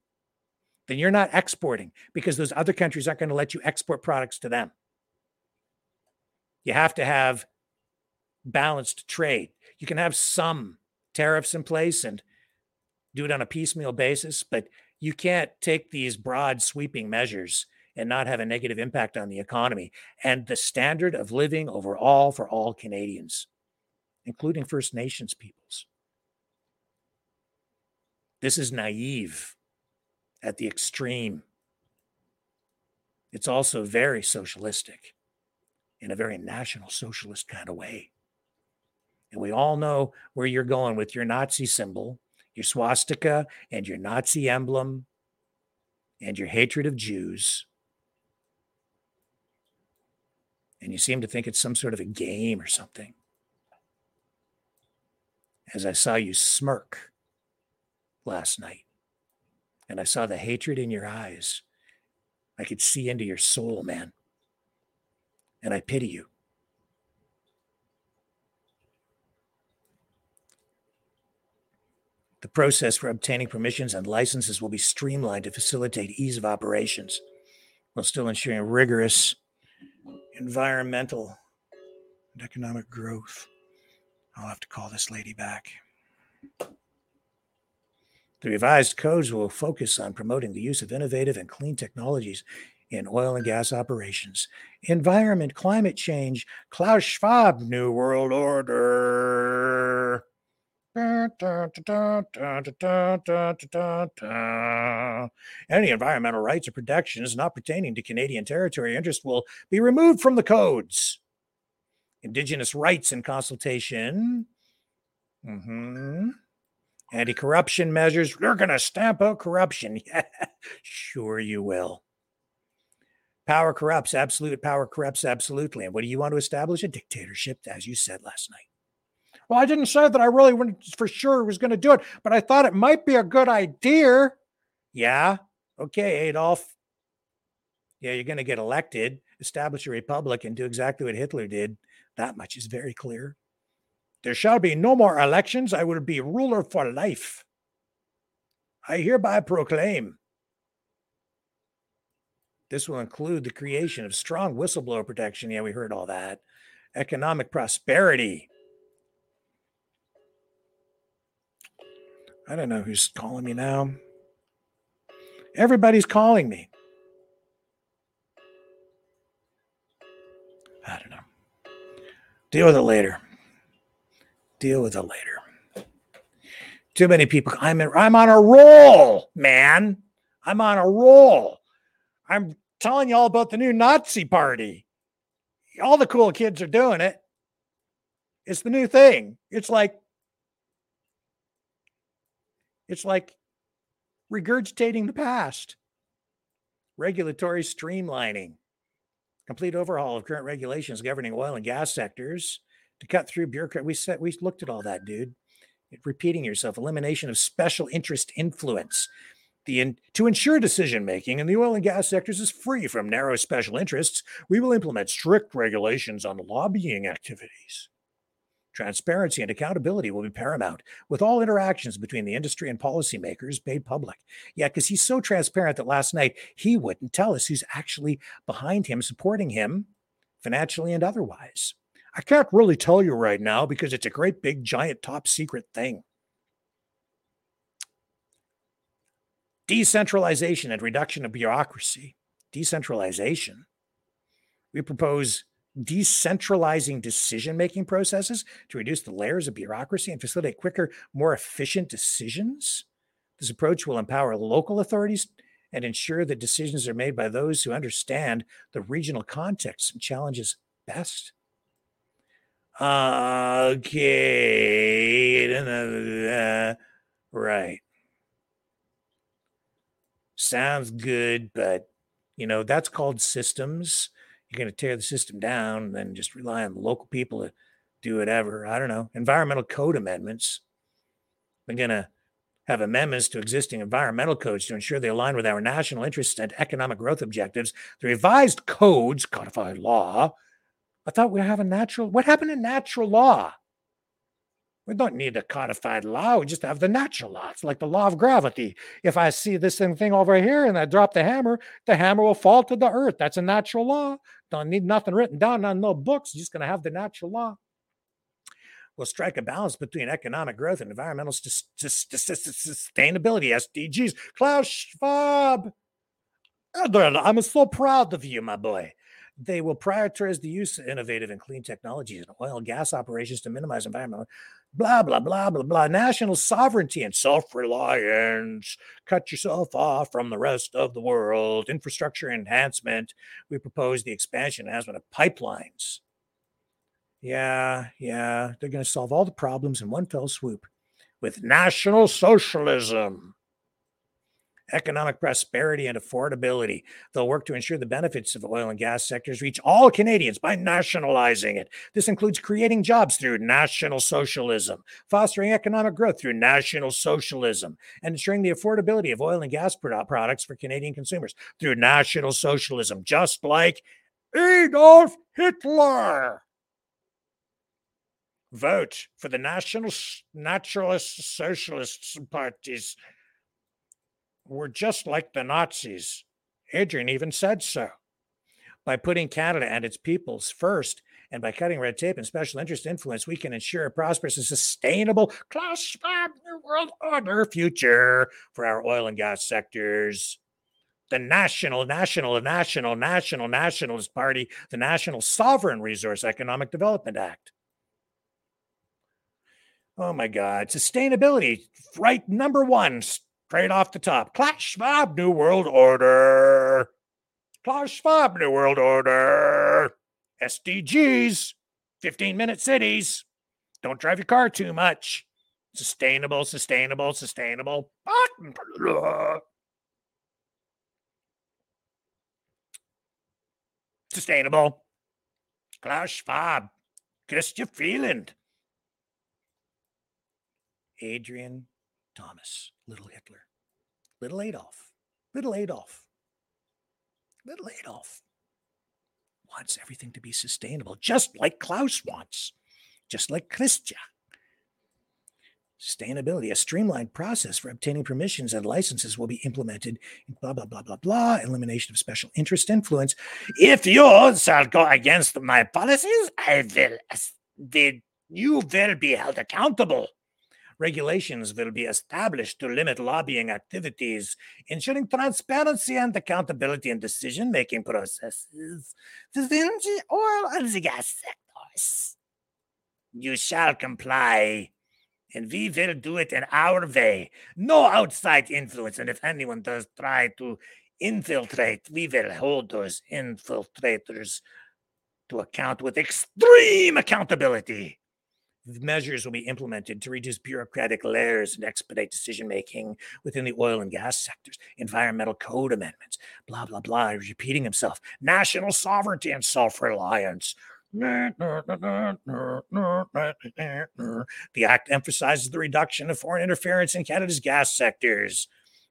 then you're not exporting because those other countries aren't going to let you export products to them. You have to have balanced trade. You can have some tariffs in place and do it on a piecemeal basis, but you can't take these broad sweeping measures and not have a negative impact on the economy and the standard of living overall for all Canadians, including First Nations peoples. This is naive at the extreme. It's also very socialistic in a very national socialist kind of way. And we all know where you're going with your Nazi symbol, your swastika, and your Nazi emblem, and your hatred of Jews. And you seem to think it's some sort of a game or something. As I saw you smirk last night, and I saw the hatred in your eyes. I could see into your soul, man. And I pity you. The process for obtaining permissions and licenses will be streamlined to facilitate ease of operations while still ensuring rigorous environmental and economic growth. I'll have to call this lady back. The revised codes will focus on promoting the use of innovative and clean technologies in oil and gas operations. Environment, climate change, Klaus Schwab, New World Order. Any environmental rights or protections not pertaining to Canadian territory or interest will be removed from the codes. Indigenous rights and consultation. Mhm. Anti corruption measures. We're going to stamp out corruption. [LAUGHS] Yeah, sure you will. Power corrupts. Absolute power corrupts absolutely. And what do you want to establish? A dictatorship, as you said last night. Well, I didn't say that I really for sure was going to do it, but I thought it might be a good idea. Yeah. Okay, Adolf. Yeah, you're going to get elected, establish a republic, and do exactly what Hitler did. That much is very clear. There shall be no more elections. I will be ruler for life. I hereby proclaim. This will include the creation of strong whistleblower protection. Yeah, we heard all that. Economic prosperity. I don't know who's calling me now. Everybody's calling me. I don't know. Deal with it later. Deal with it later. Too many people. I'm in, I'm on a roll, man. I'm on a roll. I'm telling you all about the new Nazi party. All the cool kids are doing it. It's the new thing. It's like it's like regurgitating the past. Regulatory streamlining. Complete overhaul of current regulations governing oil and gas sectors to cut through bureaucrat. We said we looked at all that, dude. Repeating yourself. Elimination of special interest influence. The in, to ensure decision making in the oil and gas sectors is free from narrow special interests, we will implement strict regulations on lobbying activities Transparency and accountability will be paramount, with all interactions between the industry and policymakers made public. Yeah, because he's so transparent that last night he wouldn't tell us who's actually behind him, supporting him financially and otherwise. I can't really tell you right now because it's a great big giant top secret thing. Decentralization and reduction of bureaucracy. Decentralization. We propose decentralizing decision making processes to reduce the layers of bureaucracy and facilitate quicker, more efficient decisions. This approach will empower local authorities and ensure that decisions are made by those who understand the regional context and challenges best. Okay. [LAUGHS] Right. Sounds good, but you know, that's called systems. You're going to tear the system down and then just rely on the local people to do whatever. I don't know. Environmental code amendments. We're going to have amendments to existing environmental codes to ensure they align with our national interests and economic growth objectives. The revised codes, codified law. I thought we have a natural. What happened to natural law? We don't need a codified law. We just have the natural law. It's like the law of gravity. If I see this thing over here and I drop the hammer, the hammer will fall to the earth. That's a natural law. Don't need nothing written down on no books. Just going to have the natural law. We'll strike a balance between economic growth and environmental sus- sus- sus- sustainability, SDGs. Klaus Schwab. I'm so proud of you, my boy. They will prioritize the use of innovative and clean technologies in oil and gas operations to minimize environmental blah, blah, blah, blah, blah. National sovereignty and self reliance. Cut yourself off from the rest of the world. Infrastructure enhancement. We propose the expansion and enhancement of pipelines. Yeah, yeah. They're going to solve all the problems in one fell swoop with National Socialism economic prosperity and affordability. They'll work to ensure the benefits of the oil and gas sectors reach all Canadians by nationalizing it. This includes creating jobs through national socialism, fostering economic growth through national socialism, and ensuring the affordability of oil and gas products for Canadian consumers through national socialism, just like Adolf Hitler. Vote for the National Naturalist Socialist parties we're just like the Nazis. Adrian even said so. By putting Canada and its peoples first, and by cutting red tape and special interest influence, we can ensure a prosperous and sustainable class new world order future for our oil and gas sectors. The National, National, National, National, Nationalist Party, the National Sovereign Resource Economic Development Act. Oh my God. Sustainability, right number one, Straight off the top. Klaus Schwab New World Order. Klaus Schwab New World Order. SDGs. 15 minute cities. Don't drive your car too much. Sustainable, sustainable, sustainable. Sustainable. Klaus Schwab. Chrystia Freeland. Adrian Thomas, little Hitler, little Adolf, little Adolf, little Adolf wants everything to be sustainable, just like Klaus wants, just like Chrystia. Sustainability, a streamlined process for obtaining permissions and licenses will be implemented in blah, blah, blah, blah, blah, elimination of special interest influence. If you shall go against my policies, I will, the, you will be held accountable regulations will be established to limit lobbying activities, ensuring transparency and accountability in decision making processes the oil and the gas sectors. You shall comply, and we will do it in our way. No outside influence, and if anyone does try to infiltrate, we will hold those infiltrators to account with extreme accountability measures will be implemented to reduce bureaucratic layers and expedite decision making within the oil and gas sectors, environmental code amendments, blah, blah, blah. He's repeating himself. National sovereignty and self reliance. The act emphasizes the reduction of foreign interference in Canada's gas sectors.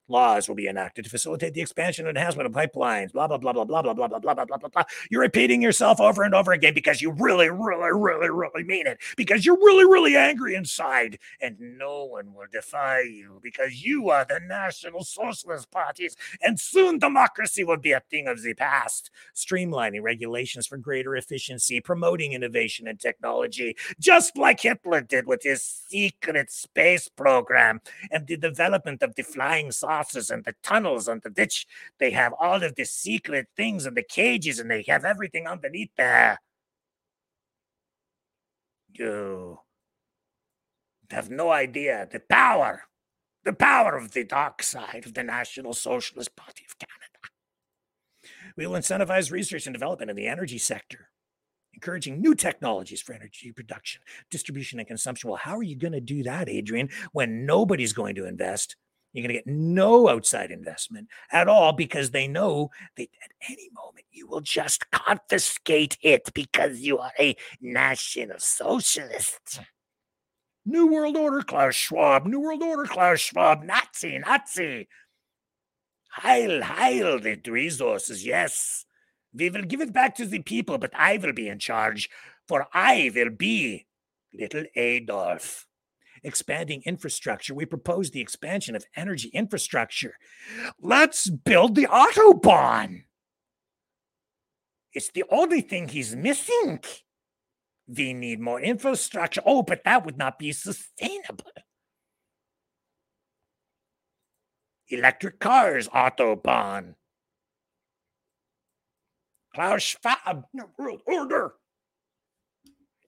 Laws will be enacted to facilitate the expansion and enhancement of pipelines. Blah blah blah blah blah blah blah blah blah blah blah blah blah. You're repeating yourself over and over again because you really, really, really, really mean it. Because you're really, really angry inside, and no one will defy you because you are the National Socialist parties, and soon democracy will be a thing of the past. Streamlining regulations for greater efficiency, promoting innovation and technology, just like Hitler did with his secret space program and the development of the flying saucers and the tunnels and the ditch. They have all of the secret things and the cages, and they have everything underneath there. You have no idea the power, the power of the dark side of the National Socialist Party of Canada. We will incentivize research and development in the energy sector, encouraging new technologies for energy production, distribution, and consumption. Well, how are you going to do that, Adrian, when nobody's going to invest? You're going to get no outside investment at all because they know that at any moment you will just confiscate it because you are a national socialist. Hmm. New World Order, Klaus Schwab. New World Order, Klaus Schwab. Nazi, Nazi. Heil, heil the resources. Yes. We will give it back to the people, but I will be in charge, for I will be little Adolf. Expanding infrastructure. We propose the expansion of energy infrastructure. Let's build the Autobahn. It's the only thing he's missing. We need more infrastructure. Oh, but that would not be sustainable. Electric cars, Autobahn. Klaus Schwab, New World Order.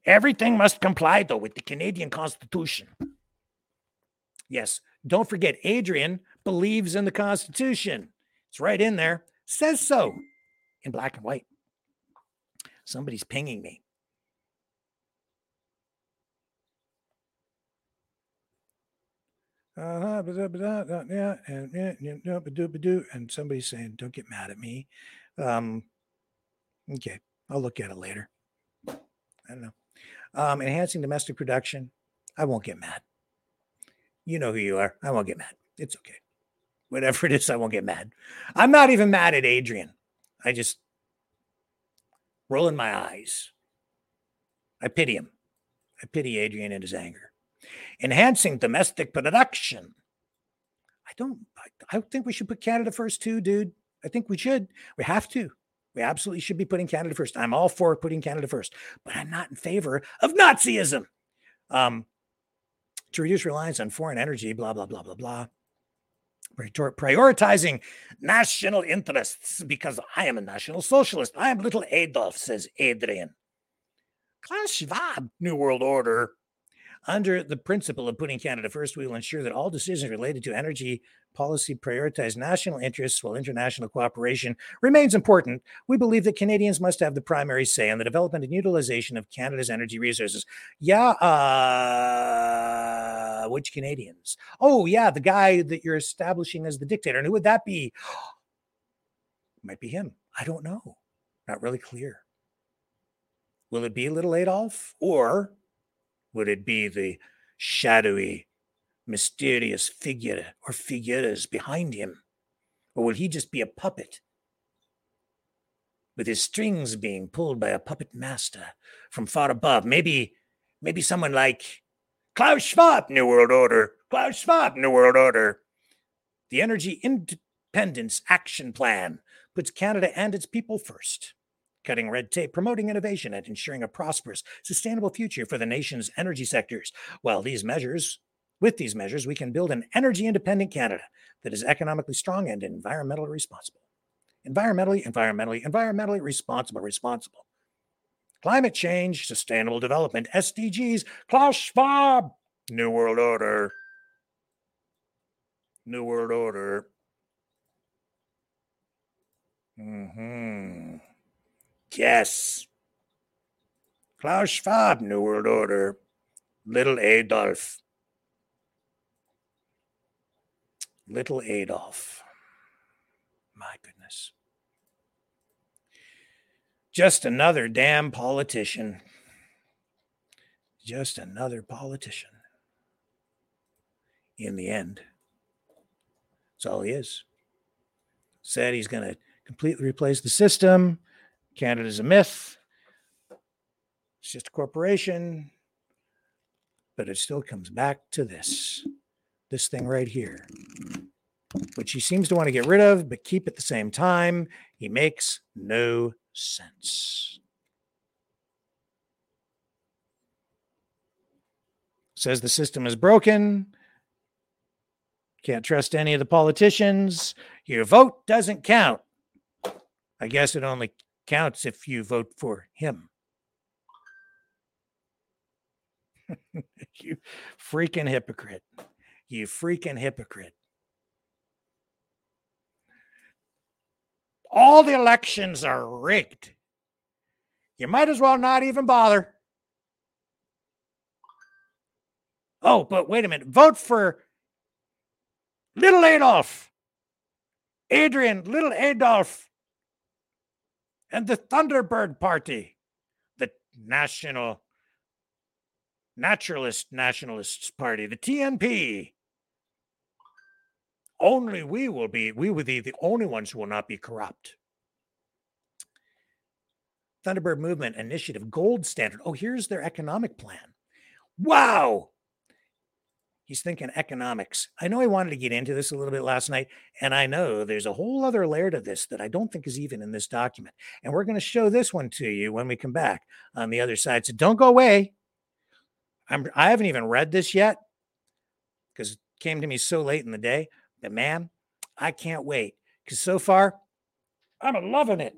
Everything must comply, though, with the Canadian Constitution. Yes, don't forget, Adrian believes in the Constitution. It's right in there. Says so in black and white. Somebody's pinging me. Uh-huh, yeah, and yeah, and somebody's saying, "Don't get mad at me." Um, okay, I'll look at it later. I don't know. Um, enhancing domestic production. I won't get mad. You know who you are. I won't get mad. It's okay. Whatever it is, I won't get mad. I'm not even mad at Adrian. I just rolling my eyes. I pity him. I pity Adrian and his anger. Enhancing domestic production. I don't. I, I think we should put Canada first too, dude. I think we should. We have to. We absolutely should be putting Canada first. I'm all for putting Canada first, but I'm not in favor of Nazism. Um, to reduce reliance on foreign energy, blah, blah, blah, blah, blah. Prioritizing national interests because I am a national socialist. I am little Adolf, says Adrian. Klaus Schwab, New World Order. Under the principle of putting Canada first, we will ensure that all decisions related to energy policy prioritize national interests while international cooperation remains important. We believe that Canadians must have the primary say on the development and utilization of Canada's energy resources. Yeah, uh, which Canadians? Oh, yeah, the guy that you're establishing as the dictator. And who would that be? [GASPS] Might be him. I don't know. Not really clear. Will it be little Adolf or would it be the shadowy, mysterious figure or figures behind him? Or will he just be a puppet with his strings being pulled by a puppet master from far above? Maybe, maybe someone like Klaus Schwab, New World Order, Klaus Schwab, New World Order. The Energy Independence Action Plan puts Canada and its people first cutting red tape, promoting innovation, and ensuring a prosperous, sustainable future for the nation's energy sectors. While these measures, with these measures, we can build an energy independent Canada that is economically strong and environmentally responsible. Environmentally, environmentally, environmentally responsible, responsible. Climate change, sustainable development, SDGs, Klaus Schwab, New World Order. New World Order. Hmm. Yes. Klaus Schwab, New World Order. Little Adolf. Little Adolf. My goodness. Just another damn politician. Just another politician. In the end, That's all he is. Said he's going to completely replace the system. Canada's a myth. It's just a corporation. But it still comes back to this this thing right here, which he seems to want to get rid of, but keep at the same time. He makes no sense. Says the system is broken. Can't trust any of the politicians. Your vote doesn't count. I guess it only counts if you vote for him. [LAUGHS] you freaking hypocrite. You freaking hypocrite. All the elections are rigged. You might as well not even bother. Oh, but wait a minute. Vote for Little Adolf. Adrian Little Adolf and the Thunderbird Party, the National Naturalist Nationalists Party, the TNP. Only we will be, we will be the only ones who will not be corrupt. Thunderbird Movement Initiative Gold Standard. Oh, here's their economic plan. Wow. He's thinking economics. I know I wanted to get into this a little bit last night, and I know there's a whole other layer to this that I don't think is even in this document. And we're going to show this one to you when we come back on the other side. So don't go away. I'm I haven't even read this yet because it came to me so late in the day. But man, I can't wait because so far I'm loving it.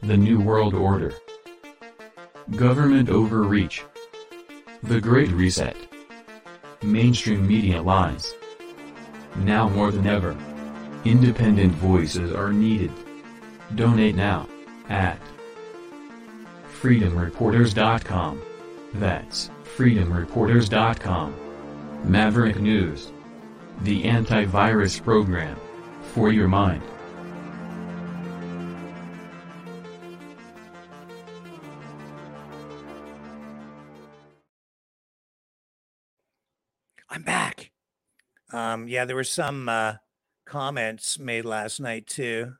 The New World Order. Government overreach. The Great Reset. Mainstream media lies. Now more than ever. Independent voices are needed. Donate now at freedomreporters.com. That's freedomreporters.com. Maverick News. The antivirus program. For your mind. Um, yeah, there were some uh, comments made last night too.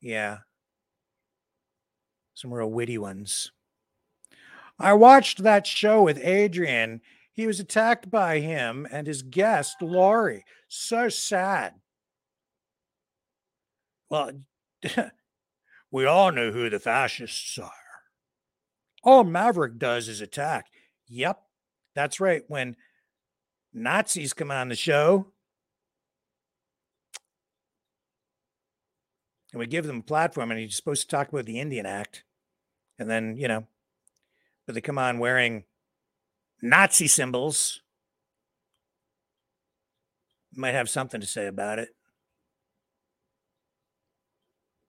Yeah, some real witty ones. I watched that show with Adrian. He was attacked by him and his guest, Laurie. So sad. Well, [LAUGHS] we all know who the fascists are. All Maverick does is attack. Yep, that's right. When Nazis come on the show. And we give them a platform, and he's supposed to talk about the Indian Act, and then, you know, but they come on wearing Nazi symbols, might have something to say about it.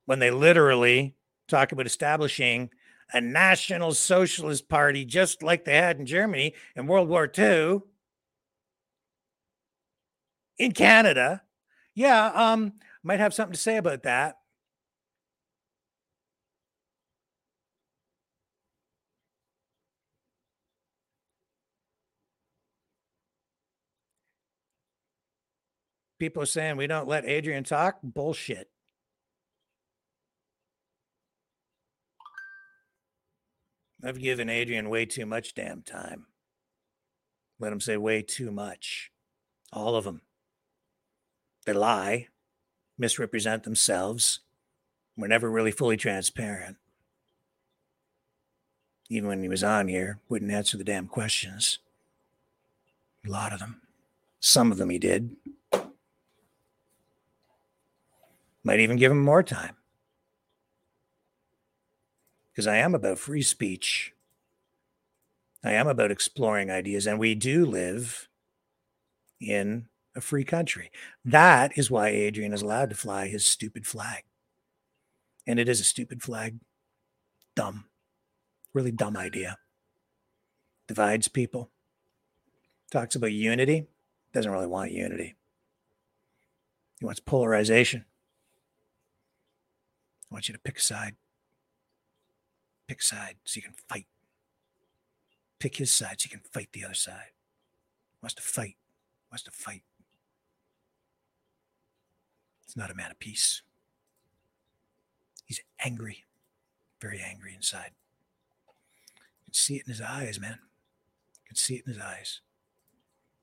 When they literally talk about establishing a national socialist party just like they had in Germany in World War II in Canada. Yeah, um, might have something to say about that. People saying we don't let Adrian talk. Bullshit. I've given Adrian way too much damn time. Let him say way too much. All of them. They lie, misrepresent themselves. We're never really fully transparent. Even when he was on here, wouldn't answer the damn questions. A lot of them. Some of them he did. Might even give him more time because I am about free speech. I am about exploring ideas, and we do live in a free country. That is why Adrian is allowed to fly his stupid flag. And it is a stupid flag. Dumb. Really dumb idea. Divides people. Talks about unity. Doesn't really want unity. He wants polarization. I want you to pick a side pick a side so you can fight. Pick his side so you can fight the other side. Wants to fight. wants to fight. He's not a man of peace. He's angry, very angry inside. You can see it in his eyes, man. You can see it in his eyes.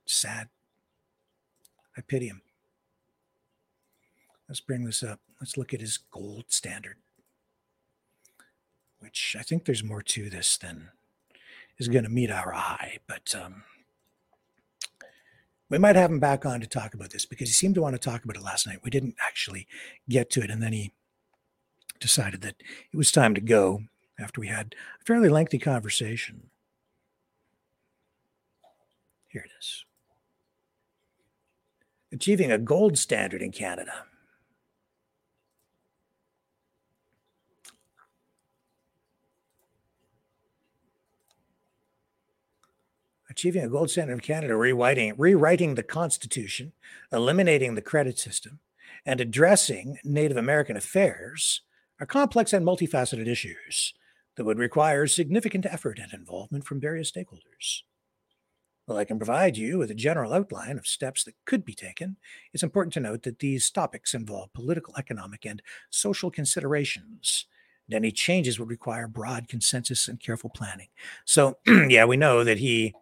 sad. I pity him. Let's bring this up. Let's look at his gold standard, which I think there's more to this than is going to meet our eye. But um, we might have him back on to talk about this because he seemed to want to talk about it last night. We didn't actually get to it. And then he decided that it was time to go after we had a fairly lengthy conversation. Here it is. Achieving a gold standard in Canada. Achieving a gold standard in Canada, rewriting, rewriting the Constitution, eliminating the credit system, and addressing Native American affairs are complex and multifaceted issues that would require significant effort and involvement from various stakeholders. While I can provide you with a general outline of steps that could be taken, it's important to note that these topics involve political, economic, and social considerations. Any changes would require broad consensus and careful planning. So, [CLEARS THROAT] yeah, we know that he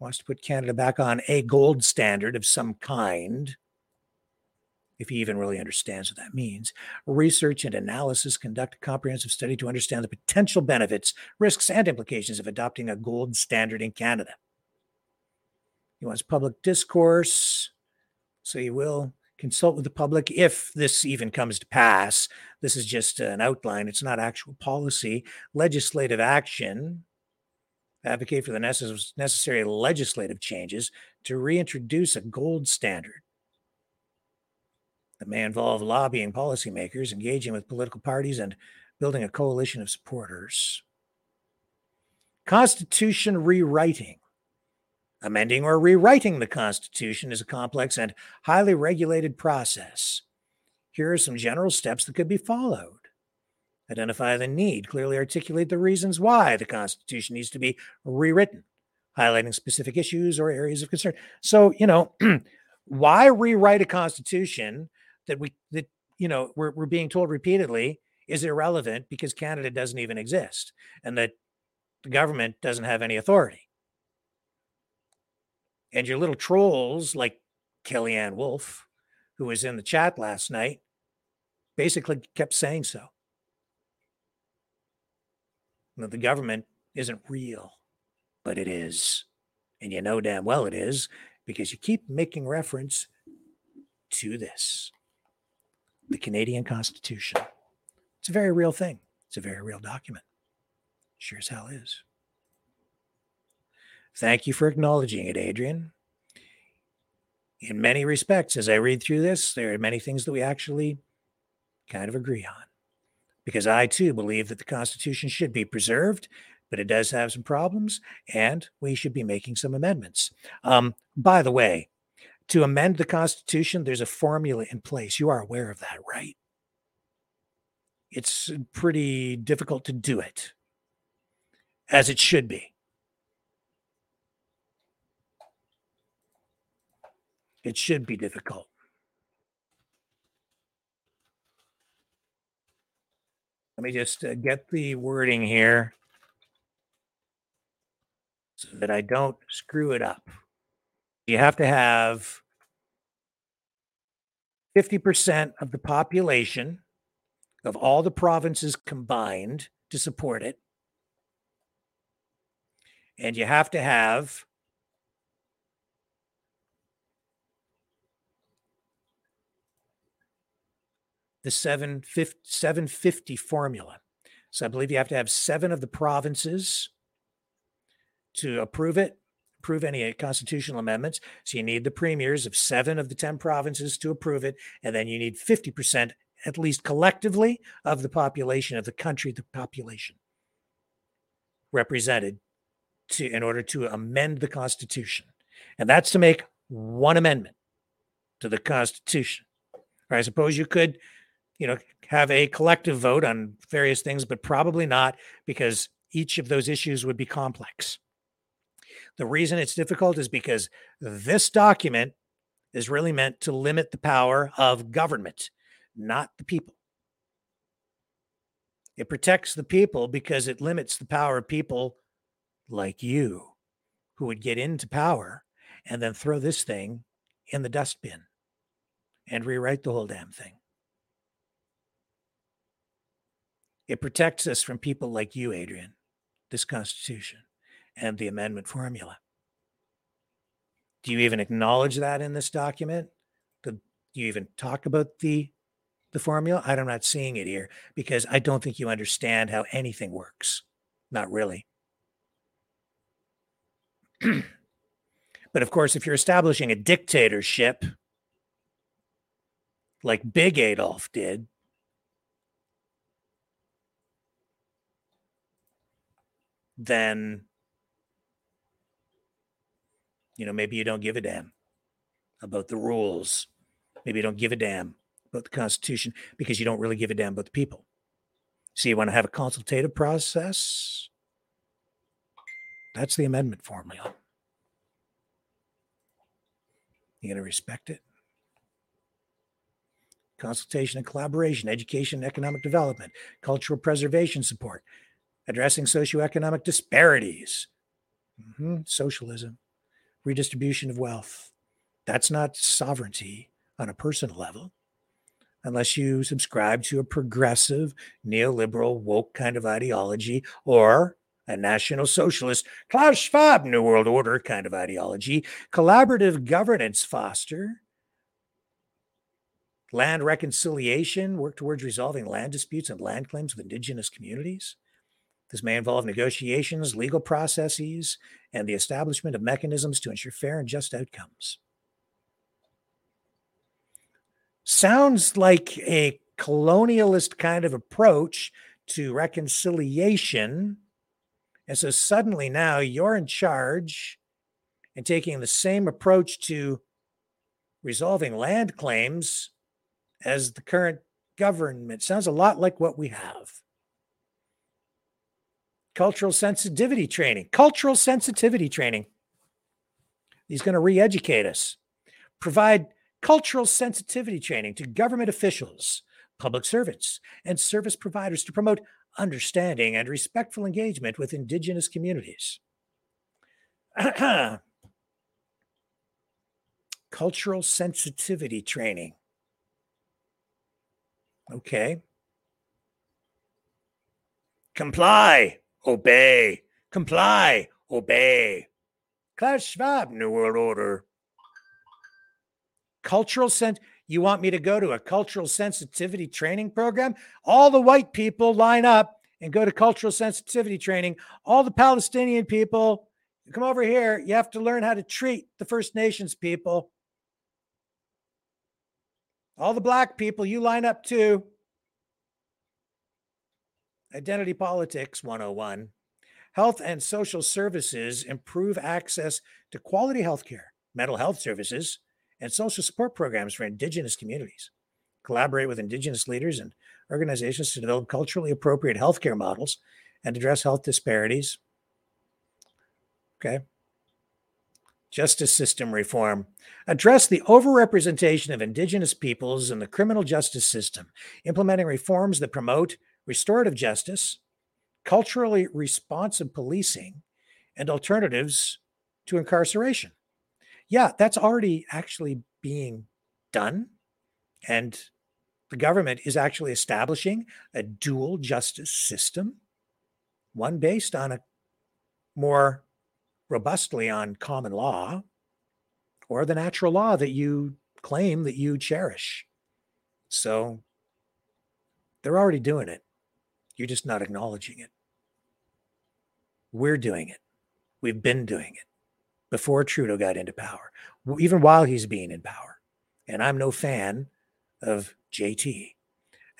wants to put Canada back on a gold standard of some kind, if he even really understands what that means. Research and analysis conduct a comprehensive study to understand the potential benefits, risks, and implications of adopting a gold standard in Canada. He wants public discourse, so he will consult with the public if this even comes to pass. This is just an outline, it's not actual policy. Legislative action advocate for the necessary legislative changes to reintroduce a gold standard that may involve lobbying policymakers, engaging with political parties, and building a coalition of supporters. Constitution rewriting. Amending or rewriting the Constitution is a complex and highly regulated process. Here are some general steps that could be followed identify the need, clearly articulate the reasons why the Constitution needs to be rewritten, highlighting specific issues or areas of concern. So, you know, [CLEARS THROAT] why rewrite a Constitution that we, that, you know, we're, we're being told repeatedly is irrelevant because Canada doesn't even exist and that the government doesn't have any authority. And your little trolls like Kellyanne Wolf, who was in the chat last night, basically kept saying so that the government isn't real, but it is. And you know damn well it is because you keep making reference to this the Canadian Constitution. It's a very real thing, it's a very real document. Sure as hell is. Thank you for acknowledging it, Adrian. In many respects, as I read through this, there are many things that we actually kind of agree on because I too believe that the Constitution should be preserved, but it does have some problems, and we should be making some amendments. Um, by the way, to amend the Constitution, there's a formula in place. You are aware of that, right? It's pretty difficult to do it, as it should be. It should be difficult. Let me just uh, get the wording here so that I don't screw it up. You have to have 50% of the population of all the provinces combined to support it. And you have to have the 750, 750 formula. So I believe you have to have seven of the provinces to approve it, approve any uh, constitutional amendments. So you need the premiers of seven of the 10 provinces to approve it. And then you need 50%, at least collectively, of the population of the country, the population represented to in order to amend the Constitution. And that's to make one amendment to the Constitution. Or I suppose you could you know, have a collective vote on various things, but probably not because each of those issues would be complex. The reason it's difficult is because this document is really meant to limit the power of government, not the people. It protects the people because it limits the power of people like you who would get into power and then throw this thing in the dustbin and rewrite the whole damn thing. It protects us from people like you, Adrian, this Constitution and the amendment formula. Do you even acknowledge that in this document? Do you even talk about the the formula? I'm not seeing it here because I don't think you understand how anything works. Not really. [CLEARS THROAT] but of course, if you're establishing a dictatorship like Big Adolf did, then you know maybe you don't give a damn about the rules. Maybe you don't give a damn about the constitution because you don't really give a damn about the people. So you want to have a consultative process? That's the amendment formula. You going to respect it. Consultation and collaboration education and economic development cultural preservation support addressing socioeconomic disparities, hmm socialism, redistribution of wealth. That's not sovereignty on a personal level, unless you subscribe to a progressive, neoliberal, woke kind of ideology or a national socialist, Klaus Schwab, New World Order kind of ideology. Collaborative governance foster land reconciliation, work towards resolving land disputes and land claims with indigenous communities. This may involve negotiations, legal processes, and the establishment of mechanisms to ensure fair and just outcomes. Sounds like a colonialist kind of approach to reconciliation. And so suddenly now you're in charge and taking the same approach to resolving land claims as the current government. Sounds a lot like what we have cultural sensitivity training. Cultural sensitivity training. He's going to re educate us, provide cultural sensitivity training to government officials, public servants, and service providers to promote understanding and respectful engagement with Indigenous communities. [CLEARS THROAT] cultural sensitivity training. Okay. Comply obey, comply, obey. Klaus Schwab, New World Order. Cultural sense. You want me to go to a cultural sensitivity training program? All the white people line up and go to cultural sensitivity training. All the Palestinian people come over here. You have to learn how to treat the First Nations people. All the black people, you line up too. Identity Politics 101. Health and social services improve access to quality health care, mental health services, and social support programs for Indigenous communities. Collaborate with Indigenous leaders and organizations to develop culturally appropriate healthcare models and address health disparities. Okay. Justice system reform. Address the overrepresentation of Indigenous peoples in the criminal justice system, implementing reforms that promote restorative justice, culturally responsive policing, and alternatives to incarceration. Yeah, that's already actually being done. And the government is actually establishing a dual justice system, one based on a more robustly on common law or the natural law that you claim that you cherish. So they're already doing it. You're just not acknowledging it. We're doing it. We've been doing it before Trudeau got into power, even while he's being in power. And I'm no fan of JT.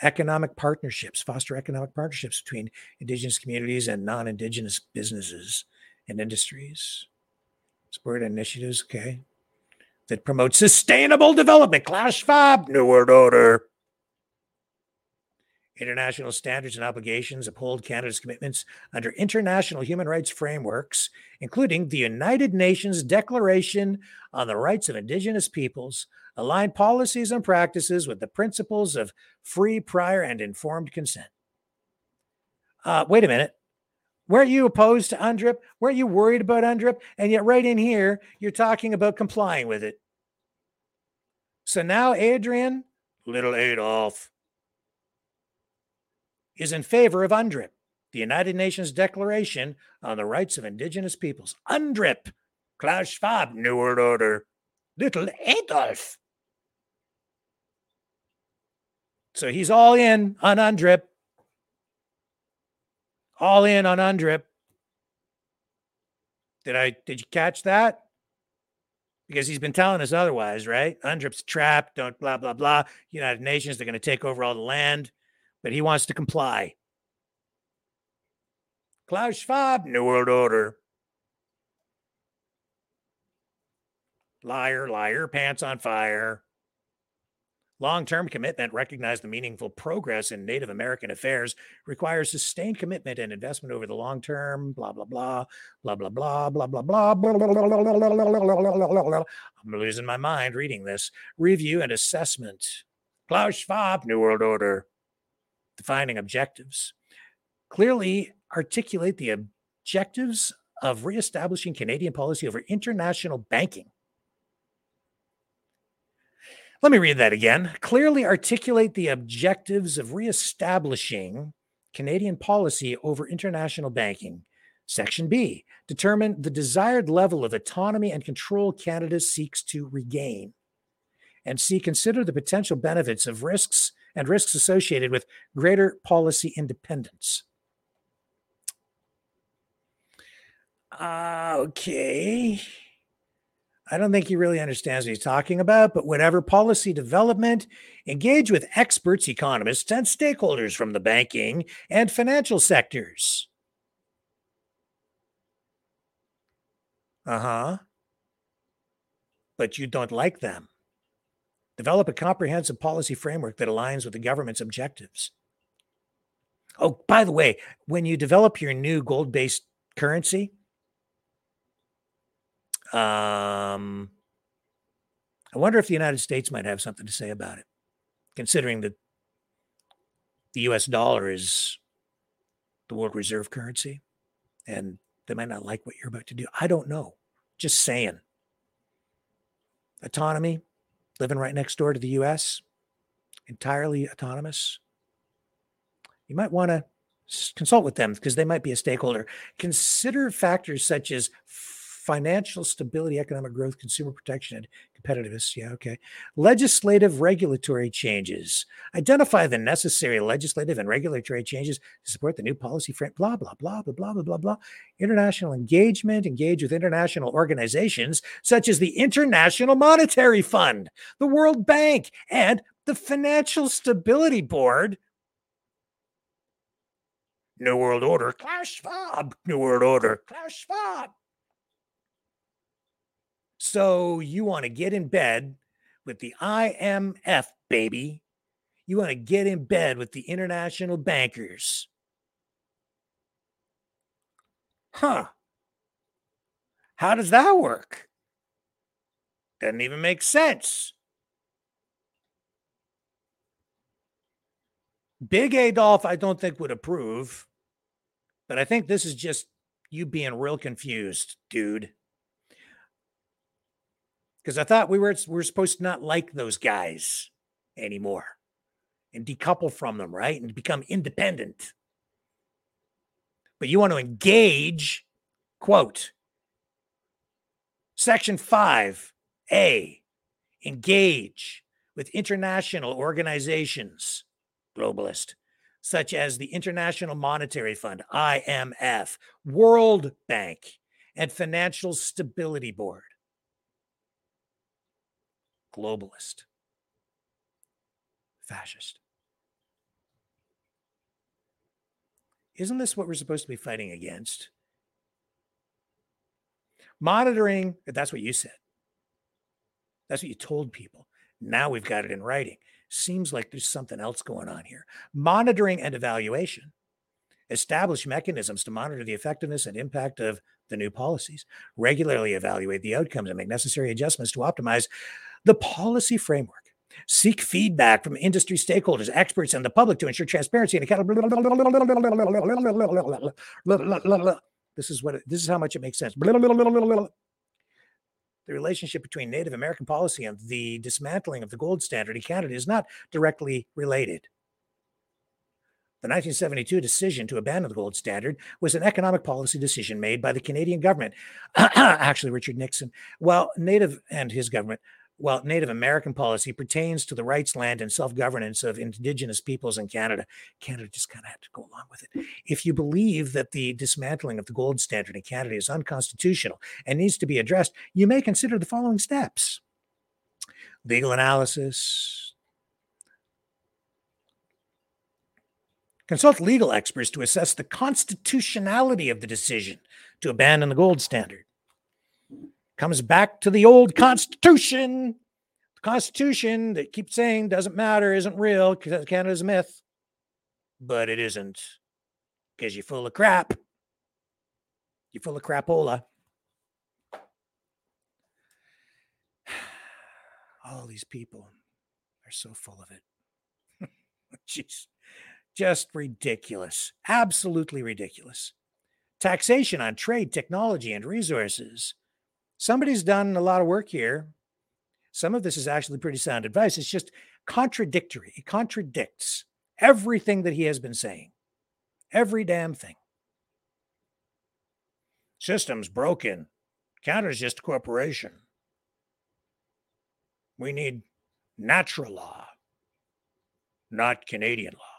Economic partnerships, foster economic partnerships between Indigenous communities and non Indigenous businesses and industries. Support initiatives, okay, that promote sustainable development. Klaus Schwab, New World Order International standards and obligations uphold Canada's commitments under international human rights frameworks, including the United Nations Declaration on the Rights of Indigenous Peoples, align policies and practices with the principles of free, prior, and informed consent. Uh, wait a minute. Weren't you opposed to UNDRIP? Weren't you worried about UNDRIP? And yet, right in here, you're talking about complying with it. So now, Adrian, little Adolf, is in favor of UNDRIP, the United Nations Declaration on the Rights of Indigenous Peoples. UNDRIP, Klaus Schwab, New World Order, little Adolf. So he's all in on UNDRIP. All in on UNDRIP. Did I did you catch that? Because he's been telling us otherwise, right? UNDRIP's trapped, don't blah blah blah. United Nations, they're going to take over all the land, but he wants to comply. Klaus Schwab, New World Order. Liar, liar, pants on fire. Long term commitment, recognize the meaningful progress in Native American affairs, requires sustained commitment and investment over the long term. Blah, blah, blah, blah, blah, blah, blah, blah, blah, blah, blah, blah, blah, blah, blah, blah, blah. I'm losing my mind reading this. Review and assessment. Klaus Schwab, New World Order. Defining objectives. Clearly articulate the objectives of reestablishing Canadian policy over international banking. Let me read that again. Clearly articulate the objectives of reestablishing Canadian policy over international banking. Section B, determine the desired level of autonomy and control Canada seeks to regain. And C, consider the potential benefits of risks and risks associated with greater policy independence. Uh, okay. I don't think he really understands what he's talking about, but whatever policy development, engage with experts, economists, and stakeholders from the banking and financial sectors. Uh huh. But you don't like them. Develop a comprehensive policy framework that aligns with the government's objectives. Oh, by the way, when you develop your new gold based currency, um, I wonder if the United States might have something to say about it, considering that the US dollar is the world reserve currency and they might not like what you're about to do. I don't know. Just saying. Autonomy, living right next door to the US, entirely autonomous. You might want to consult with them because they might be a stakeholder. Consider factors such as financial stability, economic growth, consumer protection, and competitiveness. Yeah, okay. Legislative regulatory changes. Identify the necessary legislative and regulatory changes to support the new policy frame. Blah, blah, blah, blah, blah, blah, blah, blah. International engagement. Engage with international organizations such as the International Monetary Fund, the World Bank, and the Financial Stability Board. New World Order. Klaus Schwab. New World Order. Klaus Schwab. So you want to get in bed with the IMF, baby. You want to get in bed with the international bankers. Huh. How does that work? Doesn't even make sense. Big Adolf, I don't think would approve, but I think this is just you being real confused, dude because I thought we were we were supposed to not like those guys anymore and decouple from them, right? And become independent. But you want to engage, quote, Section 5A, engage with international organizations, globalist, such as the International Monetary Fund, IMF, World Bank, and Financial Stability Board globalist, fascist. Isn't this what we're supposed to be fighting against? Monitoring, that's what you said. That's what you told people. Now we've got it in writing. Seems like there's something else going on here. Monitoring and evaluation. Establish mechanisms to monitor the effectiveness and impact of the new policies. Regularly evaluate the outcomes and make necessary adjustments to optimize the policy framework. Seek feedback from industry stakeholders, experts, and the public to ensure transparency and accountability. This is what it, this is how much it makes sense. The relationship between Native American policy and the dismantling of the gold standard in Canada is not directly related. The 1972 decision to abandon the gold standard was an economic policy decision made by the Canadian government, [CLEARS THROAT] actually Richard Nixon. While Native and his government while Native American policy pertains to the rights, land, and self governance of Indigenous peoples in Canada, Canada just kind of had to go along with it. If you believe that the dismantling of the gold standard in Canada is unconstitutional and needs to be addressed, you may consider the following steps legal analysis. Consult legal experts to assess the constitutionality of the decision to abandon the gold standard comes back to the old Constitution. The Constitution that keeps saying doesn't matter, isn't real, because Canada's a myth. But it isn't, because you're full of crap. You're full of crapola. [SIGHS] All these people are so full of it. [LAUGHS] Jeez. Just ridiculous. Absolutely ridiculous. Taxation on trade, technology, and resources somebody's done a lot of work here. Some of this is actually pretty sound advice. It's just contradictory. It contradicts everything that he has been saying. Every damn thing. System's broken. Canada's just a corporation. We need natural law, not Canadian law.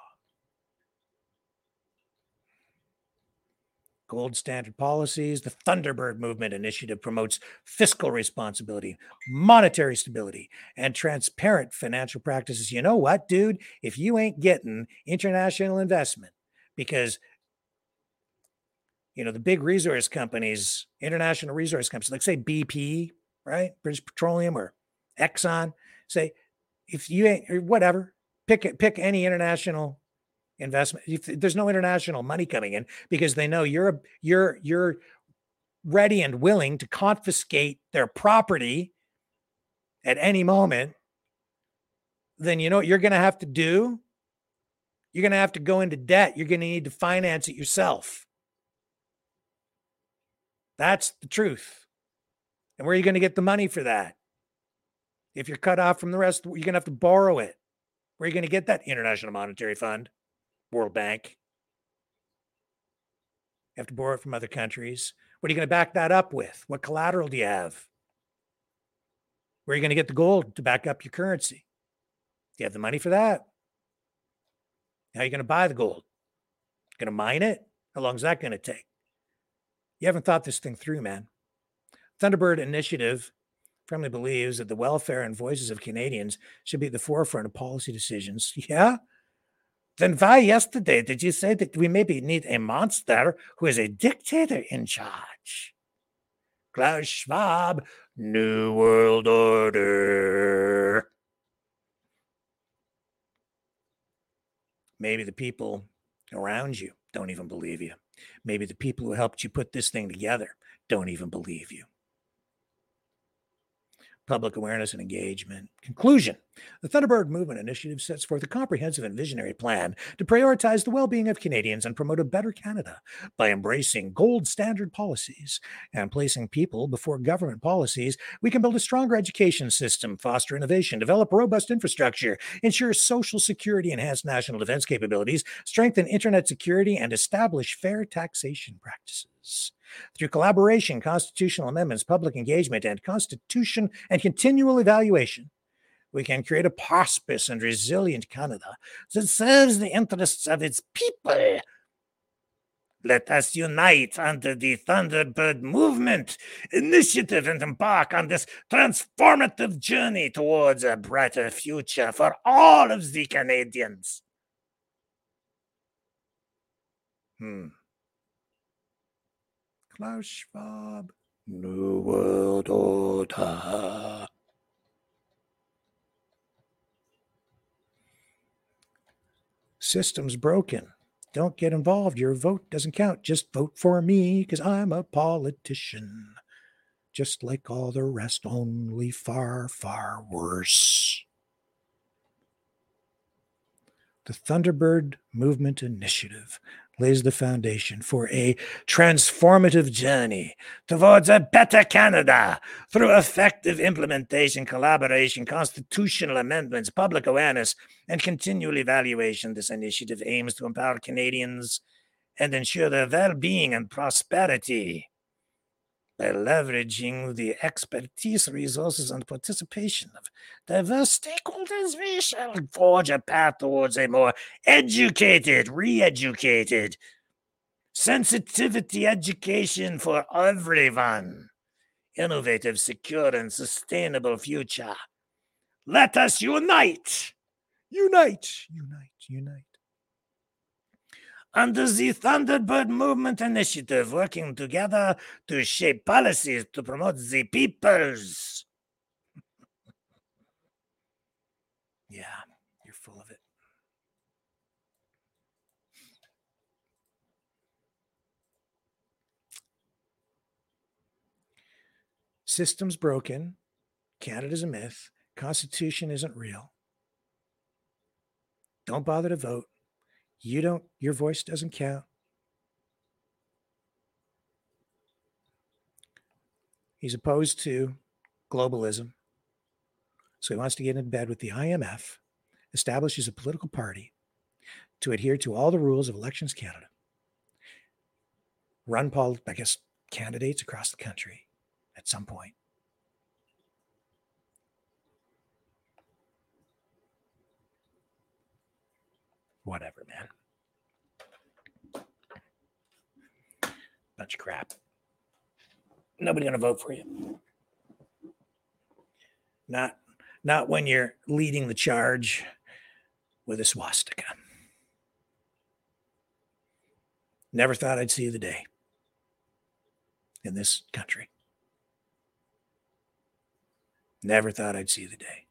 Gold standard policies. The Thunderbird Movement Initiative promotes fiscal responsibility, monetary stability, and transparent financial practices. You know what, dude? If you ain't getting international investment, because you know the big resource companies, international resource companies, like say BP, right, British Petroleum or Exxon, say if you ain't or whatever, pick pick any international investment. If there's no international money coming in because they know you're you're you're ready and willing to confiscate their property at any moment, then you know what you're going to have to do? You're going to have to go into debt. You're going to need to finance it yourself. That's the truth. And where are you going to get the money for that? If you're cut off from the rest, you're going to have to borrow it. Where are you going to get that International Monetary Fund? World Bank. You have to borrow it from other countries. What are you going to back that up with? What collateral do you have? Where are you going to get the gold to back up your currency? Do you have the money for that? How are you going to buy the gold? Going to mine it? How long is that going to take? You haven't thought this thing through, man. Thunderbird Initiative firmly believes that the welfare and voices of Canadians should be at the forefront of policy decisions. [LAUGHS] Yeah, then why yesterday did you say that we maybe need a monster who is a dictator in charge? Klaus Schwab, New World Order. Maybe the people around you don't even believe you. Maybe the people who helped you put this thing together don't even believe you public awareness and engagement. Conclusion The Thunderbird Movement Initiative sets forth a comprehensive and visionary plan to prioritize the well being of Canadians and promote a better Canada by embracing gold standard policies and placing people before government policies. We can build a stronger education system, foster innovation, develop robust infrastructure, ensure social security, enhance national defense capabilities, strengthen internet security, and establish fair taxation practices. Through collaboration, constitutional amendments, public engagement, and constitution and continual evaluation, we can create a prosperous and resilient Canada that serves the interests of its people. Let us unite under the Thunderbird Movement initiative and embark on this transformative journey towards a brighter future for all of the Canadians. Hmm. Klaus Schwab. New World Order. System's broken. Don't get involved. Your vote doesn't count. Just vote for me because I'm a politician. Just like all the rest, only far, far worse. The Thunderbird Movement Initiative lays the foundation for a transformative journey towards a better Canada through effective implementation, collaboration, constitutional amendments, public awareness, and continual evaluation. This initiative aims to empower Canadians and ensure their well being and prosperity by leveraging the expertise, resources, and participation of diverse stakeholders, we shall forge a path towards a more educated, re educated, sensitivity education for everyone, innovative, secure, and sustainable future. Let us unite, unite, unite, unite under the Thunderbird Movement Initiative, working together to shape policies to promote the peoples. [LAUGHS] yeah, you're full of it. System's broken. Canada's a myth. Constitution isn't real. Don't bother to vote. You don't, your voice doesn't count. He's opposed to globalism. So he wants to get in bed with the IMF, establishes a political party to adhere to all the rules of Elections Canada, run, Paul, I guess, candidates across the country at some point. Whatever, man. Bunch of crap. Nobody gonna vote for you. Not not when you're leading the charge with a swastika. Never thought I'd see the day in this country. Never thought I'd see the day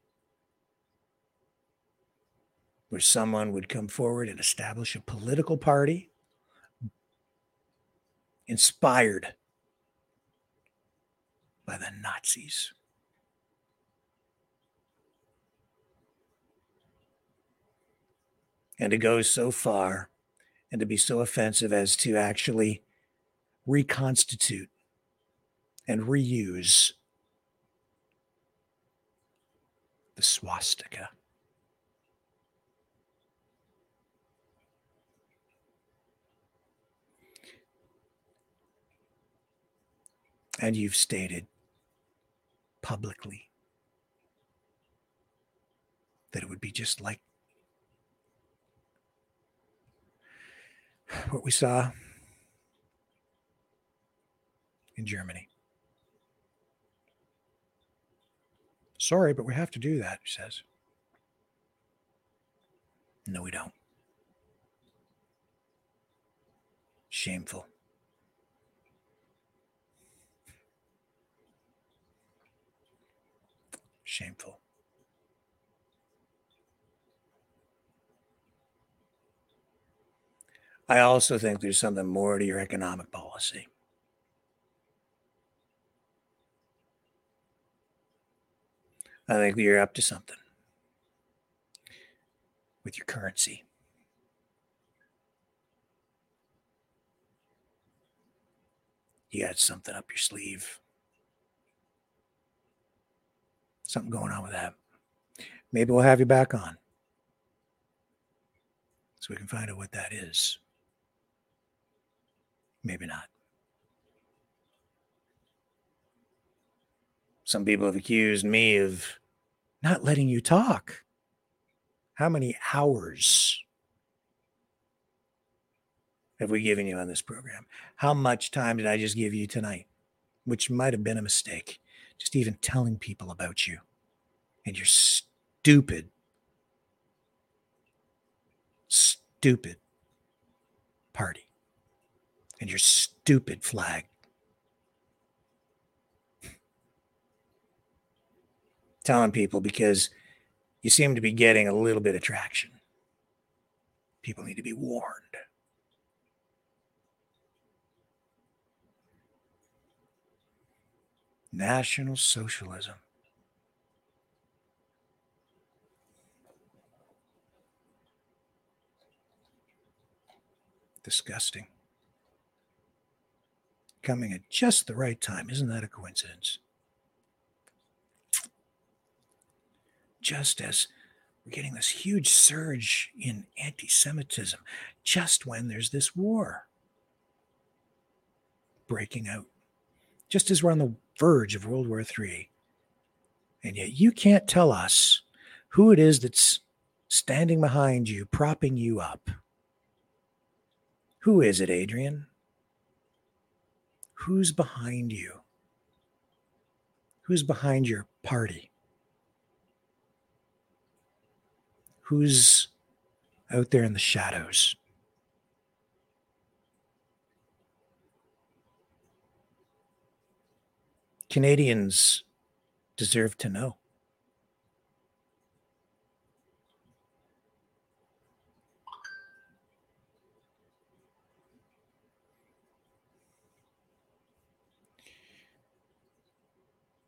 where someone would come forward and establish a political party inspired by the Nazis. And to go so far and to be so offensive as to actually reconstitute and reuse the swastika. And you've stated publicly that it would be just like what we saw in Germany. Sorry, but we have to do that, he says. No, we don't. Shameful. Shameful. I also think there's something more to your economic policy. I think you're up to something with your currency. You got something up your sleeve. Something going on with that. Maybe we'll have you back on so we can find out what that is. Maybe not. Some people have accused me of not letting you talk. How many hours have we given you on this program? How much time did I just give you tonight? Which might have been a mistake just even telling people about you and your stupid, stupid party and your stupid flag. [LAUGHS] telling people because you seem to be getting a little bit of traction. People need to be warned. National Socialism. Disgusting. Coming at just the right time. Isn't that a coincidence? Just as we're getting this huge surge in anti Semitism, just when there's this war breaking out, just as we're on the verge of World War III. And yet you can't tell us who it is that's standing behind you, propping you up. Who is it, Adrian? Who's behind you? Who's behind your party? Who's out there in the shadows? Canadians deserve to know.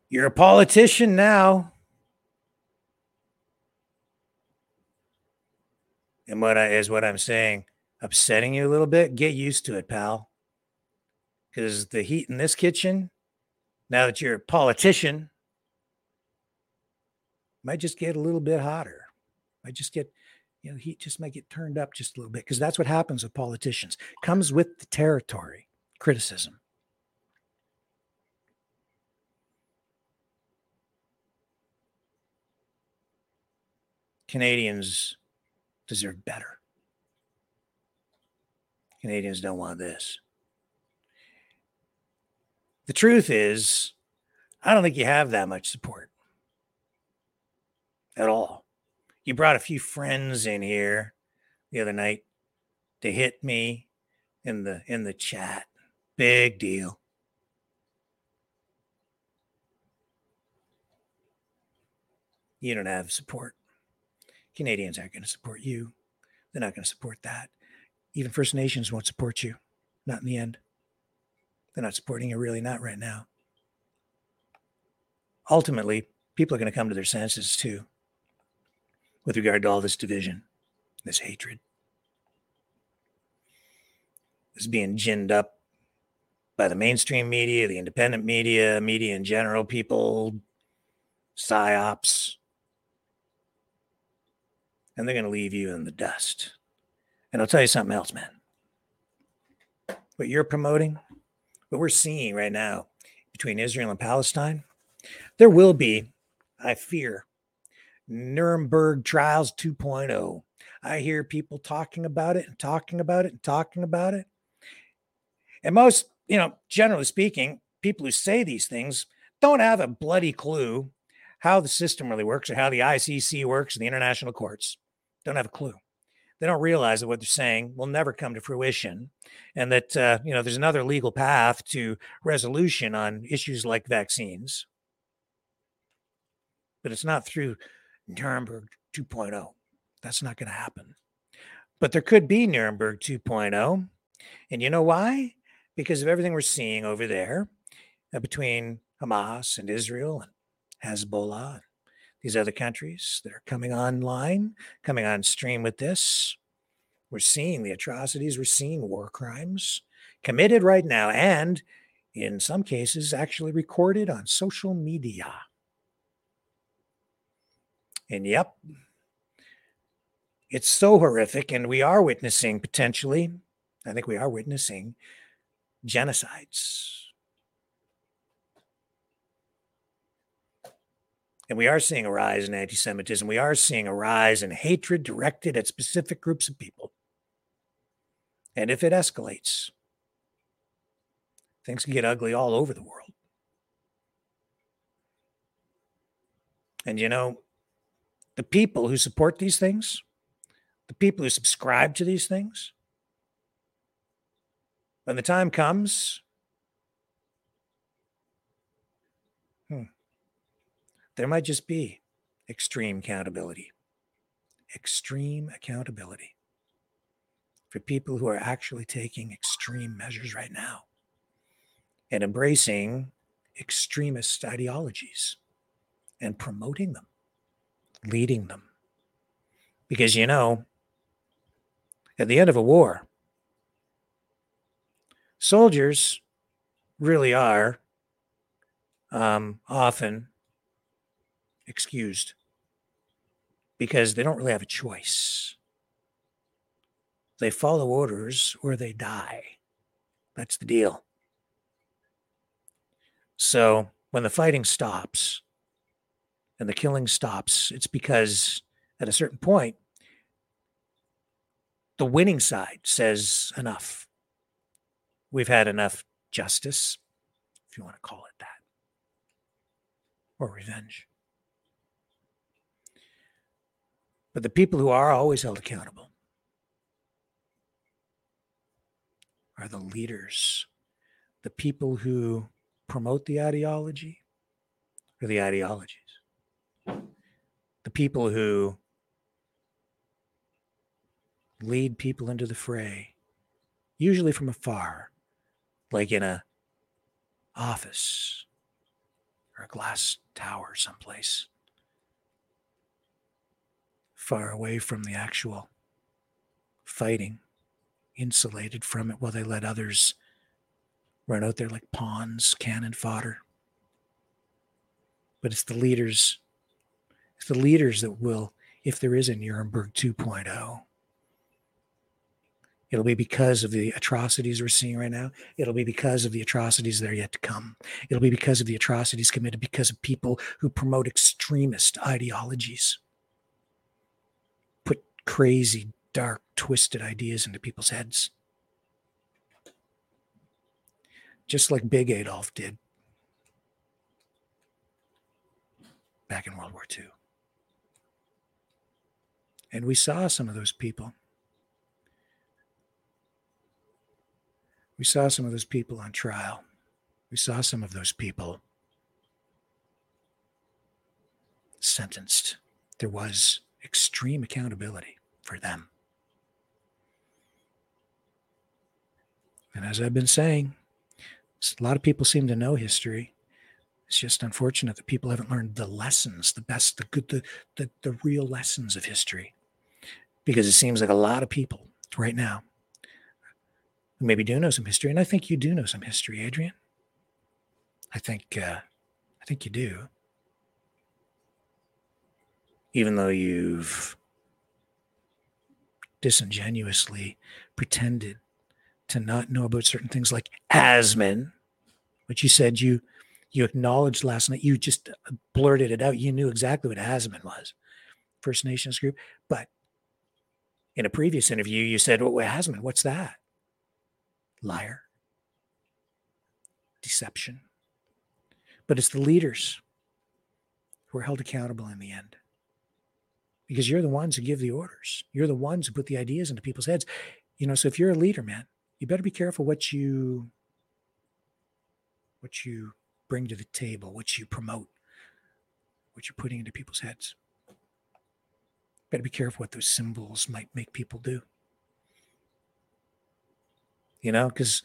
You're a politician now. And what I is what I'm saying upsetting you a little bit? Get used to it, pal. Because the heat in this kitchen, now that you're a politician, might just get a little bit hotter. Might just get, you know, heat just might get turned up just a little bit because that's what happens with politicians. Comes with the territory, criticism. Canadians deserve better. Canadians don't want this. The truth is, I don't think you have that much support at all. You brought a few friends in here the other night to hit me in the in the chat. Big deal. You don't have support. Canadians aren't going to support you. They're not going to support that. Even First Nations won't support you. Not in the end. They're not supporting you, really, not right now. Ultimately, people are going to come to their senses too with regard to all this division, this hatred. This being ginned up by the mainstream media, the independent media, media in general, people, psyops. And they're going to leave you in the dust. And I'll tell you something else, man. What you're promoting, what we're seeing right now between Israel and Palestine, there will be, I fear, Nuremberg trials 2.0. I hear people talking about it and talking about it and talking about it. And most, you know, generally speaking, people who say these things don't have a bloody clue how the system really works or how the ICC works and the international courts. Don't have a clue. They don't realize that what they're saying will never come to fruition, and that uh, you know there's another legal path to resolution on issues like vaccines. But it's not through Nuremberg 2.0. That's not going to happen. But there could be Nuremberg 2.0. And you know why? Because of everything we're seeing over there uh, between Hamas and Israel and Hezbollah, these other countries that are coming online, coming on stream with this. We're seeing the atrocities, we're seeing war crimes committed right now, and in some cases, actually recorded on social media. And yep, it's so horrific. And we are witnessing potentially, I think we are witnessing genocides. And we are seeing a rise in anti Semitism. We are seeing a rise in hatred directed at specific groups of people. And if it escalates, things can get ugly all over the world. And you know, the people who support these things, the people who subscribe to these things, when the time comes, there might just be extreme accountability. Extreme accountability. for people who are actually taking extreme measures right now and embracing extremist ideologies and promoting them, leading them. Because you know, at the end of a war, soldiers really are um, often excused because they don't really have a choice. They follow orders or they die. That's the deal. So when the fighting stops and the killing stops, it's because at a certain point, the winning side says enough. We've had enough justice, if you want to call it that, or revenge. But the people who are always held accountable are the leaders, the people who promote the ideology or the ideologies, the people who lead people into the fray, usually from afar, like in a office or a glass tower someplace far away from the actual fighting, insulated from it while they let others run out there like pawns, cannon fodder. But it's the leaders, it's the leaders that will, if there is a Nuremberg 2.0, It'll be because of the atrocities we're seeing right now. It'll be because of the atrocities that are yet to come. It'll be because of the atrocities committed because of people who promote extremist ideologies crazy, dark, twisted ideas into people's heads. Just like Big Adolf did back in World War II. And we saw some of those people. We saw some of those people on trial. We saw some of those people sentenced. There was extreme accountability for them. And as I've been saying, a lot of people seem to know history. It's just unfortunate that people haven't learned the lessons, the best, the good, the, the, the real lessons of history. Because it seems like a lot of people right now who maybe do know some history, and I think you do know some history, Adrian. I think uh, I think you do even though you've disingenuously pretended to not know about certain things like Asman, which you said you you acknowledged last night. You just blurted it out. You knew exactly what Asman was, First Nations group. But in a previous interview, you said, "Well, Asman, what's that?" Liar, deception. But it's the leaders who are held accountable in the end because you're the ones who give the orders. You're the ones who put the ideas into people's heads. You know, so if you're a leader, man, you better be careful what you what you bring to the table, what you promote, what you're putting into people's heads. Better be careful what those symbols might make people do. You know, because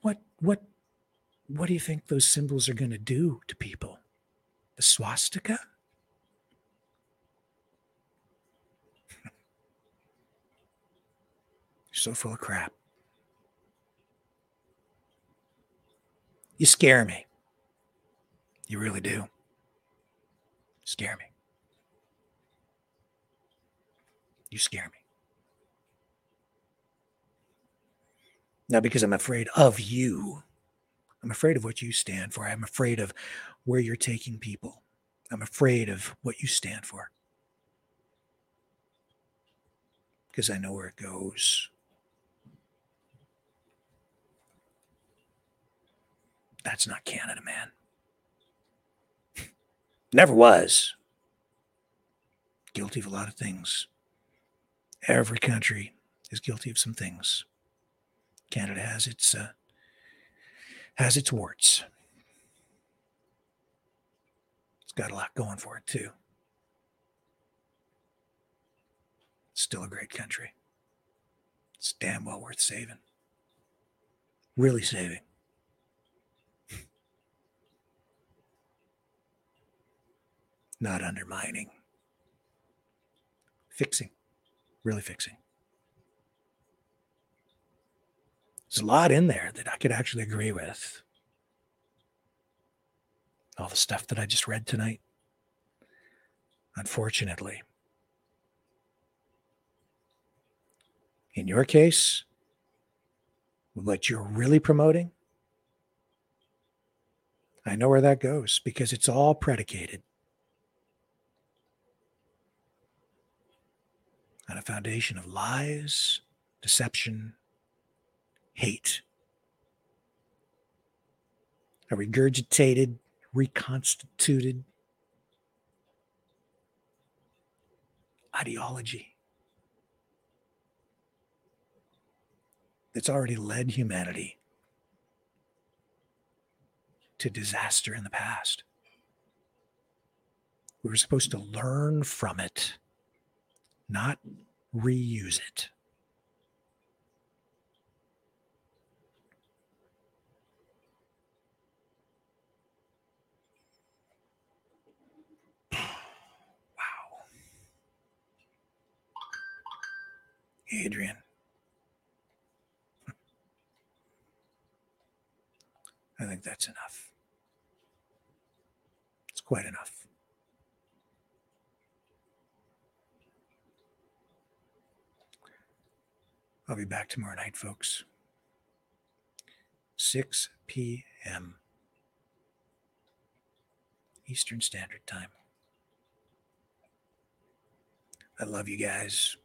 what what what do you think those symbols are going to do to people? The swastika? So full of crap. You scare me. You really do. Scare me. You scare me. Not because I'm afraid of you. I'm afraid of what you stand for. I'm afraid of where you're taking people. I'm afraid of what you stand for. Because I know where it goes. That's not Canada, man. Never was. Guilty of a lot of things. Every country is guilty of some things. Canada has its uh, has its warts. It's got a lot going for it too. It's still a great country. It's damn well worth saving. Really saving. Not undermining. Fixing. Really fixing. There's a lot in there that I could actually agree with. All the stuff that I just read tonight. Unfortunately, in your case, what you're really promoting, I know where that goes because it's all predicated on a foundation of lies, deception, hate. A regurgitated, reconstituted ideology that's already led humanity to disaster in the past. We were supposed to learn from it, not reuse it. Wow. Adrian. I think that's enough. It's quite enough. I'll be back tomorrow night, folks. 6 p.m. Eastern Standard Time. I love you guys.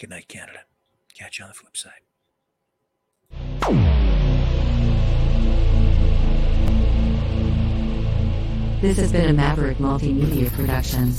Good night, Canada. Catch you on the flip side. This has been a Maverick Multimedia production.